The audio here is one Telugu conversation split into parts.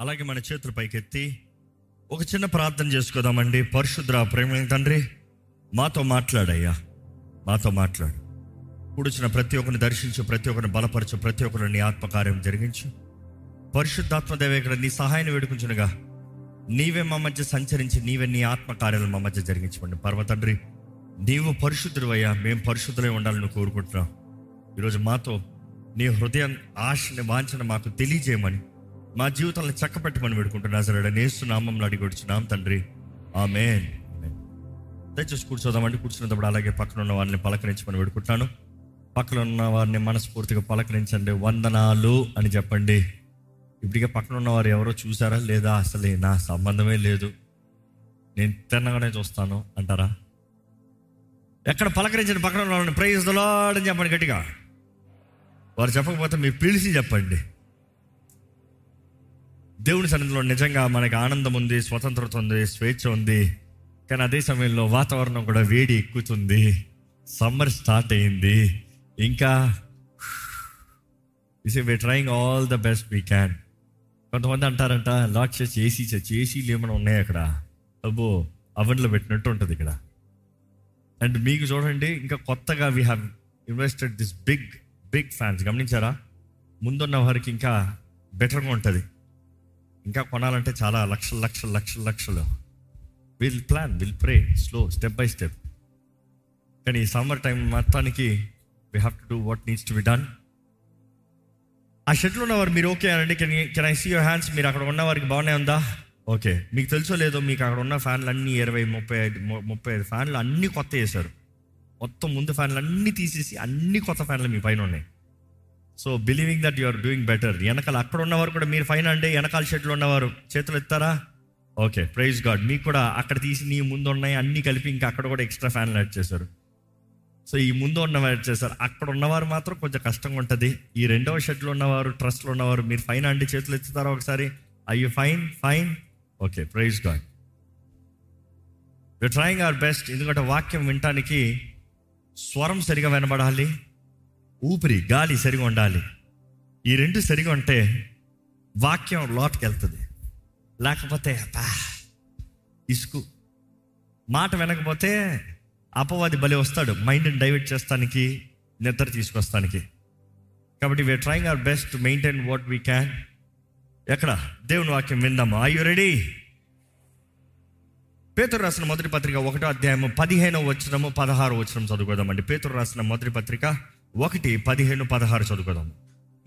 అలాగే మన చేతులు పైకెత్తి ఒక చిన్న ప్రార్థన చేసుకుందామండి. పరిశుద్ర ప్రేమ తండ్రి మాతో మాట్లాడయ్యా. మాతో మాట్లాడు. కూడిచిన ప్రతి ఒక్కరిని దర్శించు ప్రతి ఒక్కరిని బలపరచు ప్రతి ఒక్కరిని నీ ఆత్మకార్యం జరిగించు. పరిశుద్ధాత్మదేవ ఇక్కడ నీ సహాయాన్ని వేడుకుంటునగా నీవే మా మధ్య సంచరించి నీవే నీ ఆత్మకార్యాలు మా మధ్య జరిగించమండి పర్వ తండ్రి నీవు పరిశుద్ధుడు అయ్యా మేము పరిశుద్ధులై ఉండాలని కోరుకుంటున్నాం. ఈరోజు మాతో నీ హృదయం ఆశని వాంఛన మాకు తెలియజేయమని మా జీవితాలను చక్కపెట్టమని పెడుకుంటున్నా సరే నేస్తున్నామంలో అడిగి వచ్చినాం తండ్రి. ఆమె దయచేసి కూర్చోదామండి. కూర్చున్నప్పుడు అలాగే పక్కన ఉన్న వారిని పలకరించమని పెడుకుంటాను పక్కన ఉన్న వారిని మనస్ఫూర్తిగా పలకరించండి. వందనాలు అని చెప్పండి. ఇప్పటికే పక్కన ఉన్నవారు ఎవరో చూసారా లేదా? అసలు నా సంబంధమే లేదు. నేను తిన్నగానే చూస్తాను అంటారా? ఎక్కడ పలకరించండి పక్కన ఉన్న వాళ్ళని ప్రైజ్ అని చెప్పండి గట్టిగా. వారు చెప్పకపోతే మీరు పిలిచి చెప్పండి. దేవుని సన్నిధిలో నిజంగా మనకి ఆనందం ఉంది స్వతంత్రత ఉంది స్వేచ్ఛ ఉంది. కానీ అదే సమయంలో వాతావరణం కూడా వేడి ఎక్కుతుంది. సమ్మర్ స్టార్ట్ అయింది. ఇంకా we trying all the best we can కొంతమంది అంటారంట లాక్ చేసి ఏసీ చచ్చి ఏసీలు ఏమైనా ఉన్నాయి అక్కడ అబ్బో అవన్లో పెట్టినట్టు ఉంటుంది ఇక్కడ. అండ్ మీకు చూడండి ఇంకా కొత్తగా we have invested this big big fans గమనించారా? ముందున్న వారికి ఇంకా బెటర్గా ఉంటుంది. ఇంకా కొనాలంటే చాలా లక్షల లక్షలు లక్షలు లక్షలు. Will plan will pray slow step by step కానీ ఈ సమ్మర్ టైం మొత్తానికి we have to do what needs to be done ఆ షెడ్లో ఉన్నవారు మీరు ఓకే అనండి. Can can I see your hands మీరు అక్కడ ఉన్న వారికి బాగానే ఉందా? ఓకే మీకు తెలుసో లేదో మీకు అక్కడ ఉన్న ఫ్యాన్లు అన్ని ఇరవై ముప్పై ఐదు ముప్పై ఐదు ఫ్యాన్లు అన్ని కొత్త వేశారు మొత్తం ముందు ఫ్యాన్లు అన్ని తీసేసి అన్ని కొత్త ఫ్యాన్లు మీ పైన ఉన్నాయి. So believing that you are doing better వెనకాల అక్కడ ఉన్నవారు కూడా మీరు ఫైన్ అంటే వెనకాల షెడ్లో ఉన్నవారు చేతులు ఎత్తారా? ఓకే ప్రైజ్ గాడ్ మీకు కూడా అక్కడ తీసి నీ ముందు ఉన్నాయి అన్నీ కలిపి ఇంకా అక్కడ కూడా ఎక్స్ట్రా ఫ్యాన్లు యాడ్ చేశారు. సో ఈ ముందు ఉన్నవారు యాడ్ చేశారు. అక్కడ ఉన్నవారు మాత్రం కొంచెం కష్టంగా ఉంటుంది. ఈ రెండవ షెడ్లో ఉన్నవారు ట్రస్ట్లో ఉన్నవారు మీరు ఫైన్ అండి చేతులు ఎత్తుతారా ఒకసారి? Are you fine fine okay praise God you trying our best ఎందుకంటే వాక్యం వినటానికి స్వరం సరిగా వినబడాలి. ఊపిరి గాలి సరిగా ఉండాలి. ఈ రెండు సరిగా ఉంటే వాక్యం లోటుకి వెళ్తుంది. లేకపోతే అబ్బా, ఇసుకు. మాట వినకపోతే అపవాది బలి వస్తాడు. మైండ్ని డైవర్ట్ చేస్తానికి నిద్ర తీసుకొస్తానికి. కాబట్టి we are trying our best to maintain what we can ఎక్కడ? దేవుని వాక్యం విందాము? ఐ యు రెడీ పేతురు రాసిన మొదటి పత్రిక ఒకటో అధ్యాయము పదిహేనో వచనము పదహారు వచనం చదువుకోదామండి. పేతురు రాసిన మొదటి పత్రిక ఒకటి పదిహేను పదహారు చదువుకోదాము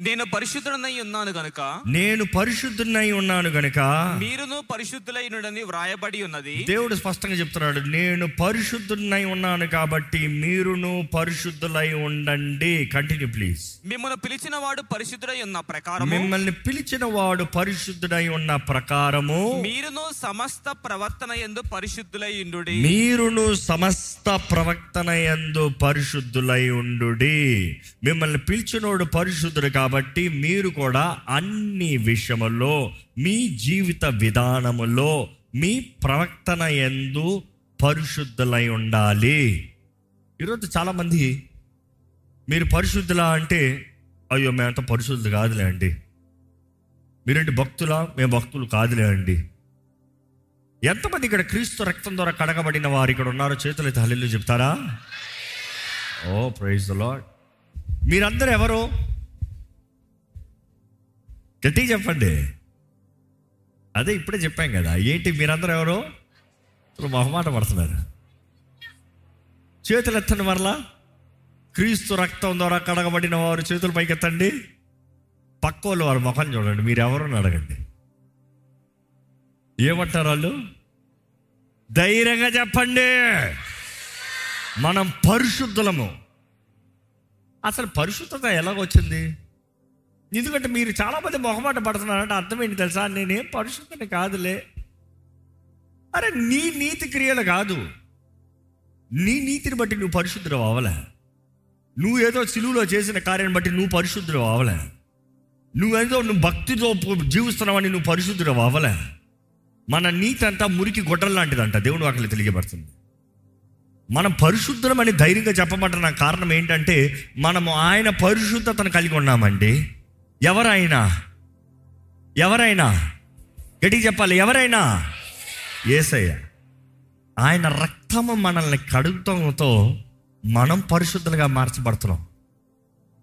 నేను పరిశుద్ధుడనై ఉన్నాను గనుక నేను పరిశుద్ధునై ఉన్నాను గనుక మీరును పరిశుద్ధులైనడని వ్రాయబడి ఉన్నది. దేవుడు స్పష్టంగా చెప్తున్నాడు నేను పరిశుద్ధునై ఉన్నాను కాబట్టి మీరును పరిశుద్ధులై ఉండండి. కంటిన్యూ ప్లీజ్ మిమ్మల్ని పిలిచిన వాడు పరిశుద్ధుడై ఉన్న ప్రకారము. మిమ్మల్ని పిలిచిన వాడు పరిశుద్ధుడై ఉన్న ప్రకారము. మీరును సమస్త ప్రవర్తన ఎందు పరిశుద్ధులై ఉండుడి. మీరును సమస్త ప్రవక్తన యందు పరిశుద్ధులై ఉండుడి. మిమ్మల్ని పిలిచినోడు పరిశుద్ధుడు కాబట్టి కాబట్టి మీరు కూడా అన్ని విషయములో మీ జీవిత విధానములో మీ ప్రవర్తన ఎందు పరిశుద్ధులై ఉండాలి. ఈరోజు చాలామంది మీరు పరిశుద్ధులా అంటే అయ్యో మేమంత పరిశుద్ధులు కాదులే అండి. మీరేంటి భక్తులా మేము భక్తులు కాదులే అండి. ఎంతమంది ఇక్కడ క్రీస్తు రక్తం ద్వారా కడగబడిన వారు ఇక్కడ ఉన్నారో చేతులు అయితే హల్లు చెప్తారా? ఓ ప్రైజ్ ద లాడ్ మీరందరూ ఎవరు? గట్టి చెప్పండి. అదే ఇప్పుడే చెప్పాం కదా ఏంటి మీరందరూ ఎవరు? ఇప్పుడు మొహమాట పడుతున్నారు. చేతులు ఎత్తండి మరలా. క్రీస్తు రక్తం ద్వారా కడగబడిన వారు చేతులు పైకెత్తండి పక్క వాళ్ళు వారి ముఖం చూడండి మీరు ఎవరని అడగండి? ఏమంటారు వాళ్ళు? ధైర్యంగా చెప్పండి. మనం పరిశుద్ధులము. అసలు పరిశుద్ధత ఎలాగొచ్చింది? ఎందుకంటే మీరు చాలామంది మొహమాట పడుతున్నారంటే అర్థం ఏంటి తెలుసా? నేనేం పరిశుద్ధని కాదులే. అరే నీ నీతి క్రియలు కాదు. నీ నీతిని బట్టి నువ్వు పరిశుద్ధుడు అవలే. నువ్వు ఏదో సిలువులో చేసిన కార్యాన్ని బట్టి నువ్వు పరిశుద్ధుడు అవలే. నువ్వేదో నువ్వు భక్తితో జీవిస్తున్నావని నువ్వు పరిశుద్ధుడు అవలే. మన నీతి అంతా మురికి గొడ్డల లాంటిదంట. దేవుడు వాటిని తెలియబడుతుంది మనం పరిశుద్ధమని ధైర్యంగా చెప్పమంటున్న కారణం ఏంటంటే మనము ఆయన పరిశుద్ధతను కలిగి ఉన్నామండి. ఎవరైనా ఎవరైనా గట్టిగా చెప్పాలి ఎవరైనా ఏసయ్య ఆయన రక్తము మనల్ని కడుగుతంతో మనం పరిశుద్ధులుగా మార్చబడుతున్నాం.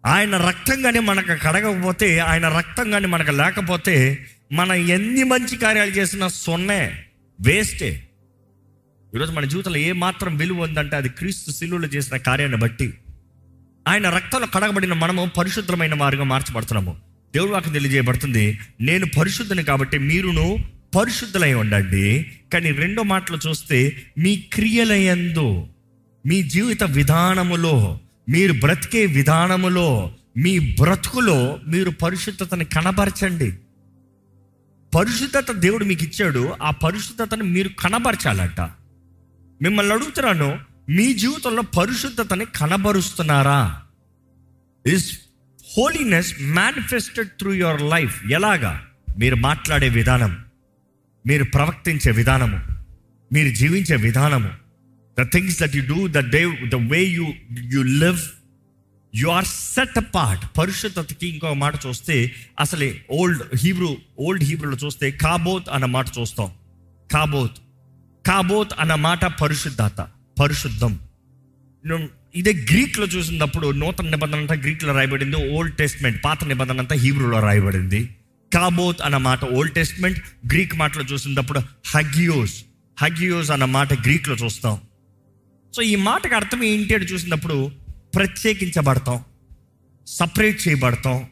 ఆయన రక్తం కానీ మనకు కడగకపోతే ఆయన రక్తం కానీ మనకు లేకపోతే మనం ఎన్ని మంచి కార్యాలు చేసినా సొన్నే వేస్టే. ఈరోజు మన జీవితంలో ఏ మాత్రం విలువ ఉందంటే అది క్రీస్తు శిలువులు చేసిన కార్యాన్ని బట్టి. ఆయన రక్తంలో కడగబడిన మనము పరిశుద్ధమైన వారుగా మార్చబడుతున్నాము. దేవుడు వాకి తెలియజేయబడుతుంది నేను పరిశుద్ధుని కాబట్టి మీరును పరిశుద్ధులై ఉండండి. కానీ రెండో మాటలు చూస్తే మీ క్రియలయందు మీ జీవిత విధానములో మీరు బ్రతికే విధానములో మీ బ్రతుకులో మీరు పరిశుద్ధతని కనబరచండి. పరిశుద్ధత దేవుడు మీకు ఇచ్చాడు ఆ పరిశుద్ధతను మీరు కనబరచాలంట. మిమ్మల్ని అడుగుతున్నాను మీ జీవితంలో పరిశుద్ధతని కనబరుస్తున్నారా? Is holiness manifested through your life ఎలాగా? మీరు మాట్లాడే విధానం మీరు ప్రవర్తించే విధానము మీరు జీవించే విధానము. The things that you do the day the way you you live you are set part పరిశుద్ధతకి ఇంకొక మాట చూస్తే అసలే ఓల్డ్ హీబ్రూ ఓల్డ్ హీబ్రూలో చూస్తే కాబోత్ అన్న మాట చూస్తాం. కాబోత్. కాబోత్ అన్న మాట పరిశుద్ధత పరిశుద్ధం. ఇదే గ్రీక్లో చూసినప్పుడు నూతన నిబంధన అంతా గ్రీక్లో రాయబడింది ఓల్డ్ టెస్ట్మెంట్ పాత నిబంధన అంతా హీబ్రూలో రాయబడింది. కాబోత్ అన్న మాట ఓల్డ్ టెస్ట్మెంట్ గ్రీక్ మాటలో చూసినప్పుడు హగియోస్ హగియోస్ అన్న మాట గ్రీక్లో చూస్తాం. సో ఈ మాటకు అర్థం ఏంటి అని చూసినప్పుడు ప్రత్యేకించబడతాం separate చేయబడతాం.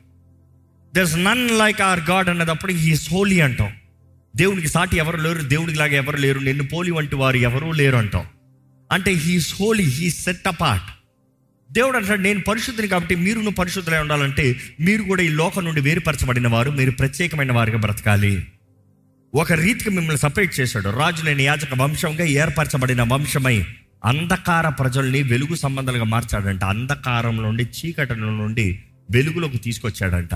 There's none like our God అన్నదప్పుడు he's holy అంటాం. దేవునికి సాటి ఎవరు లేరు దేవుడికి లాగా ఎవరు లేరు నిన్ను పోలి వంటి వారు ఎవరూ లేరు అంటాం. అంటే he's holy he set apart దేవుడు అంటాడు నేను పరిశుద్ధిని కాబట్టి మీరును పరిశుద్ధులై ఉండాలంటే మీరు కూడా ఈ లోకం నుండి వేరుపరచబడిన వారు మీరు ప్రత్యేకమైన వారిగా బ్రతకాలి. ఒక రీతికి మిమ్మల్ని సపరేట్ చేశాడు. రాజులైన యాజక వంశంగా ఏర్పరచబడిన వంశమై అంధకార ప్రజల్ని వెలుగు సంబంధాలుగా మార్చాడంట. అంధకారం నుండి చీకటి నుండి వెలుగులోకి తీసుకొచ్చాడంట.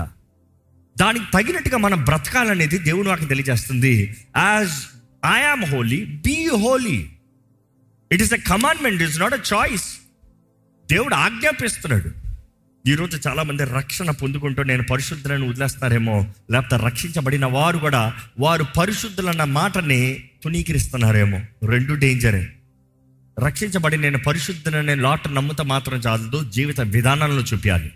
దానికి తగినట్టుగా మనం బ్రతకాలనేది దేవుడు నాకు తెలియజేస్తుంది. As I am holy be holy it is a commandment is not a choice దేవుడు ఆజ్ఞాపిస్తున్నాడు. ఈరోజు చాలామంది రక్షణ పొందుకుంటూ నేను పరిశుద్ధులను వదిలేస్తారేమో లేకపోతే రక్షించబడిన వారు కూడా వారు పరిశుద్ధులన్న మాటని తునీకరిస్తున్నారేమో రెండు డేంజరే. రక్షించబడి నేను పరిశుద్ధులనే లాట్ నమ్ముతా మాత్రం చాలదు జీవిత విధానంలో చూపించాలి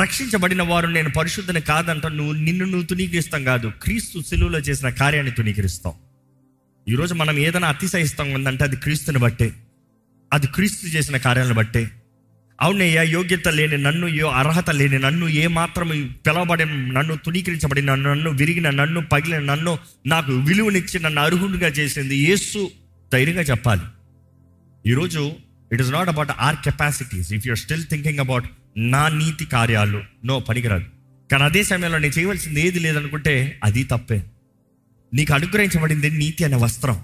రక్షించబడిన వారు నేను పరిశుద్ధని కాదంట నువ్వు నిన్ను నువ్వు తునీకరిస్తాం కాదు క్రీస్తు శిలువలో చేసిన కార్యాన్ని తునీకరిస్తాం ఈరోజు మనం ఏదైనా అతిశయిస్తాం ఉందంటే అది క్రీస్తుని బట్టే అది క్రీస్తు చేసిన కార్యాలను బట్టే. అవునయ్యా యోగ్యత లేని నన్ను యో అర్హత లేని నన్ను ఏ మాత్రం పిలవబడే నన్ను తుణీకరించబడిన నన్ను విరిగిన నన్ను పగిలిన నన్ను నాకు విలువనిచ్చి నన్ను అర్హుడిగా చేసింది యేసు ధైర్యంగా చెప్పాలి. ఈరోజు it is not about our capacities if you're still thinking about నా నీతి కార్యాలు నో పనికిరాదు. కానీ అదే సమయంలో నేను చేయవలసింది ఏది లేదనుకుంటే అది తప్పే. నీకు అనుగ్రహించబడింది నీతి అనే వస్త్రం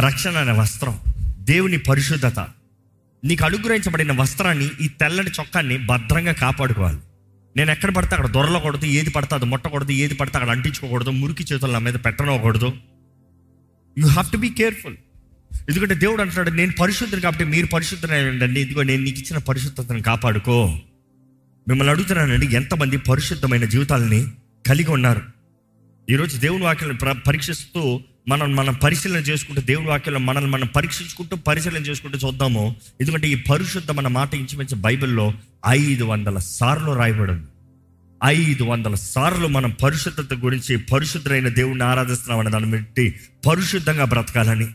రక్షణ అనే వస్త్రం దేవుని పరిశుద్ధత. నీకు అనుగ్రహించబడిన వస్త్రాన్ని ఈ తెల్లని చొక్కాన్ని భద్రంగా కాపాడుకోవాలి. నేను ఎక్కడ పడితే అక్కడ దొరలకూడదు ఏది పడితే అది ముట్టకూడదు ఏది పడితే అక్కడ అంటించుకోకూడదు మురికి చేతులు నా మీద పెట్టనకూడదు you have to be careful ఎందుకంటే దేవుడు అంటున్నాడు నేను పరిశుద్ధుని కాబట్టి మీరు పరిశుద్ధులై ఇదిగో నేను నీకు ఇచ్చిన పరిశుద్ధతను కాపాడుకో. మిమ్మల్ని అడుగుతున్నానండి ఎంతమంది పరిశుద్ధమైన జీవితాలని కలిగి ఉన్నారు. ఈరోజు దేవుని వాక్యాలను పరీక్షిస్తూ మనం మనం పరిశీలన చేసుకుంటూ దేవుని వాక్యంలో మనల్ని మనం పరీక్షించుకుంటూ పరిశీలన చేసుకుంటూ చూద్దాము. ఎందుకంటే ఈ పరిశుద్ధమైన మాట ఇంచుమించు బైబిల్లో ఐదు వందల సార్లు రాయబడింది. ఐదు వందల సార్లు మనం పరిశుద్ధత గురించి పరిశుద్ధమైన దేవుణ్ణి ఆరాధిస్తున్నామని దాన్ని బట్టి పరిశుద్ధంగా బ్రతకాలని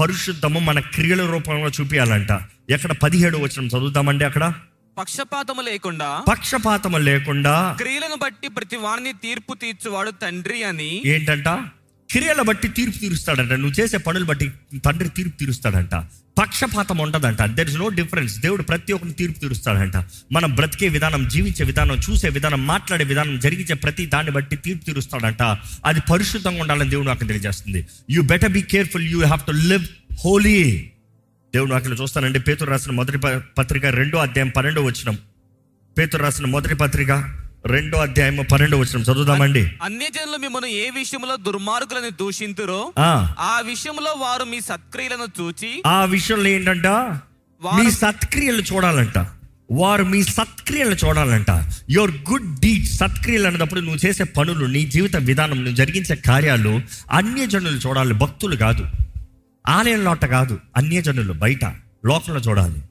పరిశుద్ధము మన క్రియల రూపంలో చూపించాలంట ఎక్కడ పదిహేడు వచ్చిన చదువుతామండి అక్కడ? పక్షపాతము లేకుండా పక్షపాతము లేకుండా క్రియలను బట్టి ప్రతి వారిని తీర్పు తీర్చువాడు తండ్రి అని ఏంటంట? క్రియల బట్టి తీర్పు తీరుస్తాడంట. నువ్వు చేసే పనులు బట్టి తండ్రి తీర్పు తీరుస్తాడంట. పక్షపాతం ఉండదంట. దెర్ ఇస్ నో డిఫరెన్స్ దేవుడు ప్రతి ఒక్కరిని తీర్పు తీరుస్తాడంట. మనం బ్రతికే విధానం జీవించే విధానం చూసే విధానం మాట్లాడే విధానం జరిగించే ప్రతి దాన్ని బట్టి తీర్పు తీరుస్తాడంట. అది పరిశుద్ధంగా ఉండాలని దేవుడు నాకు తెలియజేస్తుంది. You better be careful you have to live holy దేవుడు అక్కడ చూస్తానండి. పేతురు రాసిన మొదటి పత్రిక రెండో అధ్యాయం పన్నెండో వచ్చినం పేతురు రాసిన మొదటి పత్రిక రెండో అధ్యాయం పన్నెండో వచ్చినం చదువుదామండి. అన్యజనులు మిమ్మల్ని ఏ విషయంలో దుర్మార్గులను దూషింతురో ఆ. విషయంలో వారు మీ సత్క్రియలను చూచి ఆ విషయంలో ఏంటంట? మీ సత్క్రియలు చూడాలంట. వారు మీ సత్క్రియలు చూడాలంట. యువర్ గుడ్ డీడ్ సత్క్రియలు అన్నప్పుడు నువ్వు చేసే పనులు నీ జీవిత విధానం నువ్వు జరిగించే కార్యాలు అన్యజనులు చూడాలి భక్తులు కాదు. ఆలయంలోట కాదు అన్యజనులు బయట లోకంలో చూడాలి.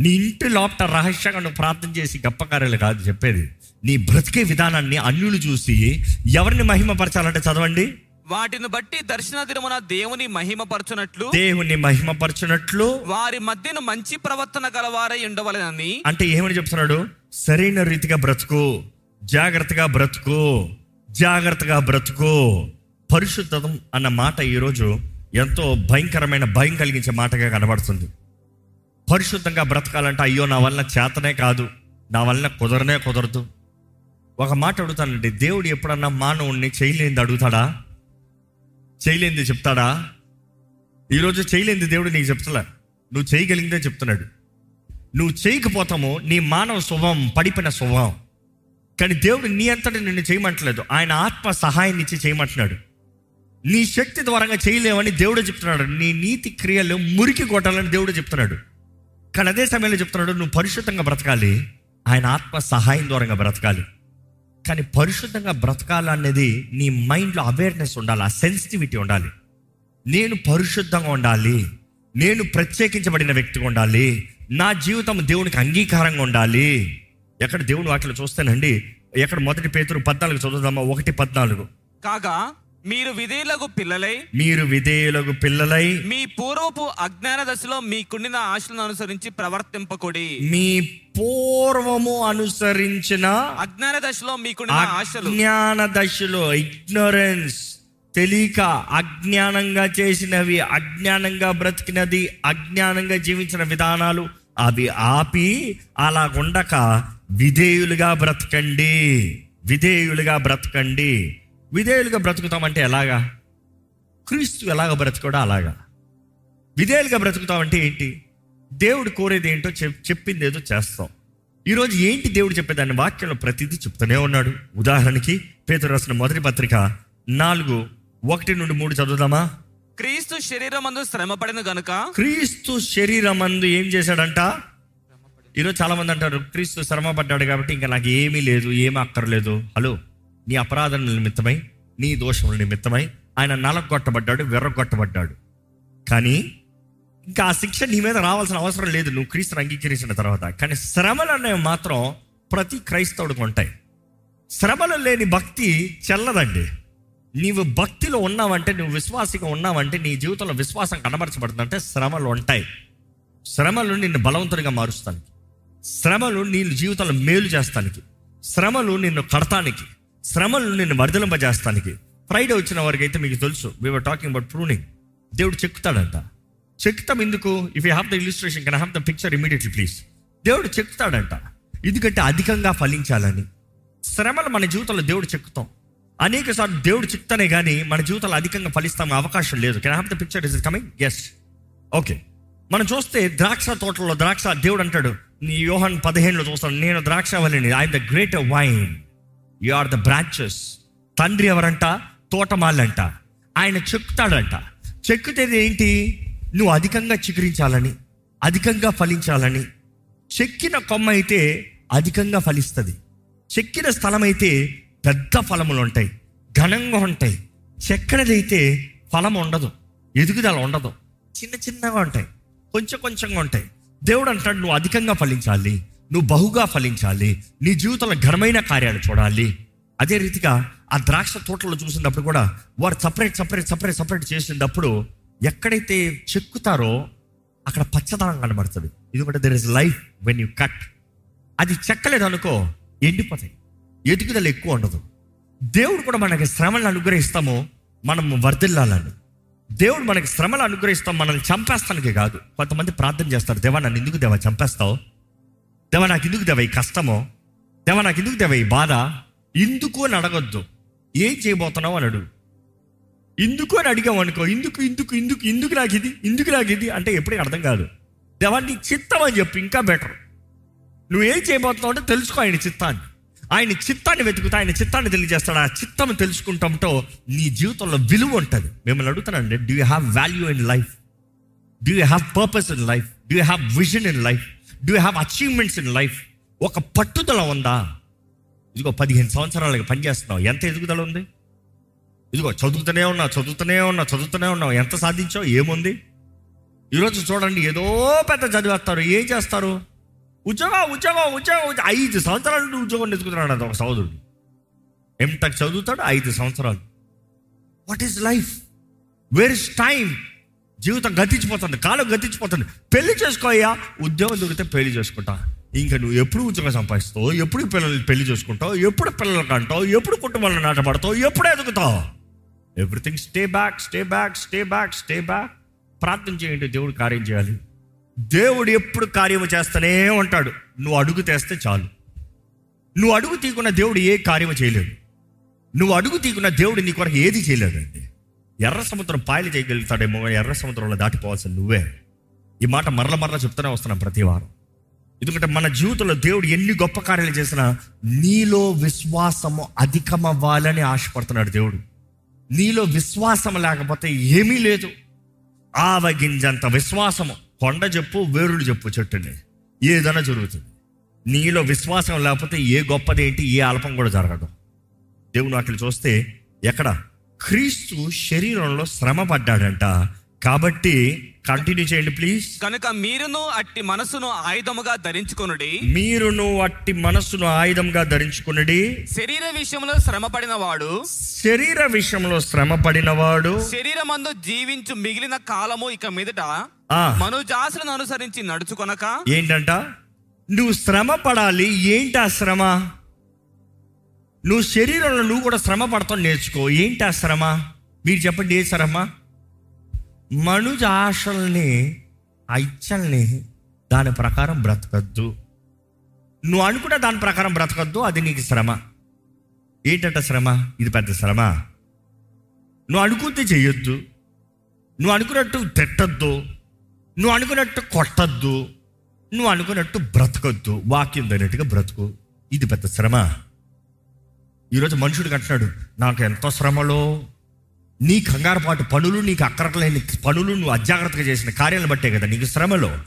నీ ఇంటి లోపల రహస్యంగా నువ్వు ప్రార్థన చేసి గొప్ప కార్యాలు కాదు చెప్పేది. నీ బ్రతికే విధానాన్ని అన్యులు చూసి ఎవరిని మహిమపరచాలంటే చదవండి? వాటిని బట్టి దర్శన దినమున దేవుని మహిమపరచునట్లు దేవుని మహిమపరచునట్లు వారి మధ్యన మంచి ప్రవర్తన గలవారై ఉండవలెనని. అంటే ఏమని చెప్తున్నాడు? సరైన రీతిగా బ్రతుకు జాగ్రత్తగా బ్రతుకు జాగ్రత్తగా బ్రతుకు. పరిశుద్ధం అన్న మాట ఈరోజు ఎంతో భయంకరమైన భయం కలిగించే మాటగా కనబడుతుంది. పరిశుద్ధంగా బ్రతకాలంటే అయ్యో నా వల్ల చేతనే కాదు నా వల్ల కుదరనే కుదరదు. ఒక మాట అడుగుతానండి దేవుడు ఎప్పుడన్నా మానవుణ్ణి చేయలేనిది అడుగుతాడా? చేయలేనిది చెప్తాడా? ఈరోజు చేయలేనిది దేవుడు నీకు చెప్తలే. నువ్వు చేయగలిగిందే చెప్తున్నాడు. నువ్వు చేయకపోతామో నీ మానవ స్వభావం పడిపోయిన స్వభావం. కానీ దేవుడు నీ అంతటి నిన్ను చేయమంటలేదు. ఆయన ఆత్మ సహాయం ఇచ్చి చేయమంటున్నాడు. నీ శక్తి ద్వారంగా చేయలేవని దేవుడు చెప్తున్నాడు. నీ నీతి క్రియలు మురికి కొట్టాలని దేవుడు చెప్తున్నాడు. కానీ అదే సమయంలో చెప్తున్నాడు నువ్వు పరిశుద్ధంగా బ్రతకాలి. ఆయన ఆత్మ సహాయం ద్వారంగా బ్రతకాలి. కానీ పరిశుద్ధంగా బ్రతకాలనేది నీ మైండ్లో అవేర్నెస్ ఉండాలి ఆ సెన్సిటివిటీ ఉండాలి. నేను పరిశుద్ధంగా ఉండాలి. నేను ప్రత్యేకించబడిన వ్యక్తిగా ఉండాలి. నా జీవితం దేవునికి అంగీకారంగా ఉండాలి. ఎక్కడ దేవుని వాటిలో చూస్తానండి ఎక్కడ మొదటి పేతురు పద్నాలుగు చదువుదామా? ఒకటి పద్నాలుగు. కాగా మీరు విధేయులకు పిల్లలై మీరు విధేయులకు పిల్లలై మీ పూర్వపు అజ్ఞాన దశలో మీకుండిన ఆశలను అనుసరించి ప్రవర్తింపకుడి. మీ పూర్వము అనుసరించిన అజ్ఞాన దశలో మీకుండిన ఆశలు. అజ్ఞాన దశలో ఇగ్నోరెన్స్ తెలియక అజ్ఞానంగా చేసినవి అజ్ఞానంగా బ్రతికినది అజ్ఞానంగా జీవించిన విధానాలు అవి ఆపి అలా ఉండక విధేయులుగా బ్రతకండి విధేయులుగా బ్రతకండి. విధేయులుగా బ్రతుకుతామంటే ఎలాగా? క్రీస్తు ఎలాగ బ్రతుకోడా అలాగా. విధేయులుగా బ్రతుకుతామంటే ఏంటి? దేవుడు కోరేది ఏంటో చెప్ చెప్పింది ఏదో చేస్తాం. ఈరోజు ఏంటి దేవుడు చెప్పేదాన్ని? వాక్యంలో ప్రతిదీ చెప్తూనే ఉన్నాడు. ఉదాహరణకి పేతురు రాసిన మొదటి పత్రిక నాలుగు ఒకటి నుండి మూడు చదువుదామా? క్రీస్తు శరీరమందు శ్రమపడిన గనుక? క్రీస్తు శరీరమందు ఏం చేశాడంట? ఈరోజు చాలా మంది అంటారు క్రీస్తు శ్రమ పడ్డాడు కాబట్టి ఇంకా నాకు ఏమీ లేదు ఏమీ అక్కర్లేదు. హలో? నీ అపరాధం నిమిత్తమై నీ దోషముల నిమిత్తమై ఆయన నలగొట్టబడ్డాడు వెర్రగొట్టబడ్డాడు. కానీ ఇంకా ఆ శిక్ష నీ మీద రావాల్సిన అవసరం లేదు. నువ్వు క్రీస్తుని అంగీకరించిన తర్వాత. కానీ శ్రమలు అనేవి మాత్రం ప్రతి క్రైస్తవుడికి ఉంటాయి. శ్రమలు లేని భక్తి చెల్లదండి. నీవు భక్తిలో ఉన్నావంటే నువ్వు విశ్వాసిగా ఉన్నావంటే నీ జీవితంలో విశ్వాసం కనబరచబడుతుందంటే శ్రమలు ఉంటాయి. శ్రమలు నిన్ను బలవంతుడిగా మారుస్తానికి. శ్రమలు నీ జీవితంలో మేలు చేస్తానికి. శ్రమలు నిన్ను కడతానికి. శ్రమలు నేను వర్ధలింపజేస్తానికి ఫ్రైడే వచ్చిన వారికి అయితే మీకు తెలుసు వీఆర్ టాకింగ్ అబౌట్ ప్రూనింగ్ దేవుడు చెక్కుతాడంట. చెక్కుతాం ఎందుకు? If you have the illustration can have the picture immediately please దేవుడు చెక్కుతాడంట. ఎందుకంటే అధికంగా ఫలించాలని. శ్రమలు మన జీవితంలో దేవుడు చెక్కుతాం. అనేక సార్లు దేవుడు చెప్తానే కానీ మన జీవితంలో అధికంగా ఫలిస్తాం అవకాశం లేదు. Can have the picture is coming yes okay మనం చూస్తే ద్రాక్ష తోటలో ద్రాక్ష దేవుడు అంటాడు నీ యోహన్ పదిహేనులో చూస్తాను. నేను ద్రాక్ష వలని I the great vine you are the branches తండ్రి ఎవరంట? తోటమాలంట. ఆయన చెక్కుతాడంట. చెక్కుతేది ఏంటి? నువ్వు అధికంగా చిగురించాలని అధికంగా ఫలించాలని. చెక్కిన కొమ్మ అయితే అధికంగా ఫలిస్తుంది. చెక్కిన స్థలం అయితే పెద్ద ఫలములు ఉంటాయి. ఘనంగా ఉంటాయి. చెక్కడదైతే ఫలం ఉండదు. ఎదుగుదల ఉండదు. చిన్న చిన్నగా ఉంటాయి. కొంచెం కొంచెంగా ఉంటాయి. దేవుడు అంటాడు నువ్వు అధికంగా ఫలించాలి. నువ్వు బహుగా ఫలించాలి. నీ జీవితంలో ఘనమైన కార్యాలు చూడాలి. అదే రీతిగా ఆ ద్రాక్ష తోటలో చూసినప్పుడు కూడా వారు సపరేట్ సపరేట్ సపరేట్ సపరేట్ చేసినప్పుడు ఎక్కడైతే చెక్కుతారో అక్కడ పచ్చదనం కనబడుతుంది. ఇది there is life when you cut అది చెక్కలేదు అనుకో ఎండిపోతాయి. ఎదుగుదల ఎక్కువ ఉండదు. దేవుడు కూడా మనకి శ్రమలను అనుగ్రహిస్తామో మనం వర్ధిల్లాలని. దేవుడు మనకి శ్రమలు అనుగ్రహిస్తాం మనల్ని చంపేస్తానికి కాదు. కొంతమంది ప్రార్థన చేస్తారు దేవా నన్ను ఎందుకు దేవా చంపేస్తావు? దేవా నాకు ఎందుకు దేవ ఈ కష్టమో? దేవ నాకు ఎందుకు దేవ ఈ బాధ? ఎందుకు అని అడగొద్దు. ఏం చేయబోతున్నావు అని అడుగు. ఎందుకు అని అడిగాం అనుకో ఇందుకు ఇందుకు ఇందుకు ఇందుకు నాకు ఇది ఇందుకు నాకు ఇది అంటే ఎప్పుడూ అర్థం కాదు. దేవా నీ చిత్తం అని చెప్పు ఇంకా బెటర్ నువ్వు ఏం చేయబోతున్నావు అంటే తెలుసుకో ఆయన చిత్తాన్ని. ఆయన చిత్తాన్ని వెతుకుతా ఆయన చిత్తాన్ని తెలియజేస్తాడు. ఆ చిత్తం తెలుసుకుంటాంతో నీ జీవితంలో విలువ ఉంటుంది. మిమ్మల్ని అడుగుతానండి do you have value in life do you have purpose in life do you have vision in life do have achievements in life ఒక పట్టుదల ఉందా? ఇదిగో పదిహేను సంవత్సరాలకి పనిచేస్తున్నావు. ఎంత ఎదుగుదల ఉంది? ఇదిగో చదువుతూనే ఉన్నా చదువుతూనే ఉన్నా చదువుతూనే ఉన్నావు. ఎంత సాధించావు? ఏముంది? ఈరోజు చూడండి ఏదో పెద్ద చదివేస్తారు. ఏం చేస్తారు? ఉద్యోగం ఉద్యోగం ఉద్యోగం ఐదు సంవత్సరాల నుండి ఉద్యోగం ఎదుగుతున్నాడు అది ఒక సోదరుడు ఎంటెక్ చదువుతాడు ఐదు సంవత్సరాలు. What is life where is time జీవితం గతించిపోతుంది కాలం గతించిపోతుంది. పెళ్ళి చేసుకోయ్యా ఉద్యోగం దొరికితే పెళ్ళి చేసుకుంటా. ఇంకా నువ్వు ఎప్పుడు ఉద్యోగం సంపాదిస్తావు ఎప్పుడు పిల్లల్ని పెళ్ళి చేసుకుంటావు ఎప్పుడు పిల్లలు కంటావు ఎప్పుడు కుటుంబాలను నాటపడతావు ఎప్పుడు ఎదుగుతావు? Everything stay back stay back stay back stay back ప్రార్థన చేయండి దేవుడు కార్యం చేయాలి. దేవుడు ఎప్పుడు కార్యము చేస్తూనే ఉంటాడు. నువ్వు అడుగు తెస్తే చాలు. నువ్వు అడుగు తీకున్న దేవుడు ఏ కార్యము చేయలేదు. నువ్వు అడుగు తీకున్న దేవుడు నీ కొరకు ఏది చేయలేదండి. ఎర్ర సముద్రం పాయలు చేయగలుగుతాడేమో ఎర్ర సముద్రంలో దాటిపోవాల్సిన నువ్వే. ఈ మాట మరల మరల చెప్తూనే వస్తున్నాం ప్రతి వారం. ఎందుకంటే మన జీవితంలో దేవుడు ఎన్ని గొప్ప కార్యాలు చేసినా నీలో విశ్వాసము అధికమవ్వాలని ఆశపడుతున్నాడు దేవుడు. నీలో విశ్వాసం లేకపోతే ఏమీ లేదు. ఆవగింజంత విశ్వాసము కొండ చెప్పు వేరుడు చెప్పు చెట్టుని. ఏదైనా జరుగుతుంది. నీలో విశ్వాసం లేకపోతే ఏ గొప్పది ఏంటి ఏ అల్పం కూడా జరగదు. దేవుడు వాటిని చూస్తే ఎక్కడ? క్రీస్తు శరీరంలో శ్రమ పడ్డాడంట కాబట్టి కంటిన్యూ చేయండి ప్లీజ్ కనుక మీరును అట్టి మనసును ఆయుధముగా ధరించుకొనుడి. మీరును అట్టి మనస్సును ఆయుధంగా ధరించుకున్నది శరీర విషయంలో శ్రమపడిన వాడు శరీర విషయంలో శ్రమ పడినవాడు శరీరమందు జీవించు మిగిలిన కాలము ఇక మీదట ఆ, మనుజాసులను అనుసరించి నడుచుకొనక ఏంటంట? నువ్వు శ్రమ పడాలి ఏంటి ఆ శ్రమ? నువ్వు శరీరంలో నువ్వు కూడా శ్రమ పడతావు నేర్చుకో. ఏంటి ఆ శ్రమ? మీరు చెప్పండి ఏ శ్రమ? మనుజ ఆశల్ని ఆ ఇచ్చల్ని దాని ప్రకారం బ్రతకద్దు. నువ్వు అనుకున్న దాని ప్రకారం బ్రతకద్దు అది నీకు శ్రమ. ఏంటంట శ్రమ? ఇది పెద్ద శ్రమ. నువ్వు అనుకుంటే చేయొద్దు. నువ్వు అనుకున్నట్టు తిట్టద్దు. నువ్వు అనుకున్నట్టు కొట్టద్దు. నువ్వు అనుకున్నట్టు బ్రతకద్దు. వాక్యం తగినట్టుగా బ్రతుకు. ఇది పెద్ద శ్రమ. ఈరోజు మనుషుడికి అంటున్నాడు నాకు ఎంతో శ్రమలో? నీ కంగారపాటు పనులు నీకు అక్కర్లేని పనులు నువ్వు అజాగ్రత్తగా చేసిన కార్యాలను బట్టే కదా నీకు శ్రమలో?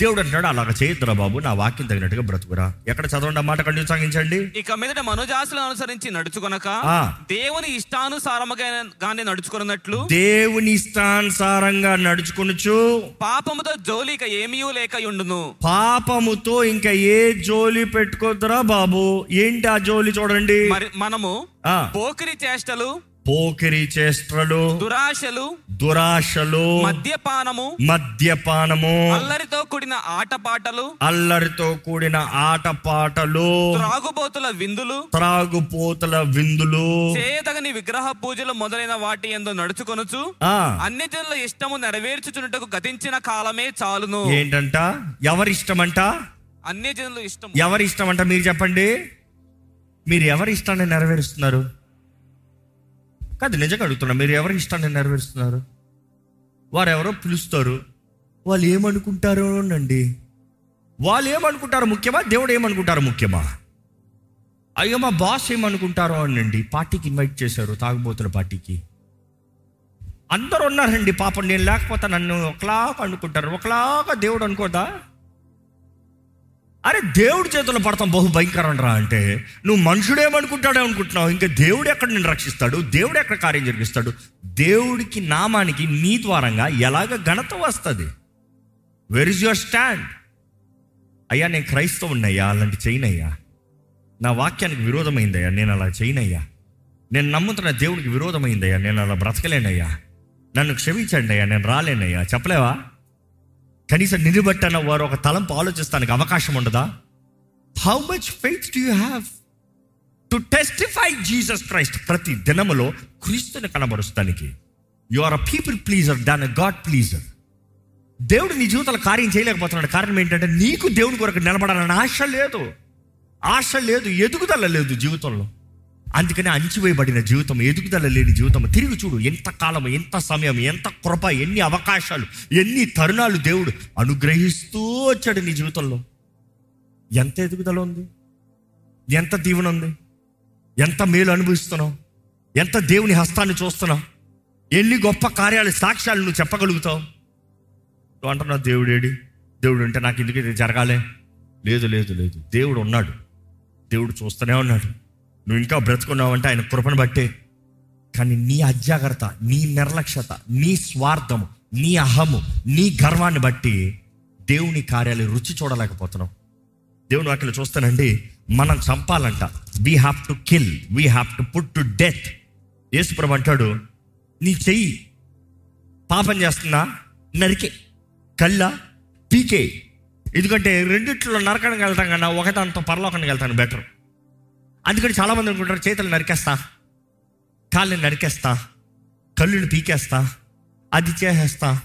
దేవుడు అంటున్నాడు అలాగ చేయొద్దురా బాబు నా వాక్యం తగినట్టుగా బ్రతుకురా. ఎక్కడ చదవండి మాట కంటిన్యూ సాగించండి. ఇక మీదట మనుజాసులను అనుసరించి నడుచుకొనక. దేవుని ఇష్టానుసారముగా గానే నడుచుకున్నట్లు దేవుని ఇష్టానుసారంగా నడుచుకొనుచు పాపముతో జోలి ఇక ఏమీ లేక ఉండును. పాపముతో ఇంకా ఏ జోలి పెట్టుకోద్దురా బాబు? ఏంటి ఆ జోలి చూడండి. మరి మనము పోకిరి చేష్టలు పోకిరి చేష్టలు దురాశలు దురాశలు మద్యపానము మద్యపానము అల్లరితో కూడిన ఆటపాటలు అల్లరితో కూడిన ఆటపాటలు త్రాగుబోతుల విందులు త్రాగుపోతుల విందులు. చేయదగని విగ్రహ పూజలు మొదలైన వాటి ఎందు నడుచుకొనుచు అన్ని జనుల ఇష్టము నెరవేర్చుచున్నట్టుకు గతించిన కాలమే చాలును. ఏంటంట? ఎవరి ఇష్టమంట అన్ని జనుల ఇష్టం ఎవరి ఇష్టమంట మీరు చెప్పండి. మీరు ఎవరి ఇష్టాన్ని నెరవేరుస్తున్నారు? కాదు నిజంగా అడుగుతున్నా మీరు ఎవరి ఇష్టాన్ని నెరవేరుస్తున్నారు? వారు ఎవరో పిలుస్తారు. వాళ్ళు ఏమనుకుంటారో అండి వాళ్ళు ఏమనుకుంటారో ముఖ్యమా? దేవుడు ఏమనుకుంటారు ముఖ్యమా? అయ్యో మా బాస్ ఏమనుకుంటారో అనండి. పార్టీకి ఇన్వైట్ చేశారు తాగుబోతుల పార్టీకి. అందరు ఉన్నారండి పాపం నేను లేకపోతే నన్ను ఒకలాగా అనుకుంటారు. ఒకలాగా దేవుడు అనుకోదా? అరే దేవుడి చేతుల్లో పడతాం బహు భయంకరం రా అంటే. నువ్వు మనుషుడేమనుకుంటాడే అనుకుంటున్నావు. ఇంకా దేవుడు ఎక్కడ నిన్ను రక్షిస్తాడు? దేవుడు ఎక్కడ కార్యం జరిపిస్తాడు? దేవుడికి నామానికి నీ ద్వారంగా ఎలాగ ఘనత వస్తుంది? వెర్ ఇస్ యువర్ స్టాండ్ అయ్యా నేను క్రైస్తవున్నయ్యా అలాంటి చేయనయ్యా నా వాక్యానికి విరోధమైందయ్యా నేను అలా చేయనయ్యా నేను నమ్ముతున్న దేవుడికి విరోధమైందయ్యా నేను అలా బ్రతకలేనయ్యా. నన్ను క్షమించండి అయ్యా నేను రాలేనయ్యా. చెప్పలేవా? కనీసం నిలబెట్టన వారు ఒక తలంపు ఆలోచిస్తానికి అవకాశం ఉండదా? How much faith do you have to testify Jesus Christ ప్రతి దినములో క్రీస్తుని కనబరుస్తానికి? You are a people pleaser than a God pleaser దేవుడు నీ జీవితంలో కార్యం చేయలేకపోతున్నాడు. కారణం ఏంటంటే నీకు దేవుని కొరకు నిలబడాలని ఆశ లేదు. ఆశ లేదు ఎదుగుదల లేదు జీవితంలో. అందుకని అణిచివేయబడిన జీవితం ఎదుగుదల లేని జీవితం. తిరిగి చూడు ఎంత కాలం ఎంత సమయం ఎంత కృప ఎన్ని అవకాశాలు ఎన్ని తరుణాలు దేవుడు అనుగ్రహిస్తూ వచ్చాడు నీ జీవితంలో. ఎంత ఎదుగుదల ఉంది? ఎంత దీవెన ఉంది? ఎంత మేలు అనుభవిస్తున్నావు? ఎంత దేవుని హస్తాన్ని చూస్తున్నావు? ఎన్ని గొప్ప కార్యాలు సాక్ష్యాలు నువ్వు చెప్పగలుగుతావు? నువ్వు అంటున్నావు దేవుడేడి దేవుడు అంటే నాకు ఎందుకు ఇది జరగాలే? లేదు లేదు లేదు. దేవుడు ఉన్నాడు. దేవుడు చూస్తూనే ఉన్నాడు. నువ్వు ఇంకా బ్రతుకున్నావంటే ఆయన కృపను బట్టే. కానీ నీ అజాగ్రత్త నీ నిర్లక్ష్యత నీ స్వార్థము నీ అహము నీ గర్వాన్ని బట్టి దేవుని కార్యాలు రుచి చూడలేకపోతున్నాం దేవుని వాటిని చూస్తానండి మనం చంపాలంట. We have to kill we have to put to death యేసుప్రభు అంటాడు నీ చెయ్యి పాపం చేస్తున్నా నరికే. కళ్ళ పీకే. ఎందుకంటే రెండిట్లో నరకానికి వెళ్తాం కన్నా ఒకదాంతో పరలోకానికి వెళ్తాను బెటర్. అందుకని చాలామంది అనుకుంటారు చేతులు నరికేస్తా కాళ్ళని నరికేస్తా కళ్ళుని పీకేస్తా అది చేసేస్తా.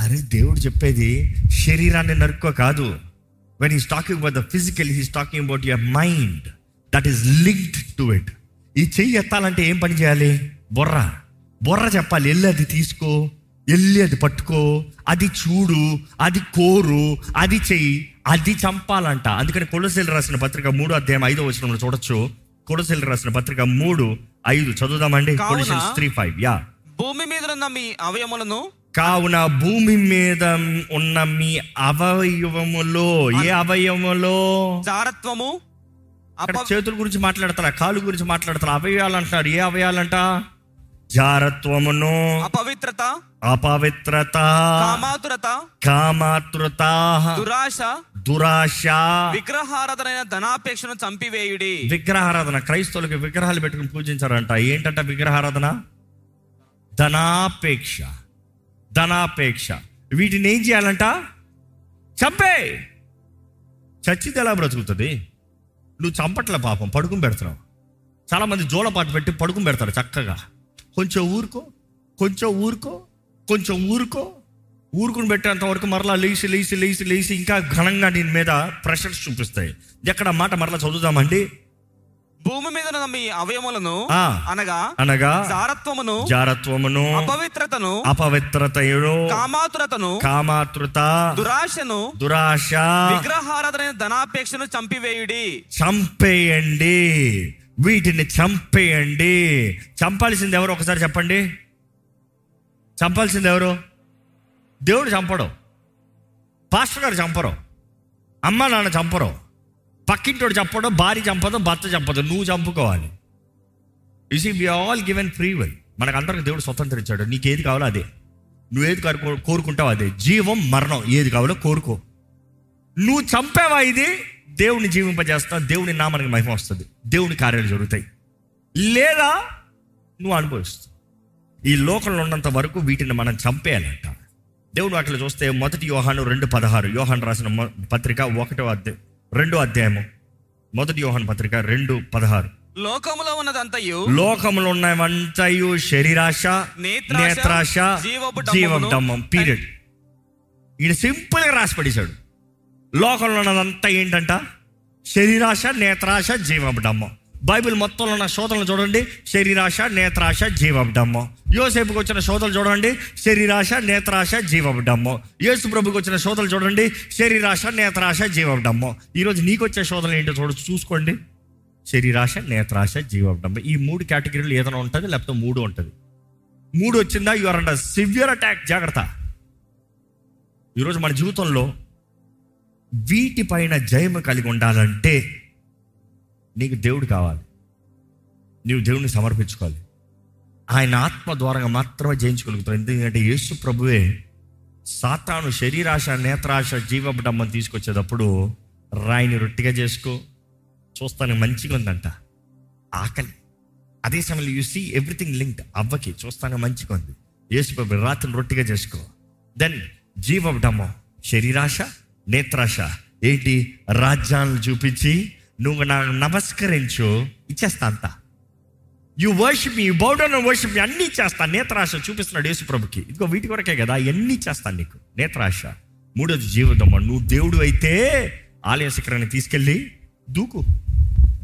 అరే దేవుడు చెప్పేది శరీరాన్ని నరుక్కో కాదు. When he's talking about the physical he's talking about your mind that is linked to it ఈ చెయ్యి ఎత్తాలంటే ఏం పని చేయాలి? బొర్ర. బొర్ర చెప్పాలి వెళ్ళి అది తీసుకో వెళ్ళి అది పట్టుకో అది చూడు అది కోరు అది చెయ్యి. అది చంపాలంట. అందుకని కొలసీలు రాసిన పత్రిక మూడు అధ్యాయం ఐదో వచనంలో చూడొచ్చు. కొలసీలు రాసిన పత్రిక మూడు ఐదు. చదువుదామండి. Three five. యా. భూమి మీద ఉన్న మీ అవయములను? కావున భూమి మీద ఉన్న మీ అవయవములో ఏ అవయవములో? జారత్వము? చేతుల గురించి మాట్లాడతారా కాలు గురించి మాట్లాడతారా అవయవాలు అంటున్నారు. ఏ అవయాలంట జారత్వమును. అపవిత్రత. అపవిత్రత. కామాతురత. కామాతృత దురాశ. దురాశ. విగ్రహారాధనైన ధనాపేక్షను చంపివేయుడి. విగ్రహారాధన. క్రైస్తవులకి విగ్రహాలు పెట్టుకుని పూజించారంట. ఏంటంట విగ్రహారాధన? ధనాపేక్ష. ధనాపేక్ష. వీటిని ఏం చేయాలంట? చంపే. చచ్చితే ఎలా బ్రతుకుతుంది? నువ్వు చంపట్ల పాపం. పడుకుని పెడుతున్నావు. చాలామంది జోలపాటు పెట్టి పడుకుని పెడతారు చక్కగా. కొంచెం ఊరుకో కొంచెం ఊరుకో కొంచెం ఊరుకో. ఊరుకుని పెట్టేంత వరకు మరలా లేచి లేచి లేచి లేచి ఇంకా ఘనంగా దీని మీద ప్రెషర్స్ చూపిస్తాయి. ఎక్కడ మాట మరలా చదువుదామండి? భూమి మీద మీ అవయములను. అనగా అనగా జారత్వమును జారత్వమును అపవిత్రతను అపవిత్రతయును కామాతురతను కామాతృత దురాశను దురాశ విగ్రహారాధనైన ధనాపేక్షను చంపివేయుడి. చంపేయండి. వీటిని చంపేయండి. చంపాల్సింది ఎవరు? ఒకసారి చెప్పండి. చంపాల్సింది ఎవరు? దేవుడు చంపడు. పాస్టర్ గారు చంపరు అమ్మ నాన్న చంపరు పక్కింటోడు చంపడం భార్య చంపదు భర్త చంపదు నువ్వు చంపుకోవాలి. You see we all given free will మనకు అందరికి దేవుడు స్వతంత్రం ఇచ్చాడు. నీకు ఏది కావాలో అదే. నువ్వు ఏది కోరుకో- కోరుకుంటావు అదే. జీవం మరణం. ఏది కావాలో కోరుకో. నువ్వు చంపావా ఇది? దేవుని జీవింపజేస్తా. దేవుని నామానికి మహిమ వస్తుంది. దేవుని కార్యాలు జరుగుతాయి. లేదా నువ్వు అనుభవిస్తావు ఈ లోకంలో ఉన్నంత వరకు వీటిని మనం చంపేయాలంట. దేవుడు వాటిలో చూస్తే మొదటి యోహాను రెండు పదహారు. యోహాను రాసిన పత్రిక ఒకటో అధ్యాయం రెండో అధ్యాయము. మొదటి యోహాను పత్రిక రెండు పదహారు. లోకములో ఉన్నదంతయు లోకములో ఉన్నవంతయు శరీరాశ నేత్రాశ, నేత్రాశ జీవపు జీవం డమ్మమును, డమ్మం పీరియడ్ ఈయన సింపుల్గా రాసి పడేశాడు. లోకంలో ఉన్నదంతా ఏంటంట? శరీరాశ నేత్రాశ జీవపు బైబిల్ మొత్తంలో ఉన్న శోధనలు చూడండి. శరీరాశ నేత్రాశ జీవపు యోసేపుకి వచ్చిన శోధలు చూడండి. శరీరాశ నేత్రాశ జీవపు యేసు ప్రభుకి వచ్చిన శోధలు చూడండి. శరీరాశ నేత్రాశ జీవపు ఈరోజు నీకు వచ్చే శోధనలు ఏంటో చూడ చూసుకోండి. శరీరాశ నేత్రాశ జీవపు ఈ మూడు కేటగిరీలు ఏదైనా ఉంటుంది లేకపోతే మూడు ఉంటుంది. మూడు వచ్చిందా? You are under severe attack జాగ్రత్త. ఈరోజు మన జీవితంలో వీటిపైన జయము కలిగి ఉండాలంటే నీకు దేవుడు కావాలి. నీవు దేవుడిని సమర్పించుకోవాలి. ఆయన ఆత్మ ద్వారా మాత్రమే జయించగలుగుతావు ఎందుకంటే యేసు ప్రభువే సాతాను శరీరాశ నేత్రాశ జీవబడమ్మని తీసుకొచ్చేటప్పుడు రాయిని రొట్టిగా చేసుకో. చూస్తానికి మంచిగా ఉందంట. ఆకలి. అదే సమయంలో యూ సీ ఎవ్రీథింగ్ లింక్డ్ అవ్వకి చూస్తానికి మంచిగా ఉంది. యేసు ప్రభు రాత్రిని రొట్టిగా చేసుకో. దెన్ జీవబడమ్మం శరీరాశ నేత్రాశ. ఏంటి? రాజ్యాలను చూపించి నువ్వు నాకు నమస్కరించు. ఇచ్చేస్తా అంతా. You worship you bowed down worship అన్నీ చేస్తాను నేత్రాశ చూపిస్తున్నాడు యేసుప్రభుకి ఇదిగో వీటి కొరకే కదా అన్నీ చేస్తాను నీకు. నేత్రాశ. మూడోది జీవితం నువ్వు దేవుడు అయితే ఆలయ శిఖరాన్ని తీసుకెళ్ళి దూకు.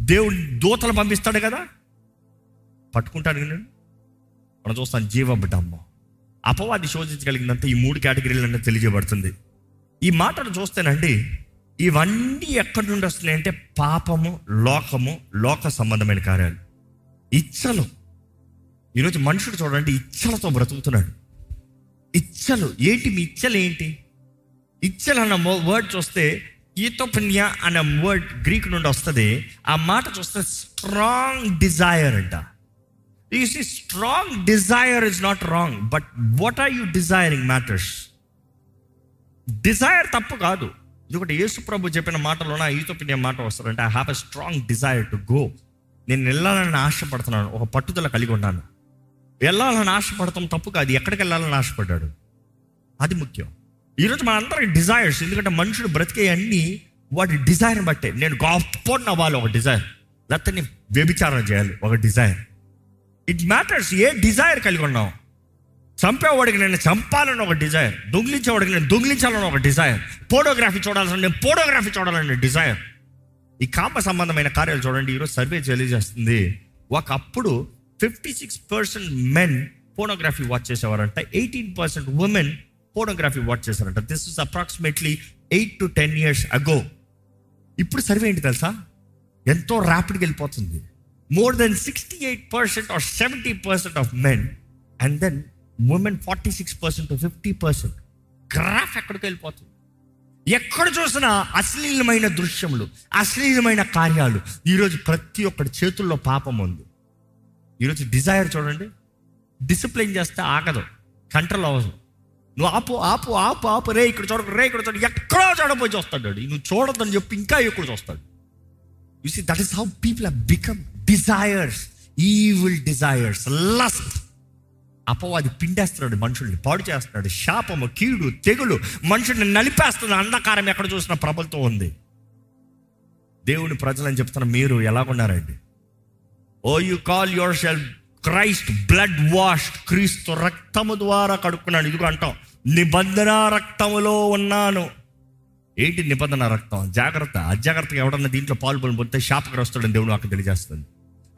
దేవుడు దూతలు పంపిస్తాడు కదా. పట్టుకుంటాడు నేను మనం చూస్తాను జీవబిడ్డమ్మ అపవాది శోధించగలిగినంత ఈ మూడు కేటగిరీలన్నీ తెలియజేయబడుతుంది. ఈ మాటను చూస్తేనండి ఇవన్నీ ఎక్కడి నుండి వస్తున్నాయి అంటే పాపము లోకము లోక సంబంధమైన కార్యాలు. ఇచ్చలు. ఈరోజు మనుషుడు చూడండి ఇచ్చలతో బ్రతుకుతున్నాడు. ఇచ్చలు. ఏంటి మీ ఇచ్చలు ఏంటి? ఇచ్చలు అన్న వర్డ్ చూస్తే ఈతోపన్య అనే వర్డ్ గ్రీక్ నుండి వస్తుంది. ఆ మాట చూస్తే స్ట్రాంగ్ డిజైర్ అంట. You see strong desire is not wrong but what are you desiring matters. Desire తప్పు కాదు. ఎందుకంటే యేసు ప్రభు చెప్పిన మాటలోన ఈతోపినియ మాట వస్తారంటే I have a strong desire to go నేను వెళ్ళాలని ఆశపడుతున్నాను. ఒక పట్టుదల కలిగి ఉన్నాను. వెళ్ళాలని ఆశపడతాం తప్పు కాదు. ఎక్కడికి వెళ్ళాలని ఆశపడ్డాడు? అది ముఖ్యం. ఈరోజు మనందరికి డిజైర్స్ ఎందుకంటే మనుషుడు బ్రతికే అన్ని వాటి డిజైర్ బట్టే. నేను గొప్ప అవ్వాలి ఒక డిజైర్ లేకపోతే నేను వ్యభిచారం చేయాలి ఒక డిజైర్ ఇట్ మ్యాటర్స్ ఏ డిజైర్ కలిగి ఉన్నావు చంపేవాడికి నేను చంపాలని ఒక డిజైర్ దొంగిలించేవాడికి నేను దొంగిలించాలని ఒక డిజైర్ ఫోటోగ్రఫీ చూడాలని నేను ఫోటోగ్రఫీ చూడాలని డిజైర్. ఈ కామ సంబంధమైన కార్యాలు చూడండి ఈరోజు సర్వే తెలియజేస్తుంది. ఒకప్పుడు fifty six percent men photography watch చేసేవారంట eighteen percent women photography watch చేశారంట. This is approximately eight to ten years ago ఇప్పుడు సర్వే ఏంటి తెలుసా? ఎంతో ర్యాపిడ్గా వెళ్ళిపోతుంది. More than sixty eight percent or seventy percent of men and then women forty six percent fifty percent. Graph ఎక్కడికి వెళ్ళిపోతుంది. ఎక్కడ చూసినా అశ్లీలమైన దృశ్యములు అశ్లీలమైన కార్యాలు. ఈరోజు ప్రతి ఒక్కటి చేతుల్లో పాపం ఉంది. ఈరోజు డిజైర్ చూడండి. డిసిప్లిన్ చేస్తే ఆగదు. కంట్రోల్ అవ్వదు. నువ్వు ఆపు ఆపు ఆపు ఆపు. రే ఇక్కడ చూడకు రే ఇక్కడ చూడ ఎక్కడో చూడపోయి చూస్తాడు నువ్వు చూడొద్దని చెప్పి ఇంకా ఎక్కువ చూస్తాడు. You see that is how people have become desires evil desires lust అపవాది పిండేస్తున్నాడు మనుషుల్ని పాడు చేస్తున్నాడు. శాపము కీడు తెగులు మనుషుల్ని నలిపేస్తున్న అంధకారం ఎక్కడ చూసినా ప్రబలతో ఉంది. దేవుని ప్రజలని చెప్తున్న మీరు ఎలాగున్నారండి? ఓ you call yourself Christ blood wash క్రీస్తు రక్తము ద్వారా కడుక్కున్నాడు ఇదిగో అంటాం నిబంధన రక్తములో ఉన్నాను. ఏంటి నిబంధన రక్తం? జాగ్రత్త. అజాగ్రత్తగా ఎవడన్నా దీంట్లో పాల్పొని పొందితే శాపగ్రస్తుడని దేవుడు నాకు తెలియజేస్తుంది.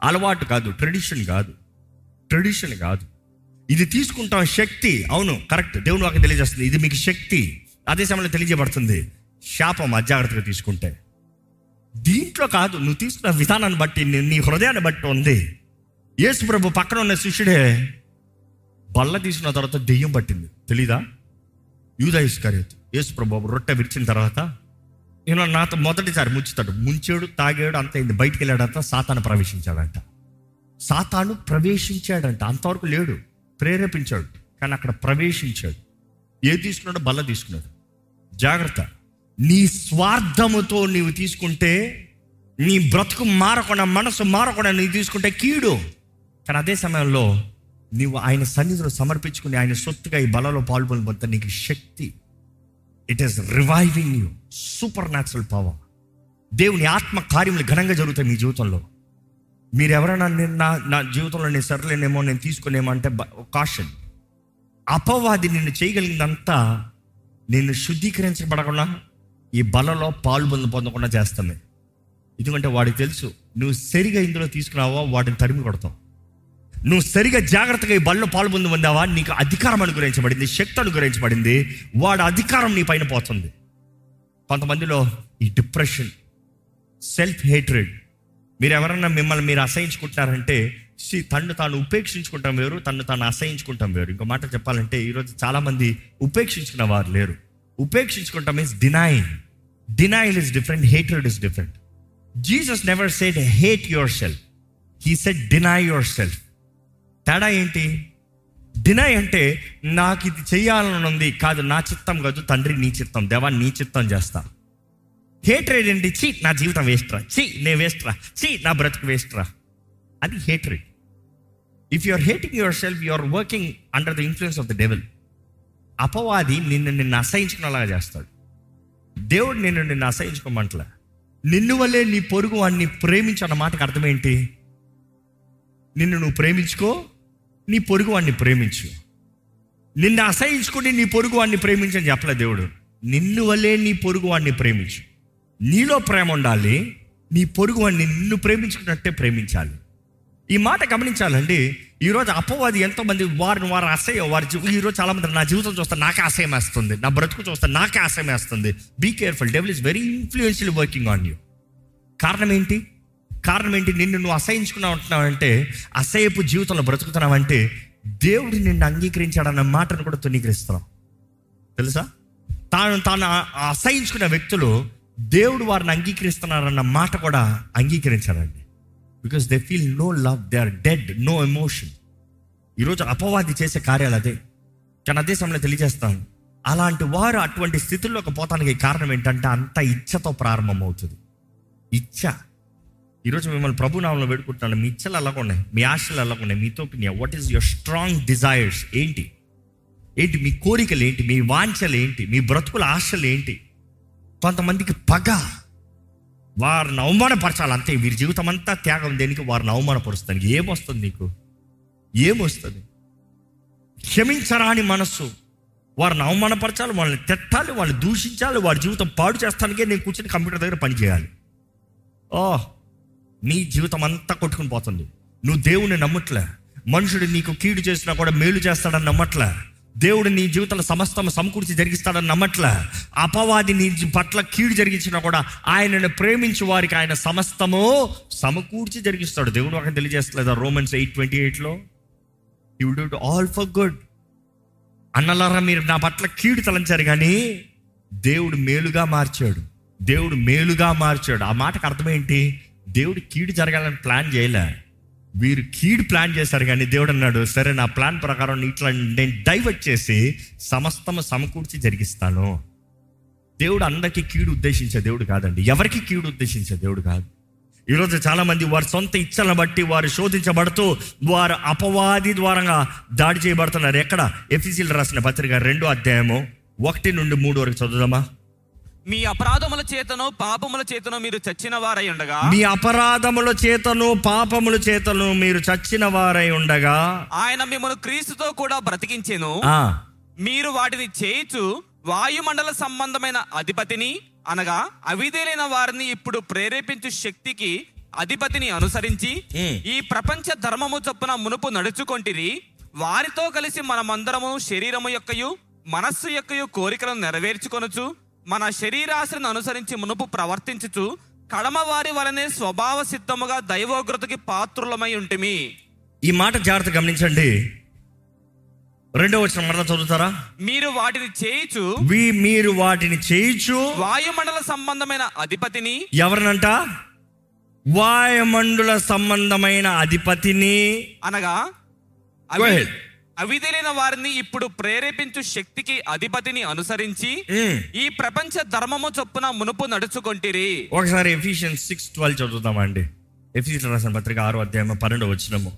అలవాటు కాదు ట్రెడిషన్ కాదు. ట్రెడిషన్ కాదు. ఇది తీసుకుంటాం శక్తి. అవును కరెక్ట్. దేవుని వాకి తెలియజేస్తుంది. ఇది మీకు శక్తి. అదే సమయంలో తెలియజేయబడుతుంది. శాపం అజాగ్రత్తగా తీసుకుంటే. దీంట్లో కాదు నువ్వు తీసుకున్న విధానాన్ని బట్టి నీ- నీ హృదయాన్ని బట్టి ఉంది. యేసు ప్రభు పక్కన ఉన్న శిష్యుడే బల్ల తీసుకున్న తర్వాత దెయ్యం పట్టింది. తెలీదా? యూదా ఇస్కరేత్ యేసు ప్రభు రొట్టె విరిచిన తర్వాత నేను నాతో మొదటిసారి ముంచుతాడు. ముంచాడు తాగాడు అంత అయింది. బయటికి వెళ్ళాడంట సాతాను ప్రవేశించాడంట. సాతాను ప్రవేశించాడంట. అంతవరకు లేడు. ప్రేరేపించాడు. కానీ అక్కడ ప్రవేశించాడు. ఏది తీసుకున్నాడో బల్ల తీసుకున్నాడు. జాగ్రత్త. నీ స్వార్థముతో నీవు తీసుకుంటే నీ బ్రతుకు మారకుండా మనసు మారకుండా నీవు తీసుకుంటే కీడు. కానీ అదే సమయంలో నీవు ఆయన సన్నిధిలో సమర్పించుకుని ఆయన సొత్తుగా ఈ బలలో పాల్గొని పొందుతా నీకు శక్తి. It is reviving you supernatural power దేవుని ఆత్మ కార్యములు ఘనంగా జరుగుతాయి మీ జీవితంలో. మీరు ఎవరైనా నేను నా నా జీవితంలో నేను సరలేనేమో నేను తీసుకునేమో అంటే కాషన్ అపవాది నిన్ను చేయగలిగిందంతా నిన్ను శుద్ధీకరించబడకుండా ఈ బలలో పాలు పొందకుండా చేస్తామే. ఎందుకంటే వాడికి తెలుసు నువ్వు సరిగా ఇందులో తీసుకున్నావా వాటిని తరిమి కొడతావు. నువ్వు సరిగా జాగ్రత్తగా ఈ బల్లో పాలు పొందావా నీకు అధికారం అనుగ్రహించబడింది శక్తి అనుగ్రహించబడింది వాడి అధికారం నీ పైన పోతుంది. కొంతమందిలో ఈ డిప్రెషన్ సెల్ఫ్ హేట్రెడ్ మీరు ఎవరన్నా మిమ్మల్ని మీరు అసహించుకుంటున్నారంటే తను తాను ఉపేక్షించుకుంటాం వేరు తను తాను అసహించుకుంటాం వేరు. ఇంకో మాట చెప్పాలంటే ఈరోజు చాలామంది ఉపేక్షించుకున్న వారు లేరు. ఉపేక్షించుకుంటాం means denying denial is different hatred is different Jesus never said hate yourself he said deny yourself తేడా ఏంటి? డినై అంటే నాకు ఇది చేయాలని ఉంది కాదు నా చిత్తం కాదు తండ్రి నీ చిత్తం దేవా నీ చిత్తం చేస్తా. హేట్రేడ్ ఏంటి? చీ నా జీవితం వేస్ట్ రా చీ నే వేస్ట్ రా చీ నా బ్రతుకు వేస్ట్ రా అది hatred if you are hating yourself you are working under the influence of the devil అపవాది నిన్ను నిన్ను అసహించుకునేలాగా చేస్తాడు. దేవుడు నిన్ను నిన్ను అసహించుకోమంటలే. నిన్ను వల్లే నీ పొరుగు వాడిని ప్రేమించు అన్న మాటకు అర్థం ఏంటి? నిన్ను నువ్వు ప్రేమించుకో నీ పొరుగు వాడిని ప్రేమించు. నిన్ను అసహించుకుని నీ పొరుగు వాడిని ప్రేమించని చెప్పలే దేవుడు. నిన్ను వల్లే నీ పొరుగు వాడిని ప్రేమించు. నీలో ప్రేమ ఉండాలి నీ పొరుగు వాడిని నిన్ను ప్రేమించుకున్నట్టే ప్రేమించాలి. ఈ మాట గమనించాలండి ఈరోజు అపవాది ఎంతో మంది వారిని వారు అసహ్యం వారి ఈరోజు చాలా మంది నా జీవితం చూస్తే నాకే అసహ్యం వేస్తుంది నా బ్రతుకు చూస్తే నాకే అసహ్యం వేస్తుంది. Be careful devil is very influential working on you కారణం ఏంటి? కారణం ఏంటి? నిన్ను నువ్వు అసహించుకున్నావు అంటున్నావంటే అసహ్యపు జీవితంలో బ్రతుకుతున్నావంటే దేవుడు నిన్ను అంగీకరించాడన్న మాటను కూడా తునీకరిస్తున్నావు తెలుసా? తాను తాను అసహించుకున్న వ్యక్తులు దేవుడు వారిని అంగీకరిస్తున్నారన్న మాట కూడా అంగీకరించారండి. Because they feel no love they are dead no emotion ఈరోజు అపవాది చేసే కార్యాలు అదే. కానీ అదే సమయంలో తెలియజేస్తాను. అలాంటి వారు అటువంటి స్థితిలోకి పోతానికి కారణం ఏంటంటే అంత ఇచ్చతో ప్రారంభమవుతుంది. ఇచ్చ. ఈరోజు మిమ్మల్ని ప్రభునామంలో పెడుకుంటున్నాను మీ ఇచ్చలు అలాగున్నాయి మీ ఆశలు అలాగ ఉన్నాయి? మీతో what is your strong desires ఏంటి? ఏంటి మీ కోరికలు ఏంటి? మీ వాంఛలు ఏంటి? మీ బ్రతుకుల ఆశలు ఏంటి? కొంతమందికి పగ. వారిని అవమానపరచాలి అంతే వీరి జీవితం అంతా త్యాగం దేనికి వారిని అవమానపరుస్తానికి. ఏమొస్తుంది నీకు? ఏమొస్తుంది? క్షమించరాని మనస్సు. వారిని అవమానపరచాలి వాళ్ళని తెట్టాలి వాళ్ళని దూషించాలి వారి జీవితం పాడు చేస్తానికే నేను కూర్చొని కంప్యూటర్ దగ్గర పని చేయాలి. ఓ నీ జీవితం అంతా కొట్టుకుని పోతుంది. నువ్వు దేవుని నమ్మట్లే. మనుషుడు నీకు కీడు చేసినా కూడా మేలు చేస్తాడని నమ్మట్లే. దేవుడు నీ జీవితంలో సమస్తం సమకూర్చి జరిగిస్తాడని నమ్మట్లే? అపవాది నీ పట్ల కీడు జరిగించినా కూడా ఆయనను ప్రేమించి వారికి ఆయన సమస్తము సమకూర్చి జరిగిస్తాడు. దేవుడు ఒక తెలియజేస్తలేదా? రోమన్స్ ఎయిట్ ట్వంటీ ఎయిట్లో? You do all for good అన్నలారా మీరు నా పట్ల కీడు తలంచారు కానీ దేవుడు మేలుగా మార్చాడు. దేవుడు మేలుగా మార్చాడు. ఆ మాటకు అర్థం ఏంటి? దేవుడు కీడు జరగాలని ప్లాన్ చేయలే. వీరు కీడు ప్లాన్ చేశారు కానీ దేవుడు అన్నాడు సరే నా ప్లాన్ ప్రకారం ఇట్లా నేను డైవర్ట్ చేసి సమస్తము సమకూర్చి జరిగిస్తాను. దేవుడు అందరికీ కీడు ఉద్దేశించే దేవుడు కాదండి. ఎవరికి కీడు ఉద్దేశించే దేవుడు కాదు. ఈరోజు చాలామంది వారి సొంత ఇచ్చలను బట్టి వారు శోధించబడుతూ వారు అపవాది ద్వారంగా దాడి చేయబడుతున్నారు. ఎక్కడ? ఎఫీసీలు రాసిన పత్రిక రెండో అధ్యాయము ఒకటి నుండి మూడు వరకు చదువుదామా? మీ అపరాధముల చేతను పాపముల చేతను మీరు చచ్చిన వారై ఉండగా? మీ అపరాధముల చేతను పాపముల చేతను మీరు చచ్చిన వారై ఉండగా? ఆయన మిమ్మల్ని క్రీస్తుతో కూడా బ్రతికించెను. మీరు వాటిని చేయిచు వాయుమండల సంబంధమైన అధిపతిని అనగా అవిధేలైన వారిని ఇప్పుడు ప్రేరేపించు శక్తికి అధిపతిని అనుసరించి. ఈ ప్రపంచ ధర్మము చొప్పున మునుపు నడుచుకొంటిరి. వారితో కలిసి మనమందరము శరీరము యొక్కయు మనస్సు యొక్కయు కోరికలను నెరవేర్చుకొనుచు మన శరీరాశలను అనుసరించి మునుపు ప్రవర్తించుచు కడమ వారి వలనే స్వభావ సిద్ధముగా దైవోగ్రతకి పాత్రులమై ఉంటిమి. ఈ మాట జాగ్రత్త గమనించండి. రెండో వచ్చిన మరలా చదువుతారా? మీరు వాటిని చేయిచు. వి మీరు వాటిని చేయిచు. వాయుమండల సంబంధమైన అధిపతిని. ఎవరినంట? వాయుమండుల సంబంధమైన అధిపతిని. అనగా. అవిధులైన వారిని ఇప్పుడు ప్రేరేపించు శక్తికి అధిపతిని అనుసరించి ఉమ్. ఈ ప్రపంచ ధర్మము చొప్పున మునుపు నడుచుకొంటిరి. ఒకసారి ఎఫిషియన్ సిక్స్ ట్వెల్వ్ చదువుతామండి ఎఫిషియన్ రాసిన పత్రిక ఆరో అధ్యాయం పన్నెండు వచ్చినము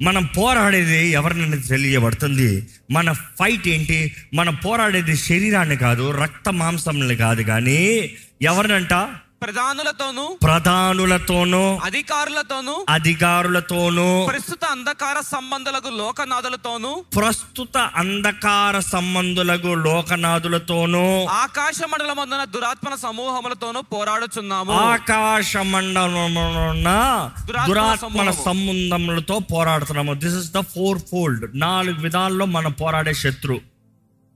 మనం పోరాడేది ఎవరినైనా తెలియబడుతుంది? మన ఫైట్ ఏంటి? మనం పోరాడేది శరీరాన్ని కాదు రక్త మాంసంని కాదు కానీ ఎవరినంట? ప్రధానులతోనూ ప్రధానులతోనూ అధికారులతోనూ అధికారులతోనూ ప్రస్తుత అంధకార సంబంధాలకు లోకనాథులతోనూ ప్రస్తుత అంధకార సంబంధులకు లోకనాథులతోనూ ఆకాశ మండలమందున దురాత్మల సమూహములతోనూ పోరాడుచున్నాము. ఆకాశ దురాత్మల దురాత్మల సమూహము. సంబంధములతో పోరాడుతున్నాము. This is the four fold నాలుగు విధాల్లో మనం పోరాడే శత్రు.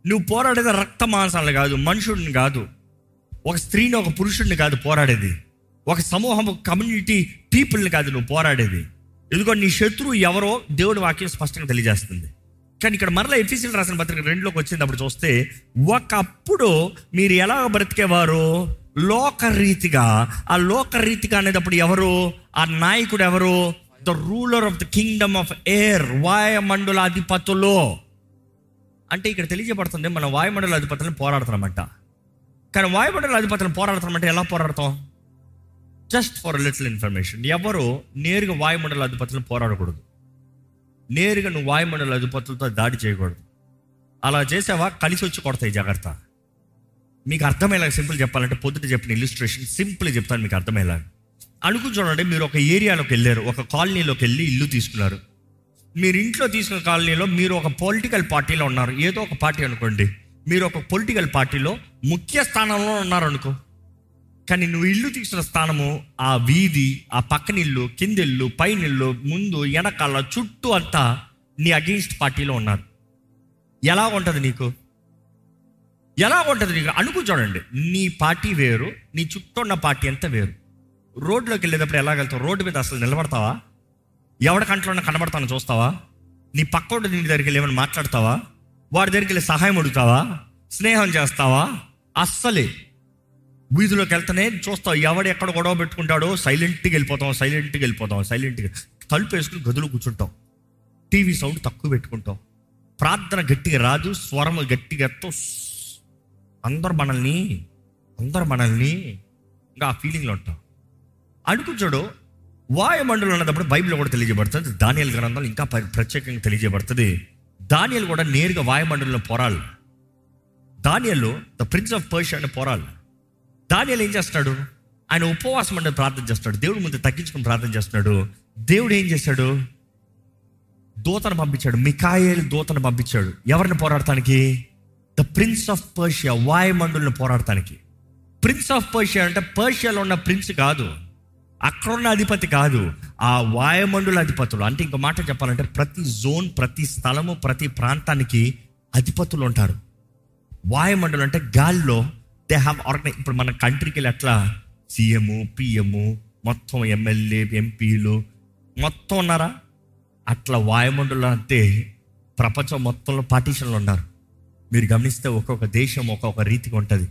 నువ్వు పోరాడేది రక్త మాంసాలు కాదు మనుషుడిని కాదు. ఒక స్త్రీని ఒక పురుషుడిని కాదు పోరాడేది. ఒక సమూహం కమ్యూనిటీ పీపుల్ని కాదు నువ్వు పోరాడేది. ఎందుకో నీ శత్రువు ఎవరో దేవుడి వాక్యం స్పష్టంగా తెలియజేస్తుంది. కానీ ఇక్కడ మరలా ఎఫీసీలు రాసిన పత్రిక రెండులోకి వచ్చినప్పుడు చూస్తే ఒకప్పుడు మీరు ఎలా బ్రతికేవారు? లోకరీతిగా. ఆ లోకరీతిగా అనేటప్పుడు ఎవరు? ఆ నాయకుడు ఎవరు? The ruler of the kingdom of air వాయుమండల అధిపతులు అంటే ఇక్కడ తెలియజేయబడుతుంది మనం వాయుమండల అధిపతులను పోరాడుతున్నామంట. కానీ వాయుమండల అధిపతులను పోరాడతామంటే ఎలా పోరాడతాం? జస్ట్ ఫర్ లిటిల్ ఇన్ఫర్మేషన్ ఎవరు నేరుగా వాయుమండల అధిపతులను పోరాడకూడదు. నేరుగా నువ్వు వాయుమండల అధిపతులతో దాడి చేయకూడదు. అలా చేసావా? కలిసి వచ్చి కొడతాయి జాగ్రత్త. మీకు అర్థమయ్యేలా సింపుల్ చెప్పాలంటే పొద్దుట చెప్పిన ఇల్లుస్ట్రేషన్ సింపుల్ చెప్తాను మీకు అర్థమయ్యేలాగా. అనుకుని చూడండి మీరు ఒక ఏరియాలోకి వెళ్ళారు ఒక కాలనీలోకి వెళ్ళి ఇల్లు తీసుకున్నారు. మీరు ఇంట్లో తీసుకున్న కాలనీలో మీరు ఒక పొలిటికల్ పార్టీలో ఉన్నారు. ఏదో ఒక పార్టీ అనుకోండి. మీరు ఒక పొలిటికల్ పార్టీలో ముఖ్య స్థానంలో ఉన్నారనుకో. కానీ నువ్వు ఇల్లు తీసుకున్న స్థానము ఆ వీధి ఆ పక్కన ఇల్లు కింద ఇల్లు ముందు వెనకాల చుట్టూ అంతా నీ అగెయిన్స్ట్ పార్టీలో ఉన్నారు. ఎలా ఉంటుంది నీకు? ఎలా ఉంటుంది నీకు? అనుకు చూడండి. నీ పార్టీ వేరు నీ చుట్టూ ఉన్న పార్టీ అంతా వేరు. రోడ్లోకి వెళ్ళేటప్పుడు ఎలా వెళ్తావు? రోడ్డు మీద అసలు నిలబడతావా? ఎవడ కంట్లో కనబడతాను చూస్తావా? నీ పక్కోడు నీ దగ్గరికి వెళ్ళి ఏమైనా మాట్లాడతావా? వాడి దగ్గరికి వెళ్ళి సహాయం అడుగుతావా? స్నేహం చేస్తావా? అస్సలే. వీధిలోకి వెళ్తేనే చూస్తావు ఎవడు ఎక్కడ గొడవ పెట్టుకుంటాడో సైలెంట్గా వెళ్ళిపోతాం సైలెంట్గా వెళ్ళిపోతాం సైలెంట్గా. తలుపు వేసుకుని గదిలో కూర్చుంటాం. టీవీ సౌండ్ తక్కువ పెట్టుకుంటాం. ప్రార్థన గట్టిగా రాదు స్వరం గట్టిగా తుస్. అందరు మనల్ని అందరు మనల్ని ఇంకా ఆ ఫీలింగ్లో ఉంటాం. అడుగుచోడు వాయుమండలం ఉన్నప్పుడు బైబిల్ కూడా తెలియజేయబడుతుంది దానియల్ గ్రంథం ఇంకా ప్రత్యేకంగా తెలియజేయబడుతుంది. దానియలు కూడా నేరుగా వాయుమండలంలో పోరాలి దానియలు ద ప్రిన్స్ ఆఫ్ పర్షియా అని పోరాలి దానియలు ఏం చేస్తాడు ఆయన ఉపవాసం అంటే ప్రార్థన చేస్తాడు దేవుడి ముందు తగ్గించుకుని ప్రార్థన చేస్తున్నాడు. దేవుడు ఏం చేశాడు? దూతను పంపించాడు. మికాయేల్ దూతను పంపించాడు. ఎవరిని పోరాడటానికి ద ప్రిన్స్ ఆఫ్ పర్షియా వాయుమండలను పోరాడటానికి ప్రిన్స్ ఆఫ్ పర్షియా అంటే పర్షియాలో ఉన్న ప్రిన్స్ కాదు. అక్కడున్న అధిపతి కాదు ఆ వాయుమండల అధిపతులు. అంటే ఇంకో మాట చెప్పాలంటే ప్రతి జోన్ ప్రతి స్థలము ప్రతి ప్రాంతానికి అధిపతులు ఉంటారు. వాయుమండలం అంటే గాల్లో దే హ్యావ్ ఆర్గనైజ్ ఇప్పుడు మన కంట్రీకి వెళ్ళి ఎట్లా? సీఎం పిఎము మొత్తం ఎమ్మెల్యే ఎంపీలు మొత్తం ఉన్నారా? అట్లా వాయుమండలం అంటే ప్రపంచం మొత్తంలో పార్టీషన్లు ఉన్నారు. మీరు గమనిస్తే ఒక్కొక్క దేశం ఒక్కొక్క రీతిగా ఉంటుంది.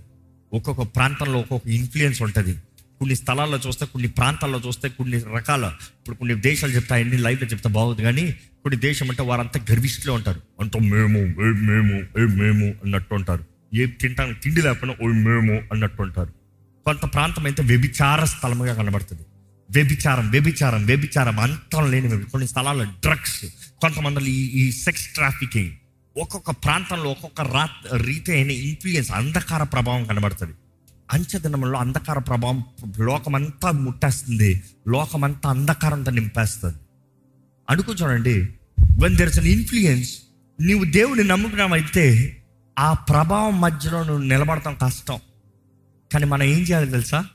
ఒక్కొక్క ప్రాంతంలో ఒక్కొక్క ఇన్ఫ్లుయెన్స్ ఉంటుంది. కొన్ని స్థలాల్లో చూస్తే కొన్ని ప్రాంతాల్లో చూస్తే కొన్ని రకాల ఇప్పుడు కొన్ని దేశాలు చెప్తా ఎన్ని లైఫ్లో చెప్తా బాగుంది కానీ కొన్ని దేశం అంటే వారంతా గర్విష్ఠులే ఉంటారు. అంత మేము ఏ మేము ఏ మేము అన్నట్టు ఉంటారు. ఏ తింటానికి తిండి లేకపోయినా ఓ మేము అన్నట్టు ఉంటారు. కొంత ప్రాంతం అయితే వ్యభిచార స్థలముగా కనబడుతుంది. వ్యభిచారం వ్యభిచారం వ్యభిచారం అంతం లేని కొన్ని స్థలాల్లో డ్రగ్స్ కొంతమంది ఈ ఈ సెక్స్ ట్రాఫికింగ్. ఒక్కొక్క ప్రాంతంలో ఒక్కొక్క రా రీతి అయిన ఇన్ఫ్లుయెన్స్ అంధకార ప్రభావం కనబడుతుంది. అంచెదినంలో అంధకార ప్రభావం లోకమంతా ముట్టేస్తుంది. లోకమంతా అంధకారంతో నింపేస్తుంది. అనుకో చూడండి. When there is an influence నీవు దేవుని నమ్ముకున్నామైతే ఆ ప్రభావం మధ్యలో నువ్వు నిలబడటం కష్టం. కానీ మనం ఏం చేయాలి తెలుసా?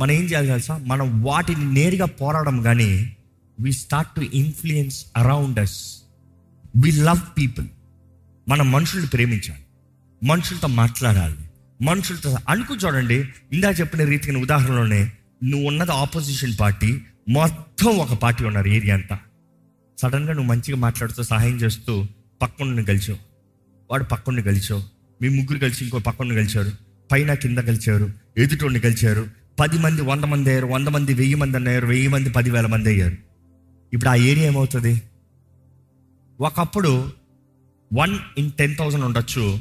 మనం ఏం చేయాలి తెలుసా? మనం వాటిని నేరుగా పోరాడడం కానీ we start to influence around us we love people మనం మనుషుల్ని ప్రేమించాలి. మనుషులతో మాట్లాడాలి. మనుషులతో అనుకు చూడండి ఇందా చెప్పిన రీతికి ఉదాహరణలోనే నువ్వు ఉన్నది ఆపోజిషన్ పార్టీ మొత్తం ఒక పార్టీ ఉన్నారు ఏరియా అంతా. సడన్గా నువ్వు మంచిగా మాట్లాడుతూ సహాయం చేస్తూ పక్కనుండి కలిచావు వాడు పక్కను కలిచావు మీ ముగ్గురు కలిసి ఇంకో పక్కన కలిచారు పైన కింద కలిశారు ఎదుటోడిని కలిశారు పది మంది వంద మంది అయ్యారు. వంద మంది వెయ్యి మంది అన్నారు వెయ్యి మంది పదివేల మంది అయ్యారు. ఇప్పుడు ఆ ఏరియా ఏమవుతుంది? ఒకప్పుడు వన్ ఇన్ టెన్ థౌసండ్ ఉండొచ్చు.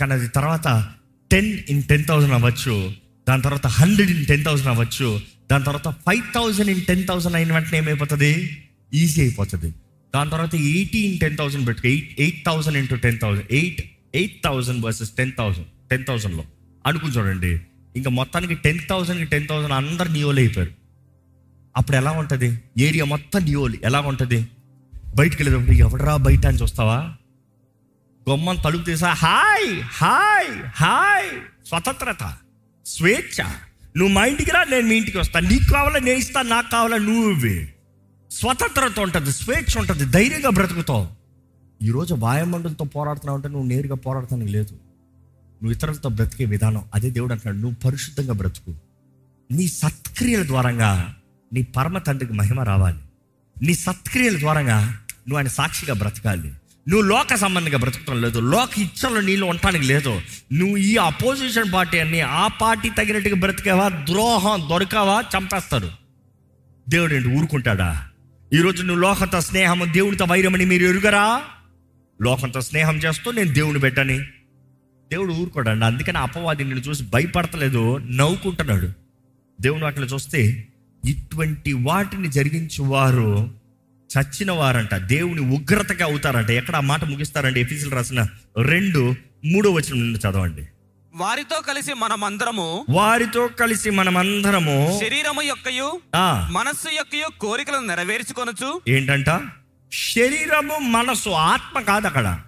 కానీ అది తర్వాత టెన్ ఇన్ టెన్ థౌసండ్ అవ్వచ్చు దాని తర్వాత హండ్రెడ్ ఇన్ టెన్ థౌసండ్ అవ్వచ్చు దాని తర్వాత five thousand in ten thousand అయిన వెంటనే ఏమైపోతుంది? ఈజీ అయిపోతుంది. దాని తర్వాత ఎయిటీ ఇన్ టెన్ థౌసండ్ పెట్టుకో eight eight thousand into ten thousand eight eight thousand versus ten thousand ten థౌసండ్లో అనుకుని చూడండి. ఇంకా మొత్తానికి టెన్ థౌసండ్కి టెన్ థౌసండ్ అందరు నియోలు అయిపోయారు. అప్పుడు ఎలా ఉంటుంది? ఏరియా మొత్తం నియోలు ఎలా ఉంటుంది? బయటికి వెళ్ళేటప్పుడు ఎవడరా బయట అని చూస్తావా? గొమ్మను తలుపు తీసా హాయ్ హాయ్ హాయ్ స్వతంత్రత స్వేచ్ఛ. నువ్వు మా ఇంటికి రా నేను మీ ఇంటికి వస్తాను నీకు కావాలా నేను ఇస్తాను నాకు కావాలా నువ్వు. స్వతంత్రత ఉంటుంది స్వేచ్ఛ ఉంటుంది ధైర్యంగా బ్రతుకుతావు. ఈరోజు వాయుమండలతో పోరాడుతున్నావు అంటే నువ్వు నేరుగా పోరాడటానికి లేదు. నువ్వు ఇతరులతో బ్రతికే విధానం అదే దేవుడు అంటున్నాడు. నువ్వు పరిశుద్ధంగా బ్రతుకు. నీ సత్క్రియల ద్వారంగా నీ పరమ తండ్రికి మహిమ రావాలి. నీ సత్క్రియల ద్వారంగా నువ్వు ఆయన సాక్షిగా బ్రతకాలి. నువ్వు లోక సంబంధంగా బ్రతకటం లేదు. లోక ఇచ్చలో నీళ్ళు ఉండటానికి లేదు. నువ్వు ఈ అపోజిషన్ పార్టీ అన్ని ఆ పార్టీ తగినట్టుగా బ్రతికావా? ద్రోహం దొరకావా? చంపేస్తారు. దేవుడు ఏంటి ఊరుకుంటాడా? ఈరోజు నువ్వు లోకంతో స్నేహం దేవునితో వైరమని మీరు ఎరుగరా? లోకంతో స్నేహం చేస్తూ నేను దేవుని పెట్టని దేవుడు ఊరుకోడండి. అందుకని అపవాది నిన్ను చూసి భయపడతలేదు నవ్వుకుంటున్నాడు. దేవుని వాటిని చూస్తే ఇటువంటి వాటిని జరిగించేవారు చచ్చిన వారంట దేవుని ఉగ్రతగా అవుతారంట. ఎక్కడ ఆ మాట ముగిస్తారంటే ఎఫీసులు రాసిన రెండు మూడో వచనం నుండి చదవండి. వారితో కలిసి మనమందరము వారితో కలిసి మనమందరము శరీరము యొక్కయు ఆ, మనస్సు యొక్కయు కోరికలను నెరవేర్చుకొనొచ్చు ఏంటంట? శరీరము మనసు ఆత్మ కాదు అక్కడ.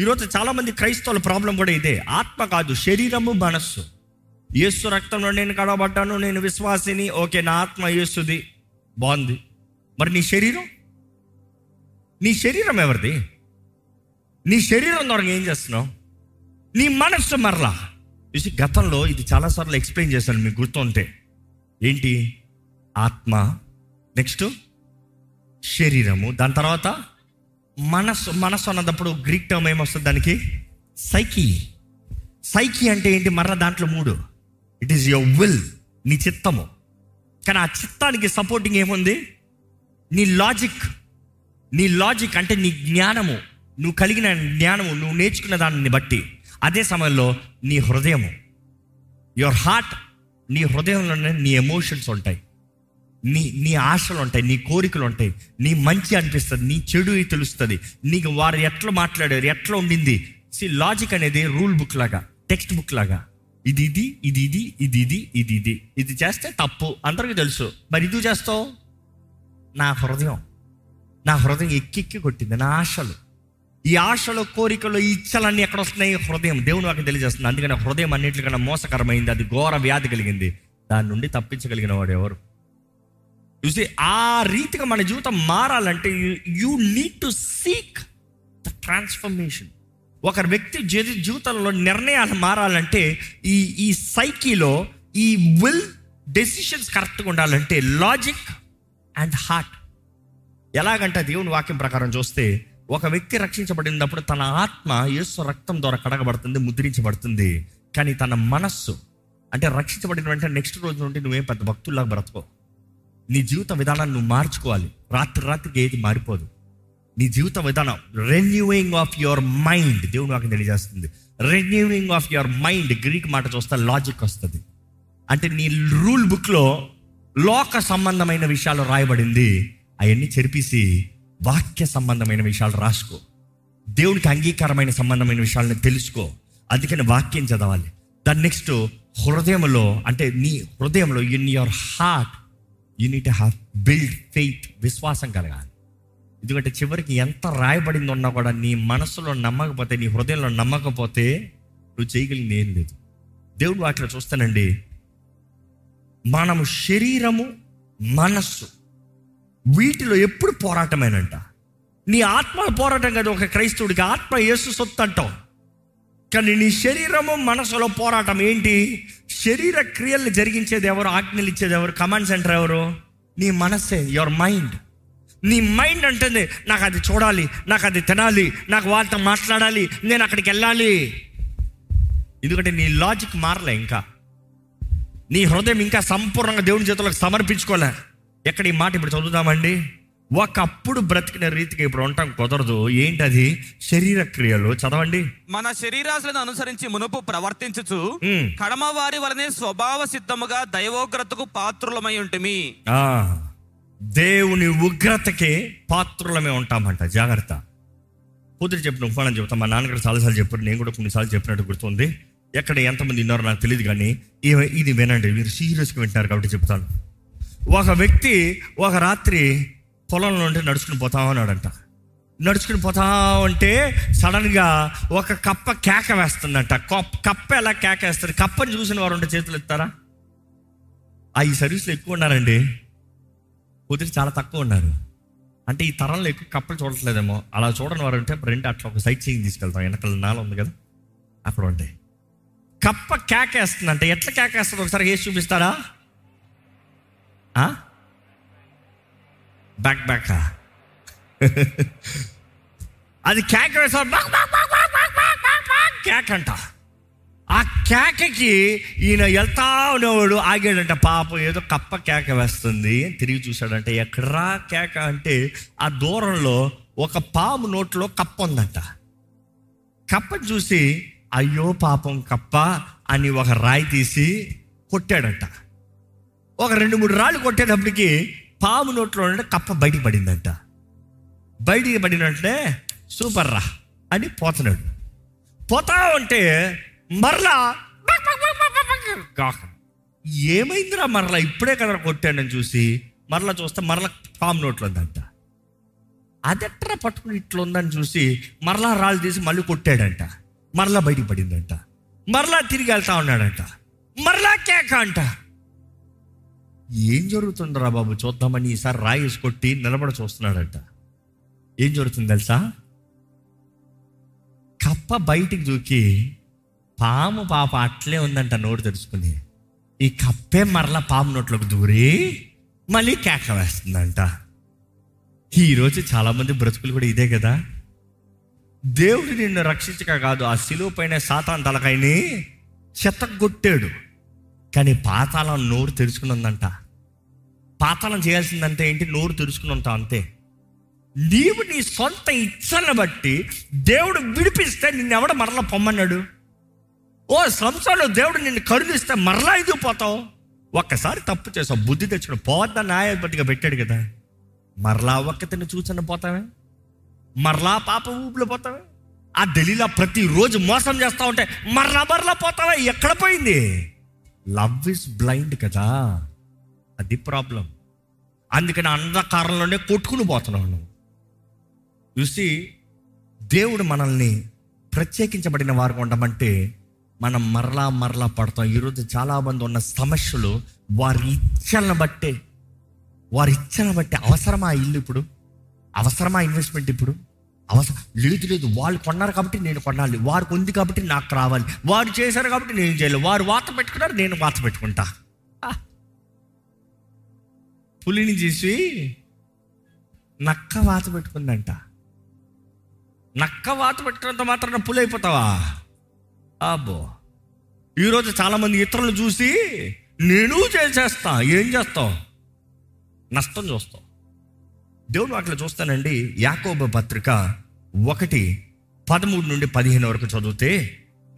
ఈరోజు చాలా మంది క్రైస్తవుల ప్రాబ్లం కూడా ఇదే. ఆత్మ కాదు శరీరము మనస్సు. యేసు రక్తంలో నేను కడబడ్డాను నేను విశ్వాసిని. ఓకే నా ఆత్మ యేసుది. బాగుంది. మరి నీ శరీరం? నీ శరీరం ఎవరిది? నీ శరీరం ద్వారా ఏం చేస్తున్నావు? నీ మనస్సు మరలా. చూసి గతంలో ఇది చాలాసార్లు ఎక్స్ప్లెయిన్ చేశాను మీకు గుర్తుంటే ఏంటి? ఆత్మ నెక్స్ట్ శరీరము దాని తర్వాత మనస్సు మనస్సు అన్నప్పుడు గ్రీక్ టర్మ్ ఏమొస్తుంది దానికి? సైకి సైకి అంటే ఏంటి? మరలా దాంట్లో మూడు. ఇట్ ఈస్ యువర్ విల్ నీ చిత్తము. కానీ ఆ చిత్తానికి సపోర్టింగ్ ఏముంది? నీ లాజిక్ నీ లాజిక్ అంటే నీ జ్ఞానము. నువ్వు కలిగిన జ్ఞానము నువ్వు నేర్చుకున్న దానిని బట్టి. అదే సమయంలో నీ హృదయము. యువర్ హార్ట్ నీ హృదయంలోనే నీ ఎమోషన్స్ ఉంటాయి. నీ నీ ఆశలు ఉంటాయి నీ కోరికలు ఉంటాయి. నీ మంచి అనిపిస్తుంది నీ చెడు తెలుస్తుంది. నీకు వారు ఎట్లా మాట్లాడారు ఎట్లా ఉండింది? సి లాజిక్ అనేది రూల్ బుక్ లాగా టెక్స్ట్ బుక్ లాగా. ఇది ఇది ఇది ఇది ఇది ఇది ఇది. ఇది ఇది చేస్తే తప్పు. అందరికీ తెలుసు. మరి ఇది చేస్తావు? నా హృదయం నా హృదయం ఎక్కిక్కి కొట్టింది నా ఆశలు. ఈ ఆశలు కోరికలు ఈ ఇచ్చలన్నీ ఎక్కడ వస్తున్నాయి? హృదయం. దేవుడు నాకు తెలియజేస్తుంది. అందుకని హృదయం అన్నింటికన్నా మోసకరమైంది అది ఘోర వ్యాధి కలిగింది. దాని నుండి తప్పించగలిగిన వాడు ఎవరు? చూసి ఆ రీతిగా మన జీవితం మారాలంటే you need to seek the transformation ఒక వ్యక్తి జీవితంలో నిర్ణయాలు మారాలంటే ఈ ఈ సైకిలో ఈ విల్ డెసిషన్స్ కరెక్ట్గా ఉండాలంటే లాజిక్ అండ్ హార్ట్. ఎలాగంటే దేవుని వాక్యం ప్రకారం చూస్తే ఒక వ్యక్తి రక్షించబడినప్పుడు తన ఆత్మ యేసు రక్తం ద్వారా కడగబడుతుంది ముద్రించబడుతుంది. కానీ తన మనస్సు అంటే రక్షించబడిన వెంటనే నెక్స్ట్ రోజు నుండి నువ్వేం పెద్ద భక్తుల్లాగా బ్రతకో నీ జీవిత విధానాన్ని నువ్వు మార్చుకోవాలి. రాత్రి రాత్రికి ఏది మారిపోదు. నీ జీవిత విధానం రెన్యూయింగ్ ఆఫ్ యువర్ మైండ్ దేవుని నాకు తెలియజేస్తుంది. Renewing of your mind Greek మాట చూస్తే లాజిక్ వస్తుంది. అంటే నీ రూల్ బుక్లో లోక సంబంధమైన విషయాలు రాయబడింది. అవన్నీ చెరిపేసి వాక్య సంబంధమైన విషయాలు రాసుకో. దేవునికి అంగీకారమైన సంబంధమైన విషయాలను తెలుసుకో. అందుకని వాక్యం చదవాలి. దాని నెక్స్ట్ హృదయంలో అంటే నీ హృదయంలో in your heart you need have build faith విశ్వాసం కలగాలి. ఎందుకంటే చివరికి ఎంత రాయబడింది ఉన్నా కూడా నీ మనసులో నమ్మకపోతే నీ హృదయంలో నమ్మకపోతే నువ్వు చేయగలిగింది ఏం లేదు. దేవుడు వాటిలో చూస్తానండి. మనము శరీరము మనస్సు వీటిలో ఎప్పుడు పోరాటమేనంట. నీ ఆత్మ పోరాటం కదా ఒక క్రైస్తవుడికి ఆత్మ యేసు సొత్తు అంటావు కానీ నీ శరీరము మనసులో పోరాటం ఏంటి? శరీర క్రియలు జరిగించేది ఎవరు? ఆజ్ఞలు ఇచ్చేది ఎవరు? కమాండ్ సెంటర్ ఎవరు? నీ మనస్సే యువర్ మైండ్. నీ మైండ్ అంటుంది నాకు అది చూడాలి నాకు అది తినాలి నాకు వాళ్ళతో మాట్లాడాలి నేను అక్కడికి వెళ్ళాలి. ఎందుకంటే నీ లాజిక్ మారలే ఇంకా. నీ హృదయం ఇంకా సంపూర్ణంగా దేవుని చేతులకు సమర్పించుకోలే. ఎక్కడ ఈ మాట ఇప్పుడు చదువుదామండి? ఒకప్పుడు బ్రతికిన రీతికి ఇప్పుడు ఉండటం కుదరదు. ఏంటది? శరీర క్రియలు. చదవండి. మన శరీరాశులను అనుసరించి మునుపు ప్రవర్తించుచు. కడమ వారి వలనే స్వభావ సిద్ధముగా దైవోగ్రతకు పాత్రులమై ఉంటిమి. ఆ, దేవుని ఉగ్రతకి పాత్రులమే ఉంటామంట. జాగ్రత్త. కూతురు చెప్పిన ఉపమానం చెప్తాం మా నాన్నగారు చాలాసార్లు చెప్పారు. నేను కూడా కొన్నిసార్లు చెప్పినట్టు గుర్తుంది. ఎక్కడ ఎంతమంది ఉన్నారో నాకు తెలియదు కానీ ఇవి- ఇది వినండి. మీరు సీరియస్గా వింటారు కాబట్టి చెప్తాను. ఒక వ్యక్తి ఒక రాత్రి పొలంలో ఉంటే నడుచుకుని పోతా ఉన్నాడంట. నడుచుకుని పోతా ఉంటే సడన్గా ఒక కప్ప కేక వేస్తుందంట. కప్ప ఎలా కేక వేస్తుంది కప్పని చూసిన వారు ఉంటే చేతులు ఎత్తారా ఆ ఈ సర్వీస్లో ఎక్కువ ఉన్నారండి. కుదిరి చాలా తక్కువ ఉన్నారు. అంటే ఈ తరంలో ఎక్కువ కప్పలు చూడట్లేదేమో. అలా చూడని వారు ఉంటే రెండు అట్లా ఒక సైట్ సీయింగ్ తీసుకెళ్తాం. వెనకాల నాల ఉంది కదా. అక్కడ ఉంటాయి కప్ప కేకేస్తుంది అంటే ఎట్లా కేకేస్తుంది? ఒకసారి ఏసి చూపిస్తారా? బ్యాక్ బ్యాక్ అది కేక కేక్ అంట. ఆ కేకకి ఈయన వెళ్తా ఉన్నవాడు ఆగాడంట. పాపం ఏదో కప్ప కేక వేస్తుంది తిరిగి చూశాడంట. ఎక్కడా కేక అంటే ఆ దూరంలో ఒక పాము నోట్లో కప్ప ఉందంట. కప్ప చూసి అయ్యో పాపం కప్ప అని ఒక రాయి తీసి కొట్టాడంట. ఒక రెండు మూడు రాళ్ళు కొట్టేటప్పటికి పాము నోట్లో ఉంటే కప్ప బయటికి పడిందంట. బయటికి పడినట్లే సూపర్ రా అని పోతున్నాడు. పోతా ఉంటే మరలా కాక. ఏమైందిరా మరలా? ఇప్పుడే కదా కొట్టానని చూసి మరలా చూస్తే మరలా పాము నోట్లో ఉందంట. అదెట్రా పట్టుకుని ఇట్లా ఉందని చూసి మరలా రాళ్ళు తీసి మళ్ళీ కొట్టాడంట. మరలా బయటికి పడిందంట. మరలా తిరిగి వెళ్తా ఉన్నాడంట. మరలా కేక అంట. ఏం జరుగుతుండరా బాబు? చూద్దామని ఈసారి రాయేసి కొట్టి నిలబడ చూస్తున్నాడంట. ఏం జరుగుతుంది తెలుసా? కప్ప బయటికి దూకి పాము పాప అట్లే ఉందంట నోరు తెరుచుకుని. ఈ కప్పే మరలా పాము నోట్లోకి దూరి మళ్ళీ కేక వేస్తుందంట. ఈరోజు చాలామంది బ్రతుకులు కూడా ఇదే కదా? దేవుడు నిన్ను రక్షించక కాదు. ఆ శిలువ పైన సాతాన్ తలకాయని చెత్తగొట్టాడు. కానీ పాతాళం నోరు తెరుచుకుని ఉందంట. పాతాళం చేయాల్సిందంటే ఏంటి? నోరు తెరుచుకుని ఉంటావు అంతే. నీవు నీ సొంత ఇచ్చలను బట్టి దేవుడు విడిపిస్తే నిన్నెవడ మరలా పొమ్మన్నాడు? ఓ సంవత్సరంలో దేవుడు నిన్ను కరుణిస్తే మరలా ఇది పోతావు? ఒక్కసారి తప్పు చేసావు. బుద్ధి తెచ్చుకుని పోవద్దా న్యాయపతిగా పెట్టాడు కదా. మరలా ఒక్కతిని చూసిన పోతావే? మరలా పాప ఊపిలో పోతావే? ఆ దళిలా ప్రతిరోజు మోసం చేస్తూ ఉంటే మరలా మరలా పోతావా? ఎక్కడ పోయింది? లవ్ ఇస్ బ్లైండ్ కదా. అది ప్రాబ్లం. అందుకని అంధకారంలోనే కొట్టుకుని పోతున్నావు నువ్వు. చూసి దేవుడు మనల్ని ప్రత్యేకించబడిన వారు ఉండమంటే మనం మరలా మరలా పడతాం. ఈరోజు చాలా మంది ఉన్న సమస్యలు వారి ఇచ్చలను బట్టే వారి ఇచ్చలను బట్టే అవసరమా ఇల్లు ఇప్పుడు? అవసరమా ఇన్వెస్ట్మెంట్ ఇప్పుడు? అవసరం. లేదు లేదు. వాళ్ళు కొన్నారు కాబట్టి నేను కొనాలి. వారికి ఉంది కాబట్టి నాకు రావాలి. వారు చేశారు కాబట్టి నేను చేయాలి వారు వాత పెట్టుకున్నారు నేను వాత పెట్టుకుంటా. పులిని చేసి నక్క వాత పెట్టుకుందంట. నక్క వాత పెట్టుకున్నంత మాత్రాన పులి అయిపోతావా? అబ్బో. ఈరోజు చాలామంది ఇతరులు చూసి నేను చేసేస్తా. ఏం చేస్తావు? నష్టం చూస్తావు. దేవుడు వాటిలో చూస్తానండి యాకోబ పత్రిక ఒకటి పదమూడు నుండి పదిహేను వరకు చదివితే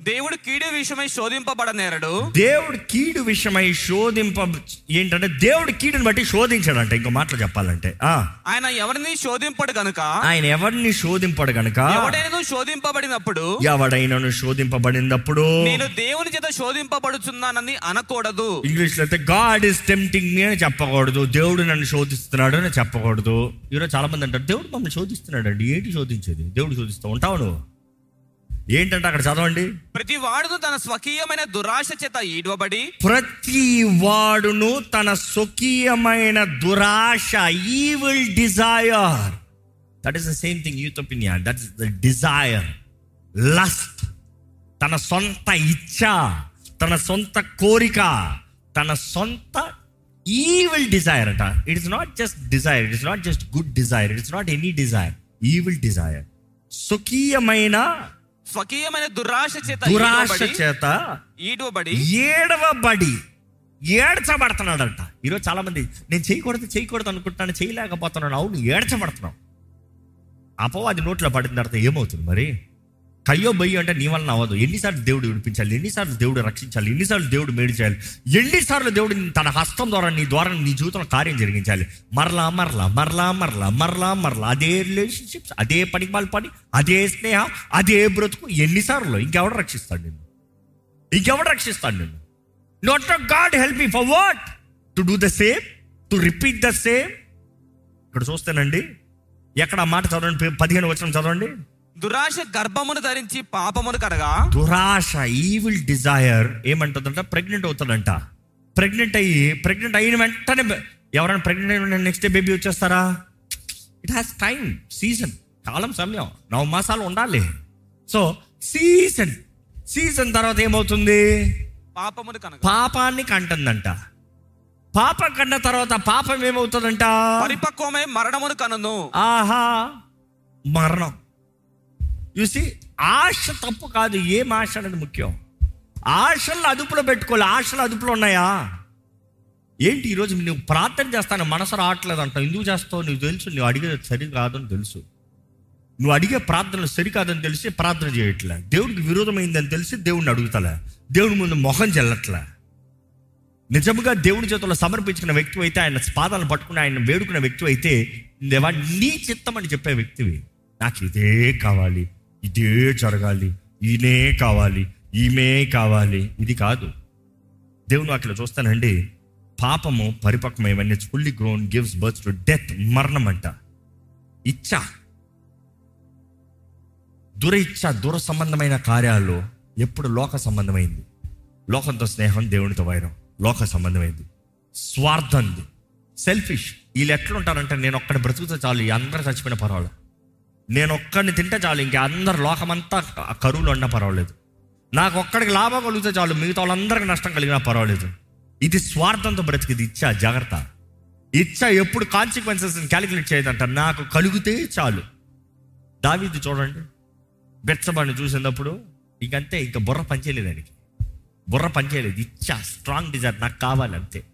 దేవుడు కీడు విషయమై శోధింపబడనేరడు. దేవుడు కీడు విషయమై శోధింప ఏంటంటే దేవుడు కీడుని బట్టి శోధించాడంట. ఇంకో మాటలు చెప్పాలంటే. ఆ. ఆయన ఎవరిని శోధింపడు గనుక? ఆయన ఎవరిని శోధింపడు గనుక? ఎవడైనా శోధింపబడినప్పుడు? ఎవడైనను శోధింపబడినప్పుడు? నేను దేవుని చేత శోధింపబడుచున్నానని అనకూడదు. ఇంగ్లీష్లో అయితే గాడ్ ఇస్ టెంప్టింగ్ మీ అని చెప్పకూడదు. దేవుడు నన్ను శోధిస్తున్నాడు అని చెప్పకూడదు. ఈరోజు చాలా మంది అంటారు దేవుడు మమ్మల్ని శోధిస్తున్నాడు అండి ఏంటి శోధించేది? దేవుడు శోధిస్తూ ఉంటావు నువ్వు? ఏంటంటే అక్కడ చదవండి. ప్రతి వాడును తన స్వకీయమైన దురాశ చేత ఈడవబడి ప్రతి వాడును తన స్వకీయమైన దురాశ evil desire that is the same thing youth opinion that is the desire lust తన సొంత ఇచ్ఛ తన సొంత కోరిక తన సొంత ఈవిల్ డిజైర్ అట. It is not just desire it is not just good desire it is not any desire evil desire స్వకీయమైన స్వకీయమైన దురాశ చేత దురాశ చేత ఈడవబడి ఏడవబడి ఏడ్చబడుతున్నాడంట. ఈరోజు చాలా మంది నేను చేయకూడదు చేయకూడదు అనుకుంటున్నాను చేయలేకపోతున్నాను. అవును ఏడ్చబడుతున్నావు అపవాది నోట్లో పడిన తర్వాత ఏమవుతుంది మరి? కయ్యో బయ్యో అంటే నీ వలన అవ్వదు. ఎన్నిసార్లు దేవుడు విడిపించాలి? ఎన్నిసార్లు దేవుడు రక్షించాలి? ఎన్నిసార్లు దేవుడు మేలు చేయాలి? ఎన్నిసార్లు దేవుడు తన హస్తం ద్వారా నీ ద్వారా నీ జీవితంలో కార్యం జరిగించాలి? మరలా మరలా మరలా మరలా మరలా మరలా. అదే రిలేషన్షిప్స్ అదే పనికి వాళ్ళ పని అదే స్నేహం అదే బ్రతుకు ఎన్నిసార్లు? ఇంకెవడు రక్షిస్తాడు నిన్ను? ఇంకెవడు రక్షిస్తాడు నిన్ను? Not not God help me for what to do the same to repeat the same ఇక్కడ చూస్తానండి ఎక్కడ మాట చదవండి పదిహేను వచ్చిన చదవండి. దురాశ గర్భమును ధరించి పాపమును కడగా దురాశ ఈవిల్ డిజైర్ ఏమంటుందంట? ప్రెగ్నెంట్ అవుతుందంట ప్రెగ్నెంట్ అయ్యి ప్రెగ్నెంట్ అయిన వెంటనే ఎవరైనా ప్రెగ్నెంట్ అయిన నెక్స్ట్ డే బేబీ వచ్చేస్తారా? ఇట్ హ్యాస్ టైం సీజన్ కాలం సమయం. నవ మాసాలు ఉండాలి. సో సీజన్ సీజన్ తర్వాత ఏమవుతుంది? పాపమును కనగా పాపాన్ని కంటుందంట. పాపం కన్న తర్వాత పాపం ఏమవుతుందంట? పరిపక్వమై మరణమును కనును. ఆహా! మరణం. చూసి ఆశ తప్పు కాదు ఏం ఆశ అనేది ముఖ్యం. ఆశలను అదుపులో పెట్టుకోవాలి. ఆశలు అదుపులో ఉన్నాయా? ఏంటి ఈరోజు నువ్వు ప్రార్థన చేస్తాను మనసు రావట్లేదు అంటావు. ఎందుకు చేస్తావు? నువ్వు తెలుసు నువ్వు అడిగేది సరి కాదని తెలుసు. నువ్వు అడిగే ప్రార్థనలు సరికాదని తెలిసి ప్రార్థన చేయట్లే. దేవుడికి విరోధమైందని తెలిసి దేవుడిని అడుగుతలే. దేవుడి ముందు మొహం చెల్లట్లే నిజముగా దేవుడి చేతుల్లో సమర్పించుకున్న వ్యక్తి అయితే ఆయన పాదాలను పట్టుకుని ఆయన వేడుకున్న వ్యక్తి అయితే దేవా నీ చిత్తం అని చెప్పే వ్యక్తివి. నాకు ఇదే కావాలి. ఇదే జరగాలి ఈయనే కావాలి ఈమె కావాలి. ఇది కాదు. దేవుని అక్కడ చూస్తానండి పాపము పరిపక్వమై when it's fully grown gives birth death మరణం అంట. ఇచ్చ. దుర ఇచ్చ దుర సంబంధమైన కార్యాలు ఎప్పుడు లోక సంబంధమైంది? లోకంతో స్నేహం దేవునితో వైరం లోక సంబంధమైంది. స్వార్థంది సెల్ఫిష్ వీళ్ళు ఎట్లుంటారంటే నేను ఒక్కడి బ్రతుకుతో చాలు ఈ అందరూ చచ్చిపోయిన పర్వాలేదు. నేను ఒక్కడిని తింటే చాలు ఇంకా అందరు లోకమంతా కరువులు ఉన్నా పర్వాలేదు. నాకు ఒక్కడికి లాభం కలిగితే చాలు మిగతా వాళ్ళందరికీ నష్టం కలిగినా పర్వాలేదు. ఇది స్వార్థంతో బ్రతికిది ఇచ్చా జాగ్రత్త. ఇచ్చ ఎప్పుడు కాన్సిక్వెన్సెస్ క్యాలిక్యులేట్ చేయదంట నాకు కలిగితే చాలు. దావీది చూడండి బెచ్చబాన్ని చూసినప్పుడు ఇంకంతే ఇంకా బుర్ర పనిచేయలేదు ఆయనకి. బుర్ర పనిచేయలేదు ఇచ్చా స్ట్రాంగ్ డిజైర్ నాకు కావాలి అంతే.